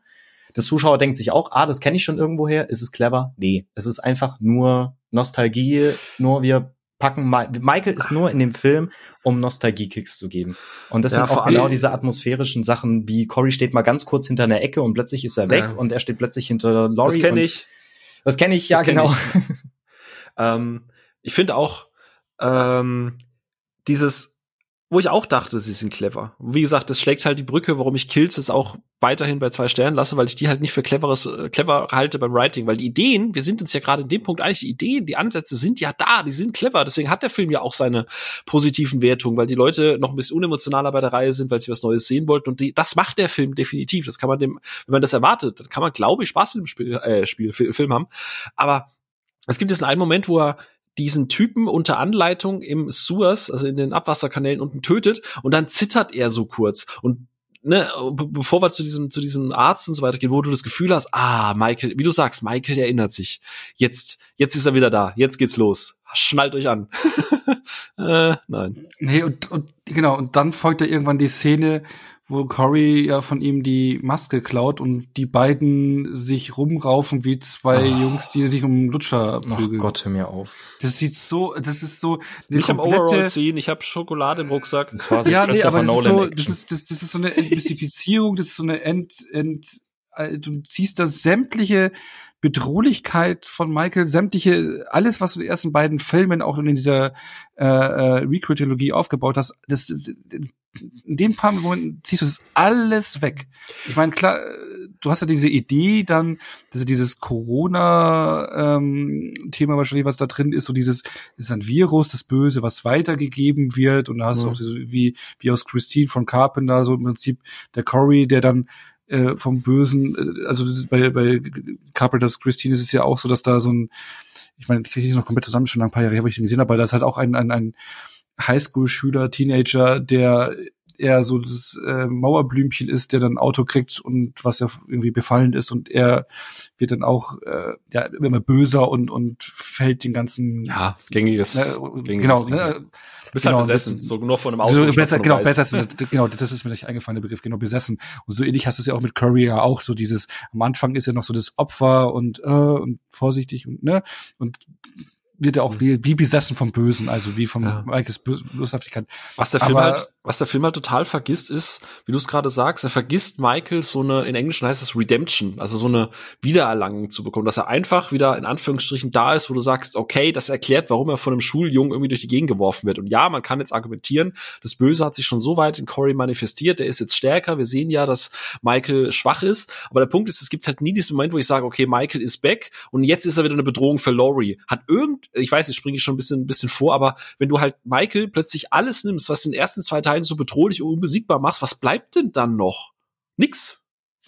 Der Zuschauer denkt sich auch, ah, das kenne ich schon irgendwoher. Ist es clever? Nee, es ist einfach nur Nostalgie, nur wir packen Ma Michael ist nur in dem Film, um Nostalgie-Kicks zu geben. Und das ja, sind auch genau diese atmosphärischen Sachen, wie Cory steht mal ganz kurz hinter einer Ecke und plötzlich ist er weg ja. und er steht plötzlich hinter Laurie. Das kenne ich. Das kenne ich, ja, das genau. Ich, <laughs> ähm, ich finde auch ähm, dieses wo ich auch dachte, sie sind clever. Wie gesagt, das schlägt halt die Brücke, warum ich Kills jetzt auch weiterhin bei zwei Sternen lasse, weil ich die halt nicht für cleveres, äh, clever halte beim Writing, weil die Ideen, wir sind uns ja gerade in dem Punkt eigentlich, die Ideen, die Ansätze sind ja da, die sind clever, deswegen hat der Film ja auch seine positiven Wertungen, weil die Leute noch ein bisschen unemotionaler bei der Reihe sind, weil sie was Neues sehen wollten. Und die, das macht der Film definitiv, das kann man dem, wenn man das erwartet, dann kann man, glaube ich, Spaß mit dem Spiel, äh, Spiel, Film haben, aber es gibt jetzt einen Moment, wo er diesen Typen unter Anleitung im Sewers, also in den Abwasserkanälen unten tötet und dann zittert er so kurz und ne, bevor wir zu diesem zu diesem Arzt und so weiter gehen, wo du das Gefühl hast, ah, Michael, wie du sagst, Michael erinnert sich. Jetzt jetzt ist er wieder da. Jetzt geht's los. Schnallt euch an. <laughs> äh, nein. Nee, und, und genau, und dann folgt ja irgendwann die Szene, wo Cory ja von ihm die Maske klaut und die beiden sich rumraufen wie zwei oh. Jungs, die sich um Lutscher prügeln. Ach Gott, hör mir auf. Das sieht so, das ist so Ich habe Overall ziehen, ich habe Schokolade im Rucksack. Das war so ja, nee, aber das ist, so, das ist, das, das ist so eine Entmystifizierung, das ist so eine Ent, Ent äh, du ziehst da sämtliche Bedrohlichkeit von Michael, sämtliche, alles, was du in den ersten beiden Filmen auch in dieser äh, äh, Recruit-Trilogie aufgebaut hast, das, in den paar Momenten ziehst du das alles weg. Ich meine, klar, du hast ja diese Idee dann, dass dieses Corona-Thema ähm, wahrscheinlich, was da drin ist, so dieses, ist ein Virus, das Böse, was weitergegeben wird und da hast mhm. du auch so, wie, wie aus Christine von Carpenter, so im Prinzip der Corey, der dann äh, vom Bösen, äh, also bei, bei Carpenters Christine ist es ja auch so, dass da so ein, ich meine, ich kriege ich noch komplett zusammen, schon ein paar Jahre her, wo ich den gesehen habe, weil das halt auch ein, ein, ein Highschool-Schüler, Teenager, der eher so das äh, Mauerblümchen ist, der dann ein Auto kriegt und was ja irgendwie befallen ist und er wird dann auch äh, ja immer böser und und fällt den ganzen ja gängiges, äh, gängiges genau ne, bist halt genau, besessen, das, so nur von einem Auto. So besser, genau, besessen, genau, das ist mir nicht eingefallen, der Begriff, genau, besessen. Und so ähnlich hast du es ja auch mit Curry ja auch, so dieses, am Anfang ist er noch so das Opfer und, äh, und vorsichtig und, ne, und wird er auch wie, wie besessen vom Bösen, also wie vom ja. Michaels Boshaftigkeit. Was der Film Aber, halt, was der Film halt total vergisst, ist, wie du es gerade sagst, er vergisst Michael so eine, in Englisch heißt es Redemption, also so eine Wiedererlangung zu bekommen, dass er einfach wieder in Anführungsstrichen da ist, wo du sagst, okay, das erklärt, warum er von einem Schuljungen irgendwie durch die Gegend geworfen wird. Und ja, man kann jetzt argumentieren, das Böse hat sich schon so weit in Corey manifestiert, der ist jetzt stärker. Wir sehen ja, dass Michael schwach ist. Aber der Punkt ist, es gibt halt nie diesen Moment, wo ich sage, okay, Michael ist back und jetzt ist er wieder eine Bedrohung für Laurie. Hat irgend, ich weiß, ich springe schon ein bisschen, ein bisschen vor, aber wenn du halt Michael plötzlich alles nimmst, was in den ersten zwei Teilen so bedrohlich und unbesiegbar machst, was bleibt denn dann noch? Nix.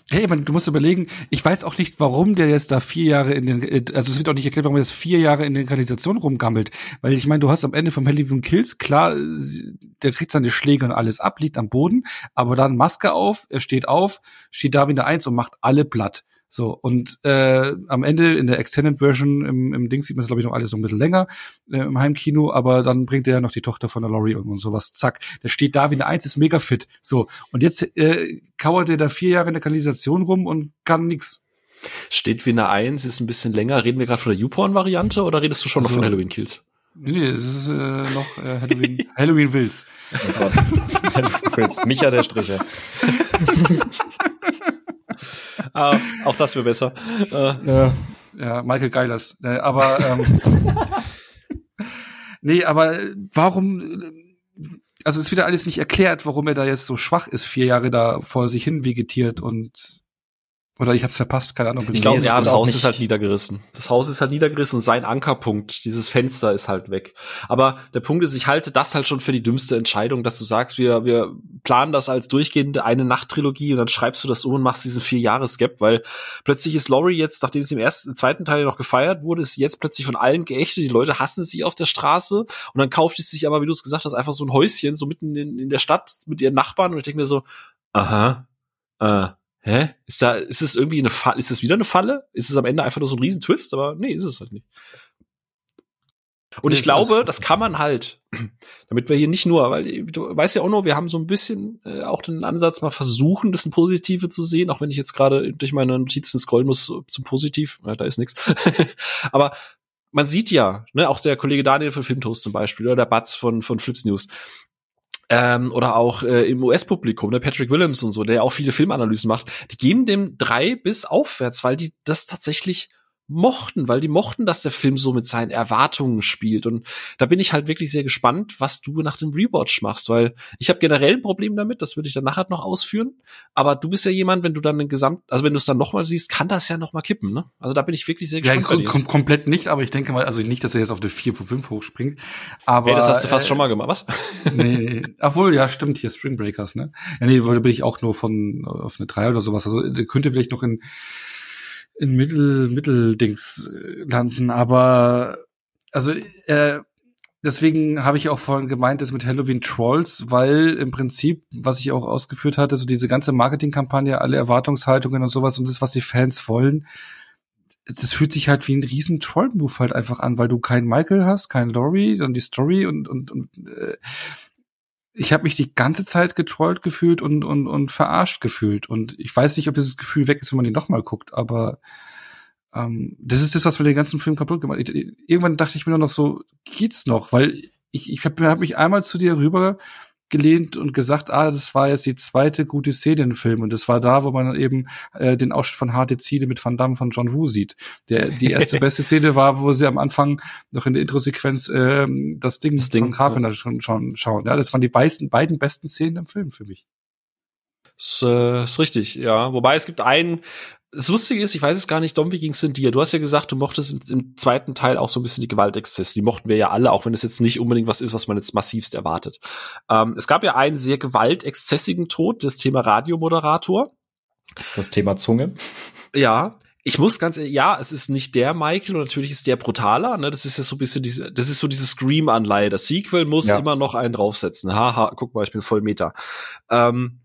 Hey, man, du musst überlegen, ich weiß auch nicht, warum der jetzt da vier Jahre in den, äh, also es wird auch nicht erklärt, warum er jetzt vier Jahre in den Kanalisation rumgammelt. Weil ich meine, du hast am Ende vom Halloween Kills, klar, der kriegt seine Schläge und alles ab, liegt am Boden, aber dann Maske auf, er steht auf, steht da wieder eins und macht alle platt. So, und äh, am Ende in der Extended Version im, im Ding sieht man es, glaube ich, noch alles so ein bisschen länger äh, im Heimkino, aber dann bringt er ja noch die Tochter von der Laurie und, und sowas. Zack, der steht da wie eine Eins, ist mega fit. So, und jetzt äh, kauert er da vier Jahre in der Kanalisation rum und kann nix. Steht wie eine Eins, ist ein bisschen länger. Reden wir gerade von der YouPorn-Variante oder redest du schon also, noch von Halloween Kills? Nee, nee, es ist äh, noch äh, Halloween, <laughs> Halloween Wills. Oh Gott. Halloween <laughs> Wills. Micha der Striche. <laughs> <laughs> ah, auch das wäre besser. Äh. Ja. ja, Michael Geilers. Äh, aber ähm, <laughs> nee, aber warum? Also es ist wieder alles nicht erklärt, warum er da jetzt so schwach ist, vier Jahre da vor sich hin vegetiert und oder ich hab's verpasst, keine Ahnung. Ich glaube, ja, das Haus ist halt niedergerissen. Das Haus ist halt niedergerissen und sein Ankerpunkt, dieses Fenster ist halt weg. Aber der Punkt ist, ich halte das halt schon für die dümmste Entscheidung, dass du sagst, wir, wir planen das als durchgehende eine Nacht-Trilogie und dann schreibst du das um und machst diesen vier Jahres Gap, weil plötzlich ist Laurie jetzt, nachdem sie im ersten, im zweiten Teil noch gefeiert wurde, ist sie jetzt plötzlich von allen geächtet. Die Leute hassen sie auf der Straße und dann kauft sie sich aber, wie du es gesagt hast, einfach so ein Häuschen so mitten in, in der Stadt mit ihren Nachbarn und ich denke mir so, aha, äh, hä? Ist da, ist es irgendwie eine Falle? Ist es wieder eine Falle? Ist es am Ende einfach nur so ein Riesentwist? Aber nee, ist es halt nicht. Und ich glaube, das kann man halt, <clears throat> damit wir hier nicht nur, weil du weißt ja auch nur, wir haben so ein bisschen äh, auch den Ansatz mal versuchen, das ein Positive zu sehen, auch wenn ich jetzt gerade durch meine Notizen scrollen muss zum Positiv, ja, da ist nichts. <laughs> Aber man sieht ja, ne, auch der Kollege Daniel von Filmtoast zum Beispiel oder der Batz von von Flips News, ähm, oder auch äh, im US-Publikum, ne, Patrick Williams und so, der auch viele Filmanalysen macht, die geben dem drei bis aufwärts, weil die das tatsächlich mochten, weil die mochten, dass der Film so mit seinen Erwartungen spielt. Und da bin ich halt wirklich sehr gespannt, was du nach dem Rewatch machst, weil ich habe generell ein Problem damit, das würde ich dann nachher noch ausführen. Aber du bist ja jemand, wenn du dann den Gesamt, also wenn du es dann nochmal siehst, kann das ja nochmal kippen, ne? Also da bin ich wirklich sehr gespannt. Ja, kom komplett nicht, aber ich denke mal, also nicht, dass er jetzt auf eine 4 von 5 hochspringt. Aber. Hey, das hast du fast äh, schon mal gemacht, was? <laughs> nee, obwohl, ja, stimmt, hier Spring Breakers, ne? Ja, nee, da bin ich auch nur von auf eine 3 oder sowas. Also könnte vielleicht noch in in Mittel, Mitteldings äh, landen, aber also äh, deswegen habe ich auch vorhin gemeint, das mit Halloween Trolls, weil im Prinzip, was ich auch ausgeführt hatte, so diese ganze Marketingkampagne, alle Erwartungshaltungen und sowas und das, was die Fans wollen, das fühlt sich halt wie ein riesen Troll-Move halt einfach an, weil du keinen Michael hast, keinen Laurie, dann die Story und, und, und äh, ich habe mich die ganze Zeit getrollt gefühlt und, und, und verarscht gefühlt. Und ich weiß nicht, ob dieses Gefühl weg ist, wenn man den nochmal guckt, aber ähm, das ist das, was mir den ganzen Film kaputt gemacht hat. Irgendwann dachte ich mir nur noch so, geht's noch? Weil ich, ich habe hab mich einmal zu dir rüber zurückgelehnt und gesagt, ah, das war jetzt die zweite gute Szene im Film. Und das war da, wo man eben äh, den Ausschnitt von Harte Ziele mit Van Damme von John Woo sieht. Der, die erste <laughs> beste Szene war, wo sie am Anfang noch in der Intro-Sequenz äh, das Ding das von Carpenter ja. schon, schon schauen. Ja, das waren die beiden, beiden besten Szenen im Film für mich. Ist, äh, ist richtig, ja. Wobei es gibt einen, das Lustige ist, ich weiß es gar nicht, Dom, wie ging's denn dir? Du hast ja gesagt, du mochtest im, im, zweiten Teil auch so ein bisschen die Gewaltexzesse. Die mochten wir ja alle, auch wenn es jetzt nicht unbedingt was ist, was man jetzt massivst erwartet. Ähm, es gab ja einen sehr gewaltexzessigen Tod, das Thema Radiomoderator. Das Thema Zunge. Ja. Ich muss ganz ehrlich, ja, es ist nicht der Michael und natürlich ist der brutaler, ne? Das ist ja so ein bisschen diese, das ist so diese Scream-Anleihe. Das Sequel muss ja. immer noch einen draufsetzen. Haha, guck mal, ich bin voll Meter. Ähm,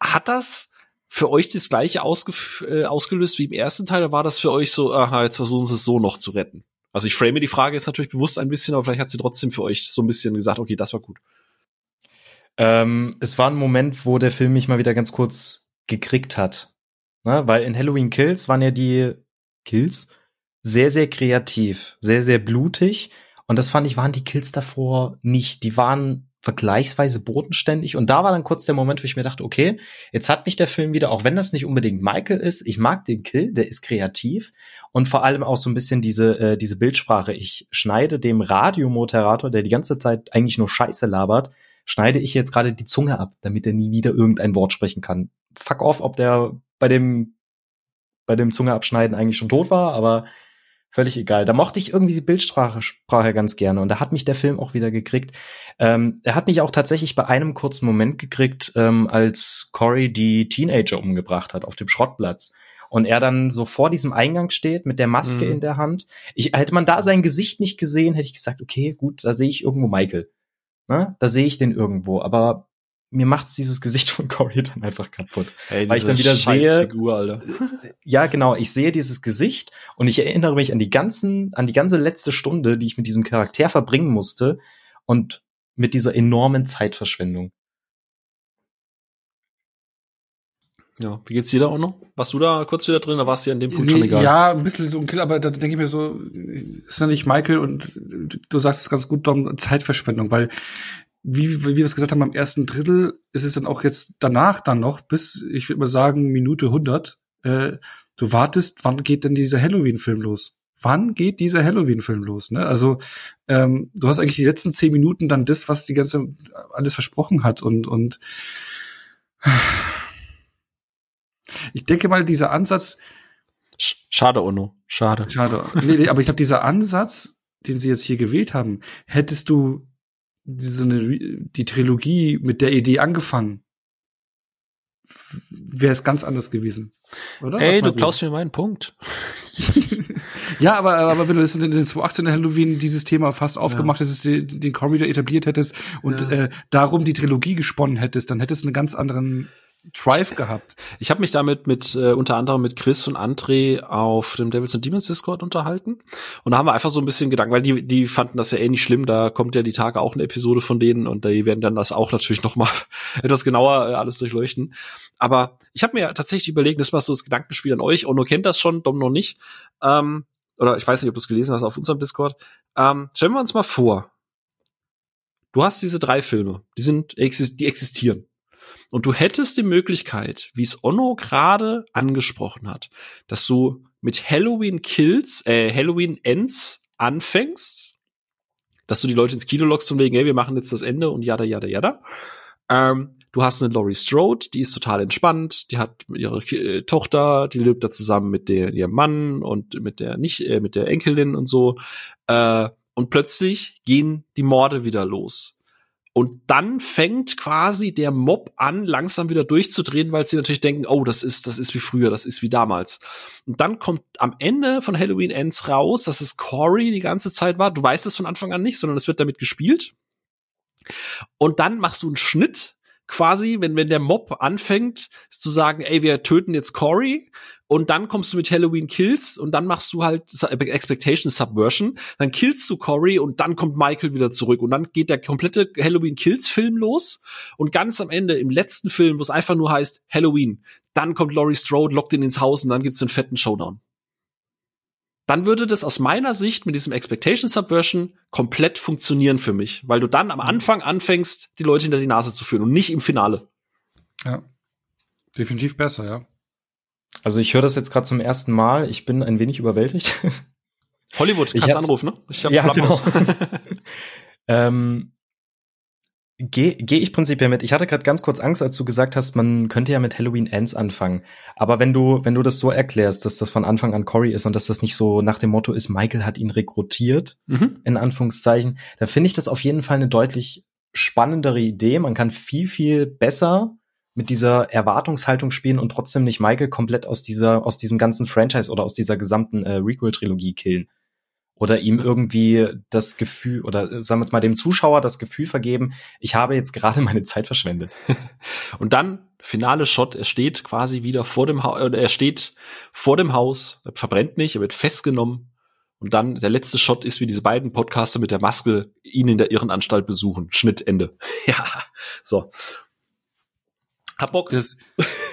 hat das für euch das gleiche ausge äh, ausgelöst wie im ersten Teil, oder war das für euch so, aha, jetzt versuchen sie es so noch zu retten? Also ich frame die Frage jetzt natürlich bewusst ein bisschen, aber vielleicht hat sie trotzdem für euch so ein bisschen gesagt, okay, das war gut. Ähm, es war ein Moment, wo der Film mich mal wieder ganz kurz gekriegt hat. Ne? Weil in Halloween Kills waren ja die Kills sehr, sehr kreativ, sehr, sehr blutig. Und das fand ich, waren die Kills davor nicht. Die waren vergleichsweise bodenständig. Und da war dann kurz der Moment, wo ich mir dachte, okay, jetzt hat mich der Film wieder, auch wenn das nicht unbedingt Michael ist, ich mag den Kill, der ist kreativ und vor allem auch so ein bisschen diese, äh, diese Bildsprache. Ich schneide dem Radiomoderator, der die ganze Zeit eigentlich nur Scheiße labert, schneide ich jetzt gerade die Zunge ab, damit er nie wieder irgendein Wort sprechen kann. Fuck off, ob der bei dem, bei dem Zunge abschneiden eigentlich schon tot war, aber völlig egal. Da mochte ich irgendwie die Bildsprache Sprache ganz gerne und da hat mich der Film auch wieder gekriegt. Ähm, er hat mich auch tatsächlich bei einem kurzen Moment gekriegt, ähm, als Cory die Teenager umgebracht hat auf dem Schrottplatz. Und er dann so vor diesem Eingang steht mit der Maske mhm. in der Hand. Ich, hätte man da sein Gesicht nicht gesehen, hätte ich gesagt, okay, gut, da sehe ich irgendwo Michael. Ne? Da sehe ich den irgendwo. Aber mir macht's dieses Gesicht von Corey dann einfach kaputt. Hey, weil ich dann wieder sehe, Figur, Alter. ja genau, ich sehe dieses Gesicht und ich erinnere mich an die ganzen, an die ganze letzte Stunde, die ich mit diesem Charakter verbringen musste und mit dieser enormen Zeitverschwendung. Ja, wie geht's dir da auch noch? Warst du da kurz wieder drin, oder warst du ja an dem Punkt nee, schon egal? Ja, ein bisschen so ein Kill, aber da denke ich mir so, ist ja nicht Michael und du sagst es ganz gut, Dom, Zeitverschwendung, weil wie, wie wir es gesagt haben, am ersten Drittel ist es dann auch jetzt danach dann noch, bis, ich würde mal sagen, Minute 100, äh, du wartest, wann geht denn dieser Halloween-Film los? Wann geht dieser Halloween-Film los? Ne? Also ähm, du hast eigentlich die letzten zehn Minuten dann das, was die ganze alles versprochen hat und und ich denke mal, dieser Ansatz. Schade, Ono. Schade. Schade. Nee, nee, aber ich glaube, dieser Ansatz, den sie jetzt hier gewählt haben, hättest du diese, die Trilogie mit der Idee angefangen, wäre es ganz anders gewesen. Oder? Ey, du klaust mir meinen Punkt. <laughs> ja, aber, aber wenn du das in den 2018 Halloween dieses Thema fast aufgemacht ja. hättest, den, den Corridor etabliert hättest und ja. äh, darum die Trilogie gesponnen hättest, dann hättest du einen ganz anderen Drive gehabt. Ich habe mich damit mit äh, unter anderem mit Chris und André auf dem Devils and Demons Discord unterhalten und da haben wir einfach so ein bisschen Gedanken, weil die die fanden das ja eh nicht schlimm, da kommt ja die Tage auch eine Episode von denen und die werden dann das auch natürlich noch mal <laughs> etwas genauer äh, alles durchleuchten. Aber ich habe mir tatsächlich überlegt, das war so das Gedankenspiel an euch. Ono kennt das schon, Dom noch nicht. Ähm, oder ich weiß nicht, ob du es gelesen hast auf unserem Discord. Ähm, stellen wir uns mal vor, du hast diese drei Filme, die sind die existieren und du hättest die Möglichkeit, wie es Onno gerade angesprochen hat, dass du mit Halloween Kills, äh, Halloween Ends anfängst, dass du die Leute ins Kino lockst und wegen, hey, wir machen jetzt das Ende und jada, jada, jada. Ähm, du hast eine Laurie Strode, die ist total entspannt, die hat ihre äh, Tochter, die lebt da zusammen mit der, ihrem Mann und mit der nicht, äh, mit der Enkelin und so. Äh, und plötzlich gehen die Morde wieder los. Und dann fängt quasi der Mob an, langsam wieder durchzudrehen, weil sie natürlich denken, oh, das ist, das ist wie früher, das ist wie damals. Und dann kommt am Ende von Halloween Ends raus, dass es Corey die ganze Zeit war. Du weißt es von Anfang an nicht, sondern es wird damit gespielt. Und dann machst du einen Schnitt quasi, wenn, wenn der Mob anfängt, zu sagen, ey, wir töten jetzt Corey und dann kommst du mit Halloween Kills und dann machst du halt Expectation Subversion, dann killst du Corey und dann kommt Michael wieder zurück und dann geht der komplette Halloween Kills Film los und ganz am Ende im letzten Film, wo es einfach nur heißt Halloween, dann kommt Laurie Strode, lockt ihn ins Haus und dann gibt's einen fetten Showdown. dann würde das aus meiner Sicht mit diesem Expectation Subversion komplett funktionieren für mich, weil du dann am Anfang anfängst, die Leute hinter die Nase zu führen und nicht im Finale. Ja, definitiv besser, ja. Also ich höre das jetzt gerade zum ersten Mal. Ich bin ein wenig überwältigt. <laughs> Hollywood, kannst hab, anrufen, ne? Ich hab ja, genau. <laughs> <laughs> ähm, Gehe geh ich prinzipiell mit. Ich hatte gerade ganz kurz Angst, als du gesagt hast, man könnte ja mit Halloween Ends anfangen. Aber wenn du, wenn du das so erklärst, dass das von Anfang an Cory ist und dass das nicht so nach dem Motto ist, Michael hat ihn rekrutiert, mhm. in Anführungszeichen, da finde ich das auf jeden Fall eine deutlich spannendere Idee. Man kann viel, viel besser mit dieser Erwartungshaltung spielen und trotzdem nicht Michael komplett aus dieser, aus diesem ganzen Franchise oder aus dieser gesamten äh, Requel-Trilogie killen oder ihm irgendwie das Gefühl oder äh, sagen wir jetzt mal dem Zuschauer das Gefühl vergeben, ich habe jetzt gerade meine Zeit verschwendet. <laughs> Und dann finale Shot, er steht quasi wieder vor dem Haus, äh, er steht vor dem Haus, er verbrennt nicht, er wird festgenommen und dann der letzte Shot ist, wie diese beiden Podcaster mit der Maske ihn in der Irrenanstalt besuchen. Schnitt Ende. <laughs> ja, so. Hab Bock. Das,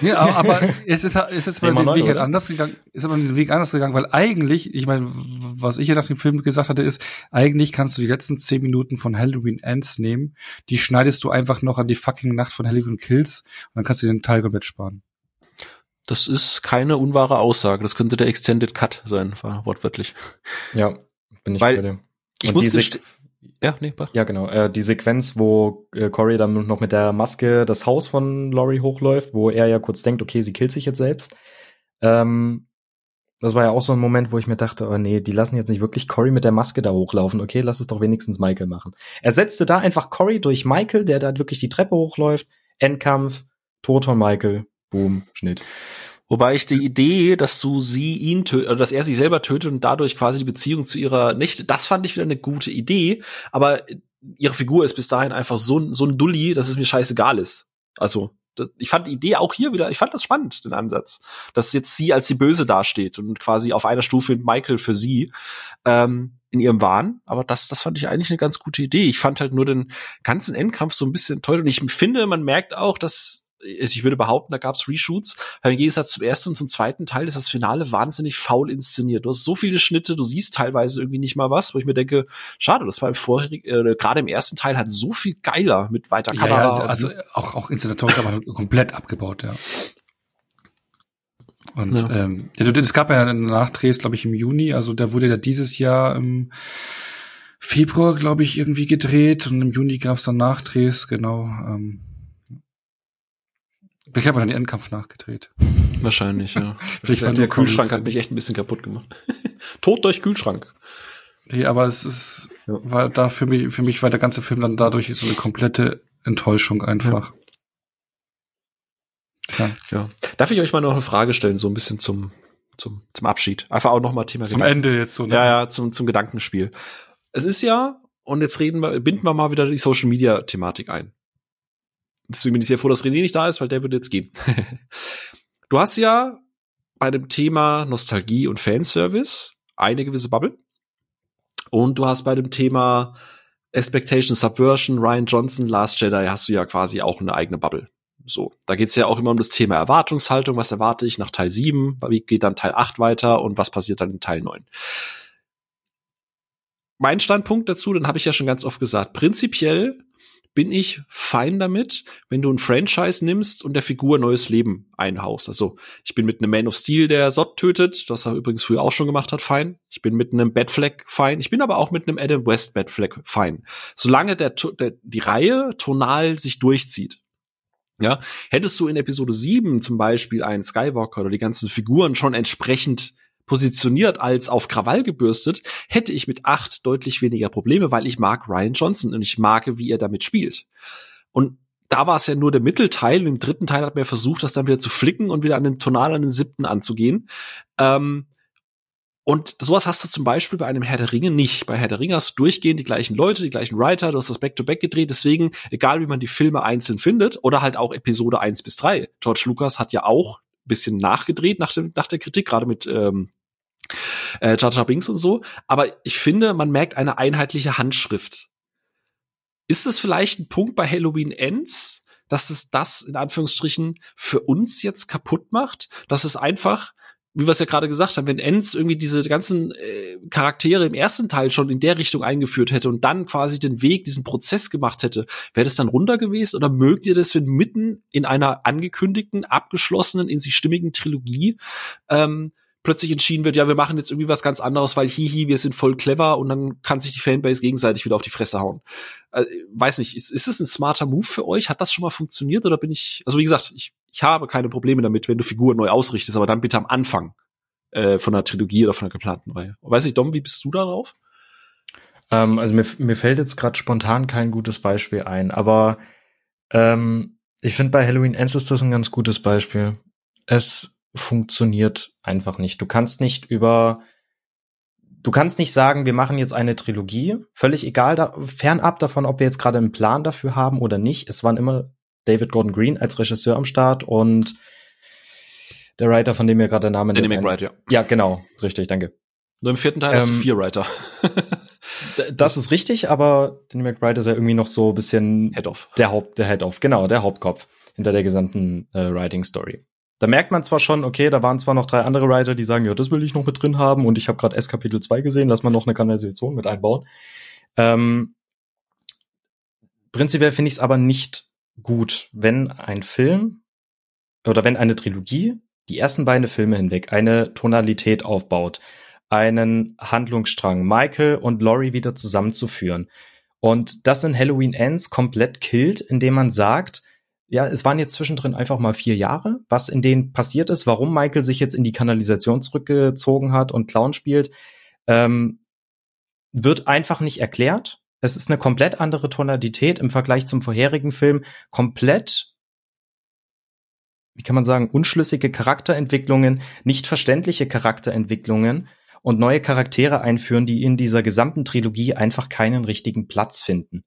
ja, aber <laughs> es ist, es ist mal den Weg halt anders gegangen, ist aber den Weg anders gegangen, weil eigentlich, ich meine, was ich ja nach dem Film gesagt hatte, ist, eigentlich kannst du die letzten zehn Minuten von Halloween Ends nehmen, die schneidest du einfach noch an die fucking Nacht von Halloween Kills und dann kannst du den Teil komplett sparen. Das ist keine unwahre Aussage. Das könnte der Extended Cut sein, wortwörtlich. Ja, bin ich Weil bei dem. Ich muss ja, nee, mach. Ja, genau. Äh, die Sequenz, wo äh, Corey dann noch mit der Maske das Haus von Laurie hochläuft, wo er ja kurz denkt, okay, sie killt sich jetzt selbst. Ähm, das war ja auch so ein Moment, wo ich mir dachte, oh nee, die lassen jetzt nicht wirklich Corey mit der Maske da hochlaufen. Okay, lass es doch wenigstens Michael machen. Er setzte da einfach Corey durch Michael, der da wirklich die Treppe hochläuft. Endkampf, Tod von Michael, Boom, Schnitt. Wobei ich die Idee, dass du sie ihn tötet, oder dass er sie selber tötet und dadurch quasi die Beziehung zu ihrer Nichte, das fand ich wieder eine gute Idee. Aber ihre Figur ist bis dahin einfach so, so ein Dulli, dass es mir scheißegal ist. Also, das, ich fand die Idee auch hier wieder, ich fand das spannend, den Ansatz. Dass jetzt sie als die Böse dasteht und quasi auf einer Stufe mit Michael für sie ähm, in ihrem Wahn. Aber das, das fand ich eigentlich eine ganz gute Idee. Ich fand halt nur den ganzen Endkampf so ein bisschen enttäuscht. Und ich finde, man merkt auch, dass ich würde behaupten, da gab es Reshoots. Weil im Gegensatz zum ersten und zum zweiten Teil ist das Finale wahnsinnig faul inszeniert. Du hast so viele Schnitte, du siehst teilweise irgendwie nicht mal was, wo ich mir denke, schade, das war im vorherigen, äh, gerade im ersten Teil halt so viel geiler mit weiter Kamera. Ja, also auch, auch Inszenatorisch aber komplett abgebaut, ja. Und ja. ähm, es gab ja einen Nachdrehs, glaube ich, im Juni, also der wurde ja dieses Jahr im Februar, glaube ich, irgendwie gedreht und im Juni gab es dann Nachdrehs, genau. Ähm, ich habe dann den Endkampf nachgedreht. Wahrscheinlich, ja. <laughs> Vielleicht war der Kühlschrank hat mich echt ein bisschen kaputt gemacht. <laughs> Tod durch Kühlschrank. Nee, aber es ist, ja. war da für mich, für mich war der ganze Film dann dadurch so eine komplette Enttäuschung einfach. Ja. Tja. Ja. Darf ich euch mal noch eine Frage stellen, so ein bisschen zum, zum, zum Abschied? Einfach auch noch mal Thema. Zum Gedanken. Ende jetzt so. Ne? Ja, ja, zum, zum Gedankenspiel. Es ist ja, und jetzt reden wir, binden wir mal wieder die Social Media Thematik ein. Deswegen bin ich sehr froh, dass René nicht da ist, weil der würde jetzt gehen. <laughs> du hast ja bei dem Thema Nostalgie und Fanservice eine gewisse Bubble. Und du hast bei dem Thema Expectation Subversion, Ryan Johnson, Last Jedi, hast du ja quasi auch eine eigene Bubble. So, da geht's ja auch immer um das Thema Erwartungshaltung. Was erwarte ich nach Teil 7? Wie geht dann Teil 8 weiter? Und was passiert dann in Teil 9? Mein Standpunkt dazu, dann habe ich ja schon ganz oft gesagt, prinzipiell bin ich fein damit, wenn du ein Franchise nimmst und der Figur neues Leben einhaust. Also ich bin mit einem Man of Steel, der Sod tötet, das er übrigens früher auch schon gemacht hat, fein. Ich bin mit einem Batfleck fein. Ich bin aber auch mit einem Adam West Batfleck fein. Solange der, der, die Reihe tonal sich durchzieht. Ja, hättest du in Episode 7 zum Beispiel einen Skywalker oder die ganzen Figuren schon entsprechend positioniert als auf Krawall gebürstet, hätte ich mit acht deutlich weniger Probleme, weil ich mag Ryan Johnson und ich mag, wie er damit spielt. Und da war es ja nur der Mittelteil. Im dritten Teil hat man ja versucht, das dann wieder zu flicken und wieder an den Tonal an den siebten anzugehen. Ähm, und sowas hast du zum Beispiel bei einem Herr der Ringe nicht. Bei Herr der Ringe hast du durchgehend die gleichen Leute, die gleichen Writer, du hast das Back-to-Back -back gedreht, deswegen, egal wie man die Filme einzeln findet, oder halt auch Episode 1 bis 3. George Lucas hat ja auch bisschen nachgedreht nach, dem, nach der Kritik, gerade mit ähm, äh, Jar Jar Binks und so. Aber ich finde, man merkt eine einheitliche Handschrift. Ist es vielleicht ein Punkt bei Halloween Ends, dass es das in Anführungsstrichen für uns jetzt kaputt macht? Dass es einfach wie wir es ja gerade gesagt haben, wenn Enz irgendwie diese ganzen äh, Charaktere im ersten Teil schon in der Richtung eingeführt hätte und dann quasi den Weg, diesen Prozess gemacht hätte, wäre das dann runter gewesen? Oder mögt ihr das, wenn mitten in einer angekündigten, abgeschlossenen, in sich stimmigen Trilogie ähm, plötzlich entschieden wird, ja, wir machen jetzt irgendwie was ganz anderes, weil hihi, wir sind voll clever und dann kann sich die Fanbase gegenseitig wieder auf die Fresse hauen. Äh, weiß nicht, ist, ist es ein smarter Move für euch? Hat das schon mal funktioniert oder bin ich, also wie gesagt, ich, ich habe keine Probleme damit, wenn du Figuren neu ausrichtest, aber dann bitte am Anfang äh, von einer Trilogie oder von einer geplanten Reihe. Weiß nicht, Dom, wie bist du darauf? Ähm, also mir, mir fällt jetzt gerade spontan kein gutes Beispiel ein, aber ähm, ich finde bei Halloween das ein ganz gutes Beispiel. Es funktioniert einfach nicht. Du kannst nicht über Du kannst nicht sagen, wir machen jetzt eine Trilogie, völlig egal, da, fernab davon, ob wir jetzt gerade einen Plan dafür haben oder nicht. Es waren immer David Gordon Green als Regisseur am Start und der Writer, von dem mir gerade der Name Danny McBride, ja. Ja, genau, richtig, danke. Nur im vierten Teil ähm, hast du vier Writer. das ist richtig, aber Danny McBride ist ja irgendwie noch so ein bisschen Head-Off. Der Haupt, der Head-Off, genau, der Hauptkopf hinter der gesamten äh, Writing-Story. Da merkt man zwar schon, okay, da waren zwar noch drei andere Writer, die sagen, ja, das will ich noch mit drin haben und ich habe gerade S Kapitel 2 gesehen, lass mal noch eine Kanalisation mit einbauen. Ähm, prinzipiell finde ich es aber nicht gut, wenn ein Film oder wenn eine Trilogie die ersten beiden Filme hinweg eine Tonalität aufbaut, einen Handlungsstrang, Michael und Laurie wieder zusammenzuführen. Und das in Halloween Ends komplett killt, indem man sagt, ja, es waren jetzt zwischendrin einfach mal vier Jahre, was in denen passiert ist, warum Michael sich jetzt in die Kanalisation zurückgezogen hat und Clown spielt, ähm, wird einfach nicht erklärt. Es ist eine komplett andere Tonalität im Vergleich zum vorherigen Film, komplett wie kann man sagen, unschlüssige Charakterentwicklungen, nicht verständliche Charakterentwicklungen und neue Charaktere einführen, die in dieser gesamten Trilogie einfach keinen richtigen Platz finden,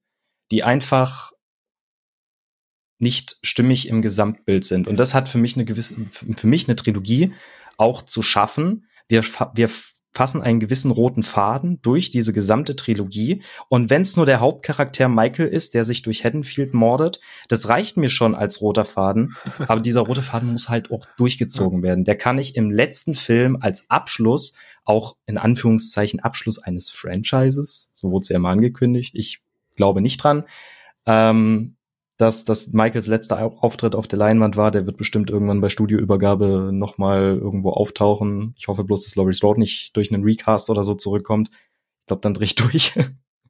die einfach nicht stimmig im Gesamtbild sind. Und das hat für mich eine gewisse, für mich eine Trilogie auch zu schaffen. Wir, wir fassen einen gewissen roten Faden durch diese gesamte Trilogie. Und wenn es nur der Hauptcharakter Michael ist, der sich durch Haddonfield mordet, das reicht mir schon als roter Faden. Aber dieser rote Faden muss halt auch durchgezogen werden. Der kann ich im letzten Film als Abschluss, auch in Anführungszeichen Abschluss eines Franchises, so wurde es ja mal angekündigt, ich glaube nicht dran, ähm, dass das Michaels letzter Auftritt auf der Leinwand war. Der wird bestimmt irgendwann bei Studioübergabe nochmal irgendwo auftauchen. Ich hoffe bloß, dass Laurie Strode nicht durch einen Recast oder so zurückkommt. Ich glaube, dann dreh ich durch.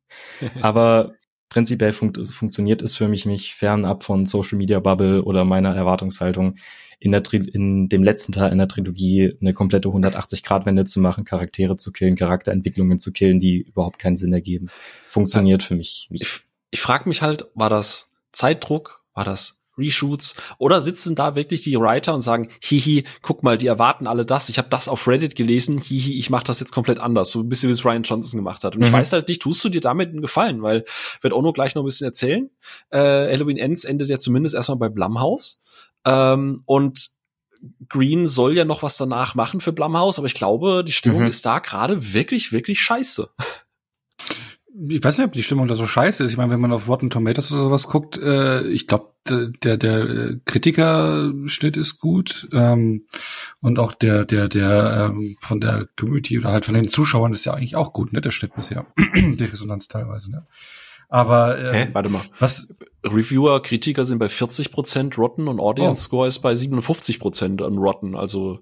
<laughs> Aber prinzipiell funkt, funktioniert es für mich nicht fernab von Social Media Bubble oder meiner Erwartungshaltung in, der Tri in dem letzten Teil einer Trilogie eine komplette 180-Grad-Wende zu machen, Charaktere zu killen, Charakterentwicklungen zu killen, die überhaupt keinen Sinn ergeben. Funktioniert für mich nicht. Ich, ich frage mich halt, war das Zeitdruck? War das Reshoots? Oder sitzen da wirklich die Writer und sagen, hihi, guck mal, die erwarten alle das. Ich habe das auf Reddit gelesen, hihi, ich mache das jetzt komplett anders. So ein bisschen wie es Ryan Johnson gemacht hat. Und mhm. ich weiß halt nicht, tust du dir damit einen Gefallen? Weil, wird Ono gleich noch ein bisschen erzählen. Äh, Halloween Ends endet ja zumindest erstmal bei Blumhouse. Ähm, und Green soll ja noch was danach machen für Blumhouse, aber ich glaube, die Stimmung mhm. ist da gerade wirklich, wirklich scheiße ich weiß nicht, ob die Stimmung da so scheiße ist. Ich meine, wenn man auf Rotten Tomatoes oder sowas guckt, äh, ich glaube, der, der Kritikerschnitt ist gut ähm, und auch der, der, der ähm, von der Community oder halt von den Zuschauern ist ja eigentlich auch gut, ne? Der Schnitt bisher, <clears throat> die Resonanz teilweise, ne? Aber ähm, Hä? warte mal, was Reviewer, Kritiker sind bei 40 Prozent Rotten und Audience oh. Score ist bei 57 Prozent an Rotten. Also,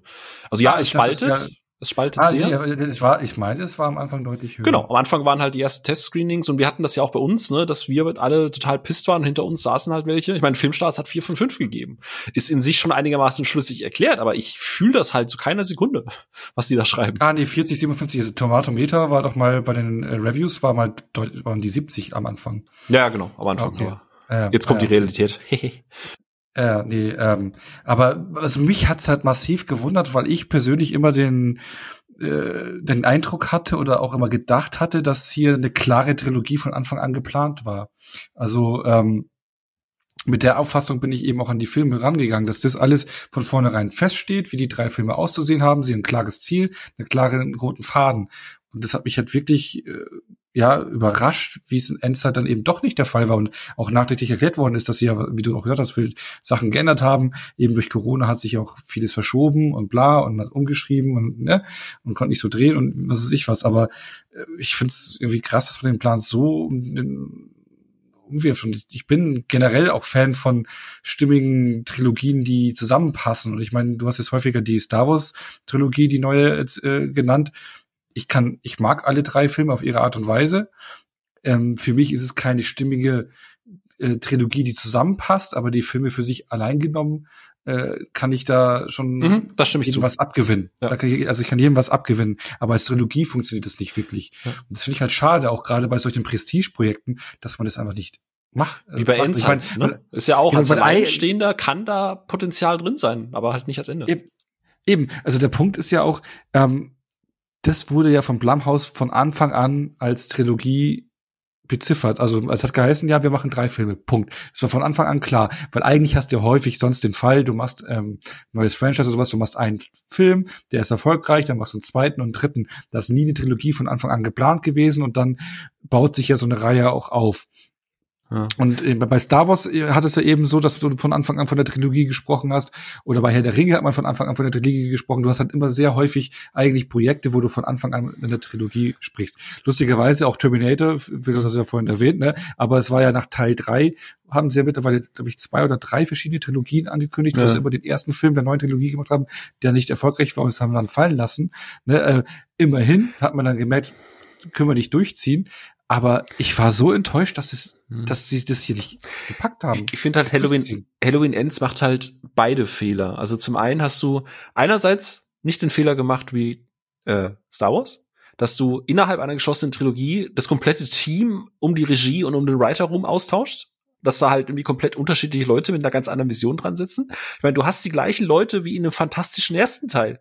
also ja, ah, es spaltet. Es spaltet ah, sehr. Nee, es war, ich meine, es war am Anfang deutlich höher. Genau, am Anfang waren halt die ersten Testscreenings und wir hatten das ja auch bei uns, ne, dass wir alle total pisst waren und hinter uns saßen halt welche. Ich meine, Filmstars hat vier von fünf gegeben. Ist in sich schon einigermaßen schlüssig erklärt, aber ich fühle das halt zu keiner Sekunde, <laughs> was die da schreiben. Ah, nee, 40, 57. Also Tomatometer war doch mal bei den äh, Reviews war mal waren die 70 am Anfang. Ja, genau, am Anfang. Okay. Jetzt kommt die Realität. <laughs> Ja, nee, ähm, aber also mich hat's halt massiv gewundert, weil ich persönlich immer den äh, den Eindruck hatte oder auch immer gedacht hatte, dass hier eine klare Trilogie von Anfang an geplant war. Also ähm, mit der Auffassung bin ich eben auch an die Filme rangegangen, dass das alles von vornherein feststeht, wie die drei Filme auszusehen haben. Sie haben ein klares Ziel, einen klaren roten Faden. Und das hat mich halt wirklich äh, ja überrascht, wie es in Endzeit dann eben doch nicht der Fall war und auch nachträglich erklärt worden ist, dass sie ja, wie du auch gesagt hast, viele Sachen geändert haben. Eben durch Corona hat sich auch vieles verschoben und bla und hat umgeschrieben und ne und konnte nicht so drehen und was weiß ich was. Aber äh, ich finde es irgendwie krass, dass man den Plan so umwirft. Und ich bin generell auch Fan von stimmigen Trilogien, die zusammenpassen. Und ich meine, du hast jetzt häufiger die Star Wars Trilogie, die neue äh, genannt ich kann, ich mag alle drei Filme auf ihre Art und Weise. Ähm, für mich ist es keine stimmige äh, Trilogie, die zusammenpasst, aber die Filme für sich allein genommen äh, kann ich da schon mhm, das stimme ich jedem zu. was abgewinnen. Ja. Ich, also ich kann jedem was abgewinnen, aber als Trilogie funktioniert das nicht wirklich. Ja. Und das finde ich halt schade, auch gerade bei solchen Prestigeprojekten, dass man das einfach nicht macht. Wie bei Ends halt, ne? Ist ja auch, als ein Einstehender kann da Potenzial drin sein, aber halt nicht als Ende. Eben, eben. also der Punkt ist ja auch, ähm, das wurde ja von Blumhouse von Anfang an als Trilogie beziffert. Also es hat geheißen, ja, wir machen drei Filme. Punkt. Das war von Anfang an klar, weil eigentlich hast du ja häufig sonst den Fall, du machst ähm, neues Franchise oder sowas, du machst einen Film, der ist erfolgreich, dann machst du einen zweiten und einen dritten. Das ist nie eine Trilogie von Anfang an geplant gewesen und dann baut sich ja so eine Reihe auch auf. Und äh, bei Star Wars äh, hat es ja eben so, dass du von Anfang an von der Trilogie gesprochen hast, oder bei Herr der Ringe hat man von Anfang an von der Trilogie gesprochen. Du hast halt immer sehr häufig eigentlich Projekte, wo du von Anfang an in der Trilogie sprichst. Lustigerweise auch Terminator, wie du das ja vorhin erwähnt, ne? aber es war ja nach Teil drei haben sie ja mittlerweile, glaube ich, zwei oder drei verschiedene Trilogien angekündigt, ja. wo sie über den ersten Film der neuen Trilogie gemacht haben, der nicht erfolgreich war und es haben dann fallen lassen. Ne? Äh, immerhin hat man dann gemerkt, können wir nicht durchziehen. Aber ich war so enttäuscht, dass es. Dass sie das hier nicht gepackt haben. Ich, ich finde halt Halloween, Halloween Ends macht halt beide Fehler. Also zum einen hast du einerseits nicht den Fehler gemacht wie äh, Star Wars, dass du innerhalb einer geschlossenen Trilogie das komplette Team um die Regie und um den Writer rum austauscht dass da halt irgendwie komplett unterschiedliche Leute mit einer ganz anderen Vision dran sitzen. Ich meine, du hast die gleichen Leute wie in einem fantastischen ersten Teil.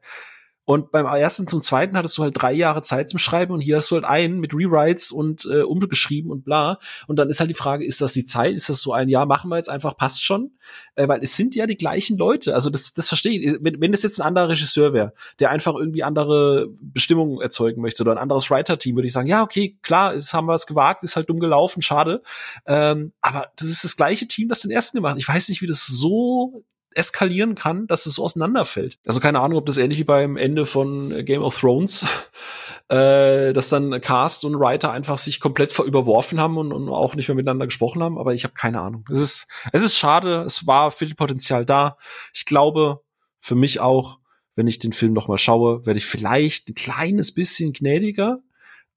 Und beim ersten zum zweiten hattest du halt drei Jahre Zeit zum Schreiben und hier hast du halt einen mit Rewrites und äh, umgeschrieben und bla. Und dann ist halt die Frage, ist das die Zeit? Ist das so ein Jahr? Machen wir jetzt einfach, passt schon? Äh, weil es sind ja die gleichen Leute. Also das, das verstehe ich. Wenn, wenn das jetzt ein anderer Regisseur wäre, der einfach irgendwie andere Bestimmungen erzeugen möchte oder ein anderes Writer-Team, würde ich sagen, ja, okay, klar, jetzt haben wir es gewagt, ist halt dumm gelaufen, schade. Ähm, aber das ist das gleiche Team, das den ersten gemacht. Ich weiß nicht, wie das so eskalieren kann, dass es so auseinanderfällt. Also keine Ahnung, ob das ähnlich wie beim Ende von Game of Thrones, <laughs> äh, dass dann Cast und Writer einfach sich komplett überworfen haben und, und auch nicht mehr miteinander gesprochen haben, aber ich habe keine Ahnung. Es ist, es ist schade, es war viel Potenzial da. Ich glaube, für mich auch, wenn ich den Film noch mal schaue, werde ich vielleicht ein kleines bisschen gnädiger.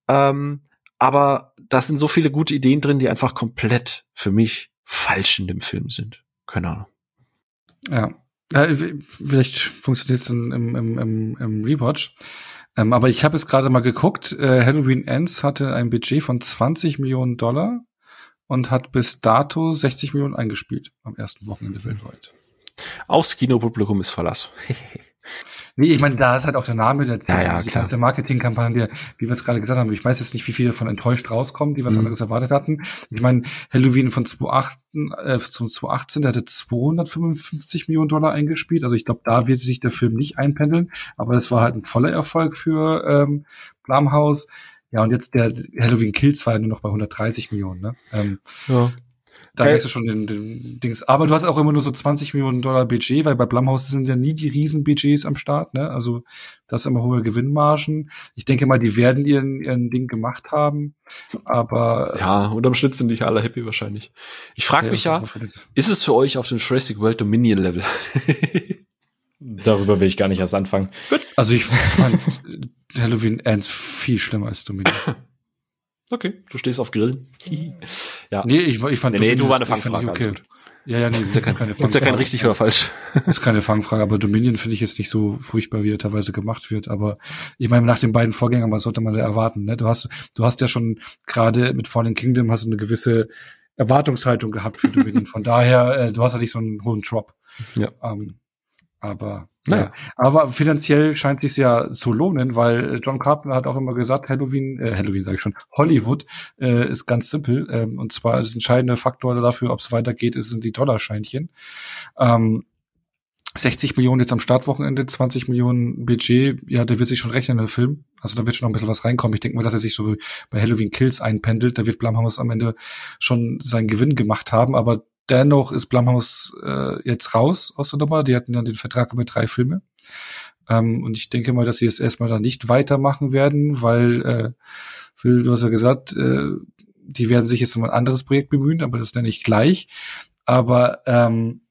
Ähm, aber da sind so viele gute Ideen drin, die einfach komplett für mich falsch in dem Film sind. Keine Ahnung. Ja. Äh, vielleicht funktioniert es im, im, im, im Rewatch. Ähm, aber ich habe es gerade mal geguckt. Äh, Halloween Ends hatte ein Budget von 20 Millionen Dollar und hat bis dato 60 Millionen eingespielt am ersten Wochenende weltweit. Aufs Kinopublikum ist Verlass. <laughs> Nee, ich meine, da ist halt auch der Name der Zeit, ja, ja, diese ganze Marketingkampagne, wie wir es gerade gesagt haben. Ich weiß jetzt nicht, wie viele davon enttäuscht rauskommen, die was mhm. anderes erwartet hatten. Ich meine, Halloween von 2018, äh, zum 2018, der hatte 255 Millionen Dollar eingespielt. Also ich glaube, da wird sich der Film nicht einpendeln. Aber es war halt ein voller Erfolg für ähm, Blumhouse. Ja, und jetzt der Halloween Kills war ja nur noch bei 130 Millionen. Ne? Ähm, ja. Da hey. merkst du schon den, den Dings. Aber du hast auch immer nur so 20 Millionen Dollar Budget, weil bei Blumhouse sind ja nie die Riesenbudgets am Start, ne? Also das ist immer hohe Gewinnmargen. Ich denke mal, die werden ihren, ihren Ding gemacht haben. Aber ja, unterm Schnitt sind nicht alle happy wahrscheinlich. Ich frage ja, mich ja, ist es für euch auf dem Jurassic World Dominion Level? <laughs> Darüber will ich gar nicht erst anfangen. Gut. Also ich fand <laughs> Halloween Ends viel schlimmer als Dominion. <laughs> Okay, du stehst auf Grillen. ja. Nee, ich, ich fand nee, nee, du war eine Fangfrage. Okay. Ja, ja, nee, ist ja, kein, keine Fangfrage. Ist ja kein richtig oder falsch. <laughs> ist keine Fangfrage, aber Dominion finde ich jetzt nicht so furchtbar, wie er teilweise gemacht wird. Aber ich meine, nach den beiden Vorgängern, was sollte man da erwarten? Ne? Du hast, du hast ja schon gerade mit Fallen Kingdom hast du eine gewisse Erwartungshaltung gehabt für Dominion. <laughs> Von daher, äh, du hast ja nicht so einen hohen Drop. Ja. Ähm, aber naja. Ja. Aber finanziell scheint sich ja zu lohnen, weil John Carpenter hat auch immer gesagt, Halloween, äh, Halloween sage ich schon, Hollywood äh, ist ganz simpel. Ähm, und zwar ist entscheidende Faktor dafür, ob es weitergeht, ist, sind die Dollarscheinchen. Ähm, 60 Millionen jetzt am Startwochenende, 20 Millionen Budget, ja, der wird sich schon rechnen, der Film. Also da wird schon noch ein bisschen was reinkommen. Ich denke mal, dass er sich so bei Halloween Kills einpendelt. Da wird Blumhouse am Ende schon seinen Gewinn gemacht haben, aber dennoch ist Blumhouse äh, jetzt raus aus der Nummer. Die hatten dann den Vertrag über drei Filme. Ähm, und ich denke mal, dass sie es erstmal da nicht weitermachen werden, weil, äh, Phil, du hast ja gesagt, äh, die werden sich jetzt um ein anderes Projekt bemühen, aber das ist ja nicht gleich. Aber ähm,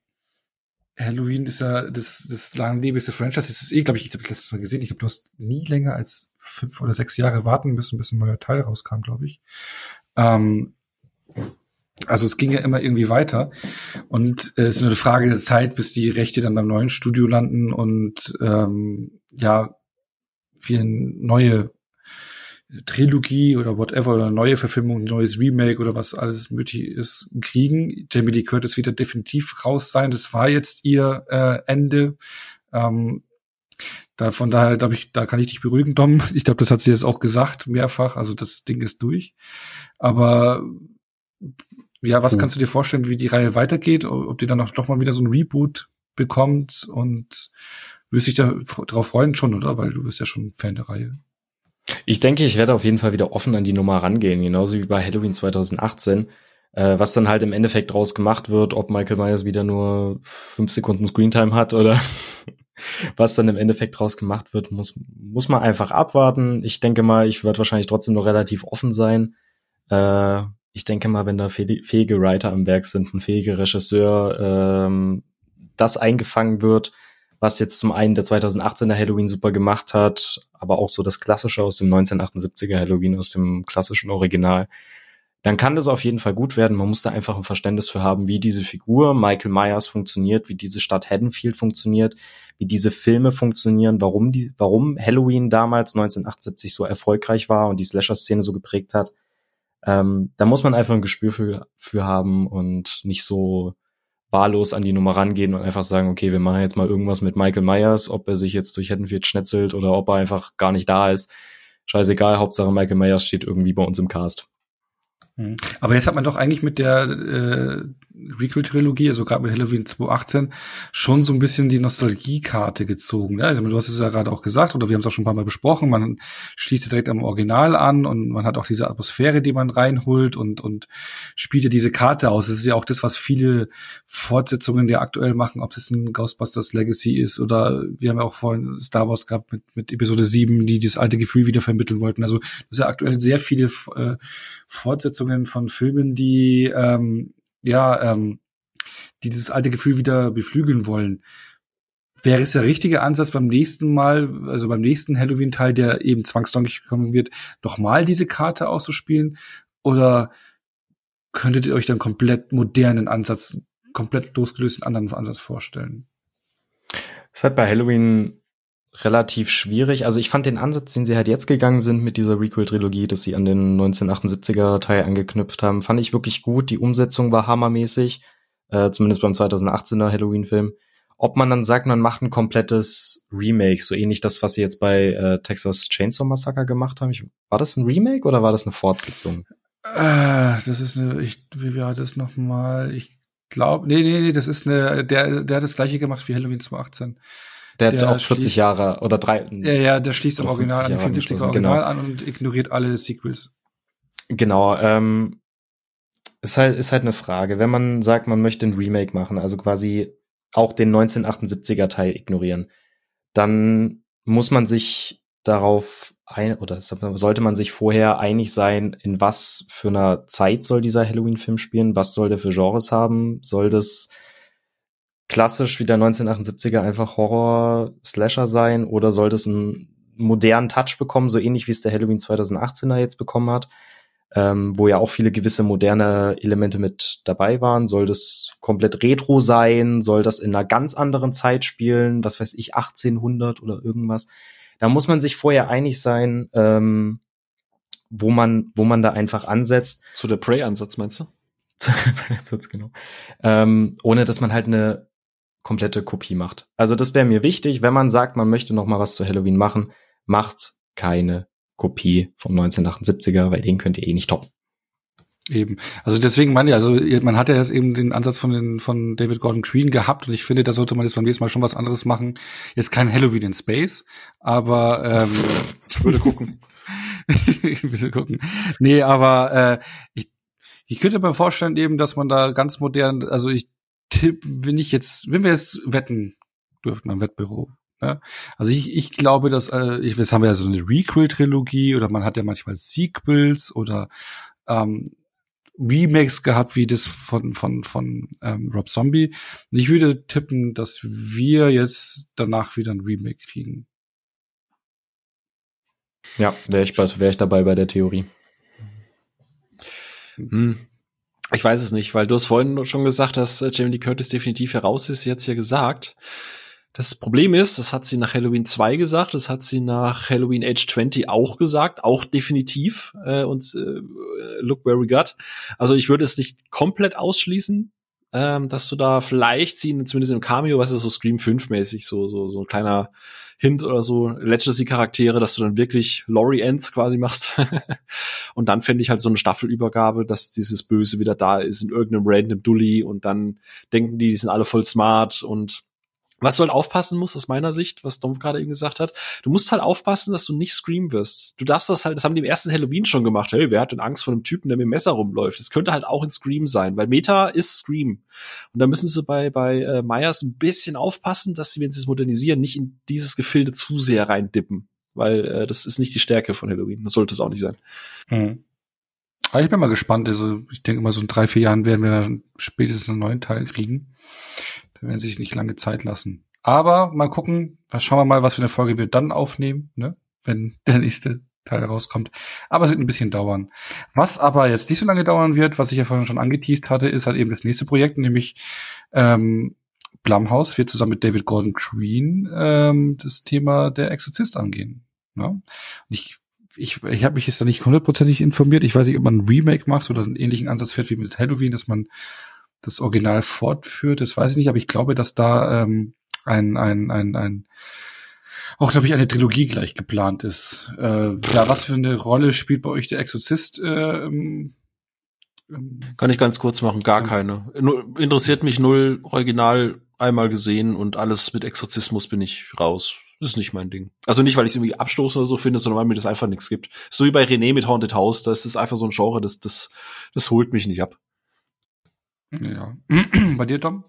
Halloween ist ja das, das langlebigste Franchise. Das ist eh, glaube ich, ich habe das letztes Mal gesehen. Ich glaube, du hast nie länger als fünf oder sechs Jahre warten müssen, bis ein neuer Teil rauskam, glaube ich. Ähm, also es ging ja immer irgendwie weiter. Und äh, es ist nur eine Frage der Zeit, bis die Rechte dann beim neuen Studio landen und ähm, ja, wir neue Trilogie oder whatever oder neue Verfilmung, neues Remake oder was alles möglich ist, kriegen. Jamie Lee Curtis wieder definitiv raus sein. Das war jetzt ihr äh, Ende. Ähm, da, von daher, glaube ich, da kann ich dich beruhigen, Dom. <laughs> Ich glaube, das hat sie jetzt auch gesagt, mehrfach. Also das Ding ist durch. Aber ja, was mhm. kannst du dir vorstellen, wie die Reihe weitergeht? Ob die dann auch noch mal wieder so ein Reboot bekommt und wirst dich da drauf freuen schon, oder? Weil du bist ja schon Fan der Reihe. Ich denke, ich werde auf jeden Fall wieder offen an die Nummer rangehen, genauso wie bei Halloween 2018. Äh, was dann halt im Endeffekt draus gemacht wird, ob Michael Myers wieder nur fünf Sekunden Screentime hat oder <laughs> was dann im Endeffekt draus gemacht wird, muss, muss man einfach abwarten. Ich denke mal, ich werde wahrscheinlich trotzdem noch relativ offen sein. Äh, ich denke mal, wenn da fähige Writer am Werk sind, ein fähiger Regisseur, ähm, das eingefangen wird, was jetzt zum einen der 2018er Halloween super gemacht hat, aber auch so das Klassische aus dem 1978er Halloween, aus dem klassischen Original, dann kann das auf jeden Fall gut werden. Man muss da einfach ein Verständnis für haben, wie diese Figur Michael Myers funktioniert, wie diese Stadt Haddonfield funktioniert, wie diese Filme funktionieren, warum die, warum Halloween damals 1978 so erfolgreich war und die Slasher-Szene so geprägt hat. Ähm, da muss man einfach ein Gespür für, für haben und nicht so wahllos an die Nummer rangehen und einfach sagen, okay, wir machen jetzt mal irgendwas mit Michael Myers, ob er sich jetzt durch Haddonfield schnetzelt oder ob er einfach gar nicht da ist. Scheißegal, Hauptsache Michael Myers steht irgendwie bei uns im Cast. Mhm. Aber jetzt hat man doch eigentlich mit der äh, Requel-Trilogie, also gerade mit Halloween 2018, schon so ein bisschen die Nostalgiekarte gezogen. Ne? Also du hast es ja gerade auch gesagt, oder wir haben es auch schon ein paar Mal besprochen, man schließt ja direkt am Original an und man hat auch diese Atmosphäre, die man reinholt und, und spielt ja diese Karte aus. Das ist ja auch das, was viele Fortsetzungen der aktuell machen, ob es ein Ghostbusters Legacy ist oder wir haben ja auch vorhin Star Wars gehabt mit, mit Episode 7, die das alte Gefühl wieder vermitteln wollten. Also das ist ja aktuell sehr viele äh, Fortsetzungen von Filmen, die ähm, ja, ähm, die dieses alte Gefühl wieder beflügeln wollen. Wäre es der richtige Ansatz beim nächsten Mal, also beim nächsten Halloween-Teil, der eben zwangsläufig kommen wird, nochmal diese Karte auszuspielen? Oder könntet ihr euch dann komplett modernen Ansatz, komplett losgelösten anderen Ansatz vorstellen? Es hat bei Halloween relativ schwierig. Also ich fand den Ansatz, den sie halt jetzt gegangen sind mit dieser Requel-Trilogie, dass sie an den 1978er Teil angeknüpft haben, fand ich wirklich gut. Die Umsetzung war hammermäßig, äh, zumindest beim 2018er Halloween-Film. Ob man dann sagt, man macht ein komplettes Remake, so ähnlich das, was sie jetzt bei äh, Texas Chainsaw Massacre gemacht haben. Ich, war das ein Remake oder war das eine Fortsetzung? Äh, das ist eine, ich, wie war das nochmal? Ich glaube, nee, nee, nee, das ist eine, der, der hat das gleiche gemacht wie Halloween 2018. Der, der hat auch 40 Jahre oder drei. Ja, ja, der schließt am Original an, 74er Original genau. an und ignoriert alle Sequels. Genau, ähm, ist halt, ist halt eine Frage. Wenn man sagt, man möchte ein Remake machen, also quasi auch den 1978er Teil ignorieren, dann muss man sich darauf ein, oder sollte man sich vorher einig sein, in was für einer Zeit soll dieser Halloween-Film spielen? Was soll der für Genres haben? Soll das klassisch wie der 1978er einfach Horror-Slasher sein oder sollte es einen modernen Touch bekommen, so ähnlich wie es der Halloween 2018er jetzt bekommen hat, ähm, wo ja auch viele gewisse moderne Elemente mit dabei waren. Soll das komplett retro sein? Soll das in einer ganz anderen Zeit spielen? Was weiß ich, 1800 oder irgendwas? Da muss man sich vorher einig sein, ähm, wo man, wo man da einfach ansetzt. Zu der Prey-Ansatz meinst du? <laughs> genau. Ähm, ohne dass man halt eine komplette Kopie macht. Also das wäre mir wichtig, wenn man sagt, man möchte noch mal was zu Halloween machen, macht keine Kopie vom 1978er, weil den könnt ihr eh nicht toppen. Eben. Also deswegen meine ich, also man hat ja jetzt eben den Ansatz von den, von David Gordon Green gehabt und ich finde, da sollte man jetzt beim nächsten Mal schon was anderes machen. Jetzt kein Halloween in Space, aber ähm, <laughs> ich würde gucken. <laughs> ich würde gucken. Nee, aber äh, ich, ich könnte mir vorstellen eben, dass man da ganz modern, also ich tipp, wenn ich jetzt, wenn wir jetzt wetten dürften am Wettbüro, Ne? Also ich, ich glaube, dass äh, ich, jetzt haben wir ja so eine Requel-Trilogie oder man hat ja manchmal Sequels oder ähm, Remakes gehabt, wie das von, von, von ähm, Rob Zombie. Und ich würde tippen, dass wir jetzt danach wieder ein Remake kriegen. Ja, wäre ich, wär ich dabei bei der Theorie. Hm. Ich weiß es nicht, weil du hast vorhin schon gesagt, dass äh, Jamie Lee Curtis definitiv heraus ist, jetzt hier gesagt. Das Problem ist, das hat sie nach Halloween 2 gesagt, das hat sie nach Halloween Age 20 auch gesagt, auch definitiv. Äh, und äh, look where we got. Also ich würde es nicht komplett ausschließen, ähm, dass du da vielleicht sie zumindest im Cameo, was ist so Scream 5 mäßig, so, so, so ein kleiner Hint oder so, Legacy-Charaktere, dass du dann wirklich Laurie Ends quasi machst. <laughs> und dann fände ich halt so eine Staffelübergabe, dass dieses Böse wieder da ist in irgendeinem random Dully und dann denken die, die sind alle voll smart und was du halt aufpassen musst, aus meiner Sicht, was Dom gerade eben gesagt hat, du musst halt aufpassen, dass du nicht Scream wirst. Du darfst das halt, das haben die im ersten Halloween schon gemacht. Hey, wer hat denn Angst vor einem Typen, der mit dem Messer rumläuft? Das könnte halt auch in Scream sein, weil Meta ist Scream. Und da müssen sie bei, bei äh, Myers ein bisschen aufpassen, dass sie, wenn sie es modernisieren, nicht in dieses Gefilde zu sehr reindippen. Weil äh, das ist nicht die Stärke von Halloween. Das sollte es auch nicht sein. Mhm. Aber ich bin mal gespannt. Also ich denke mal, so in drei, vier Jahren werden wir dann spätestens einen neuen Teil kriegen. Da werden sie sich nicht lange Zeit lassen. Aber mal gucken, schauen wir mal, was für eine Folge wir dann aufnehmen, ne? wenn der nächste Teil rauskommt. Aber es wird ein bisschen dauern. Was aber jetzt nicht so lange dauern wird, was ich ja vorhin schon angeteased hatte, ist halt eben das nächste Projekt, nämlich ähm, Blumhouse wird zusammen mit David Gordon Green ähm, das Thema der Exorzist angehen. Ne? Und ich ich, ich habe mich jetzt da nicht hundertprozentig informiert. Ich weiß nicht, ob man ein Remake macht oder einen ähnlichen Ansatz fährt wie mit Halloween, dass man das Original fortführt, das weiß ich nicht, aber ich glaube, dass da ähm, ein, ein, ein, ein auch, glaube ich, eine Trilogie gleich geplant ist. Äh, ja, was für eine Rolle spielt bei euch der Exorzist? Äh, ähm, Kann ich ganz kurz machen, gar so. keine. Interessiert mich null, Original einmal gesehen und alles mit Exorzismus bin ich raus. Das ist nicht mein Ding. Also nicht, weil ich es irgendwie abstoße oder so finde, sondern weil mir das einfach nichts gibt. So wie bei René mit Haunted House, da ist es einfach so ein Genre, das, das, das holt mich nicht ab. Ja. <clears throat> Bei dir, Tom?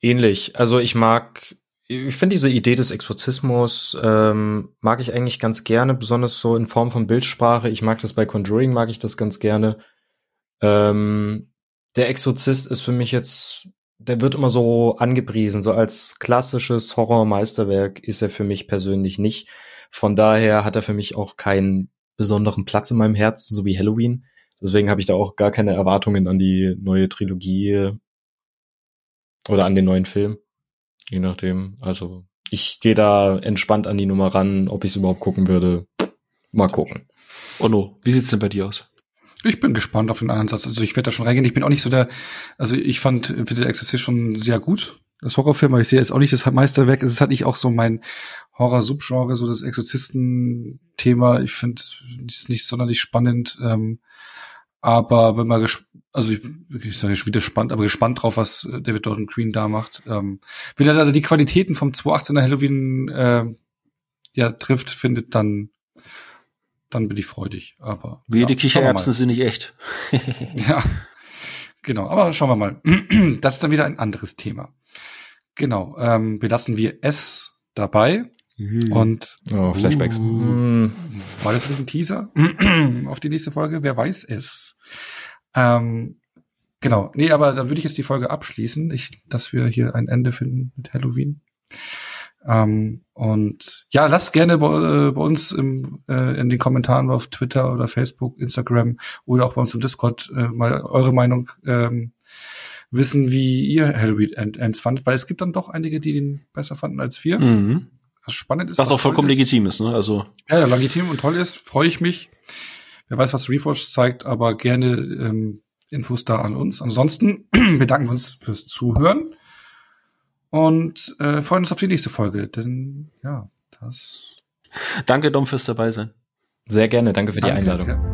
Ähnlich. Also ich mag, ich finde diese Idee des Exorzismus ähm, mag ich eigentlich ganz gerne, besonders so in Form von Bildsprache. Ich mag das bei Conjuring, mag ich das ganz gerne. Ähm, der Exorzist ist für mich jetzt, der wird immer so angepriesen, so als klassisches Horrormeisterwerk ist er für mich persönlich nicht. Von daher hat er für mich auch keinen besonderen Platz in meinem Herzen, so wie Halloween. Deswegen habe ich da auch gar keine Erwartungen an die neue Trilogie oder an den neuen Film. Je nachdem. Also ich gehe da entspannt an die Nummer ran. Ob ich es überhaupt gucken würde, mal gucken. Ono, wie sieht's denn bei dir aus? Ich bin gespannt auf den Einsatz. Also ich werde da schon reingehen. Ich bin auch nicht so der, also ich fand für den Exorcist schon sehr gut. Das Horrorfilm, aber ich sehe es auch nicht das Meisterwerk. Es ist halt nicht auch so mein Horror-Subgenre, so das Exorzisten-Thema. Ich finde es nicht sonderlich spannend. Ähm, aber wenn man, also ich, ich sage ich wieder spannend, aber gespannt drauf, was äh, David Gordon Green da macht. Ähm, wenn er also die Qualitäten vom 2018er Halloween äh, ja trifft, findet, dann dann bin ich freudig. Aber wie ja, die Kichererbsen sind nicht echt. <laughs> <laughs> ja, genau. Aber schauen wir mal. Das ist dann wieder ein anderes Thema. Genau. Ähm, belassen wir es dabei. Mhm. Und oh, Flashbacks. Uh, war das nicht ein Teaser <clears throat> auf die nächste Folge? Wer weiß es? Ähm, genau. Nee, aber dann würde ich jetzt die Folge abschließen, ich, dass wir hier ein Ende finden mit Halloween. Ähm, und ja, lasst gerne bei, äh, bei uns im, äh, in den Kommentaren auf Twitter oder Facebook, Instagram oder auch bei uns im Discord äh, mal eure Meinung ähm, wissen, wie ihr Halloween Ends fandet, weil es gibt dann doch einige, die den besser fanden als wir. Mhm was spannend ist. Was, was auch vollkommen ist. legitim ist, ne? Also. Ja, ja, legitim und toll ist, freue ich mich. Wer weiß, was Reforge zeigt, aber gerne ähm, Infos da an uns. Ansonsten <clears throat> bedanken wir uns fürs Zuhören und äh, freuen uns auf die nächste Folge. Denn ja, das. Danke, Dom, fürs dabei sein. Sehr gerne, danke für danke, die Einladung. Ja.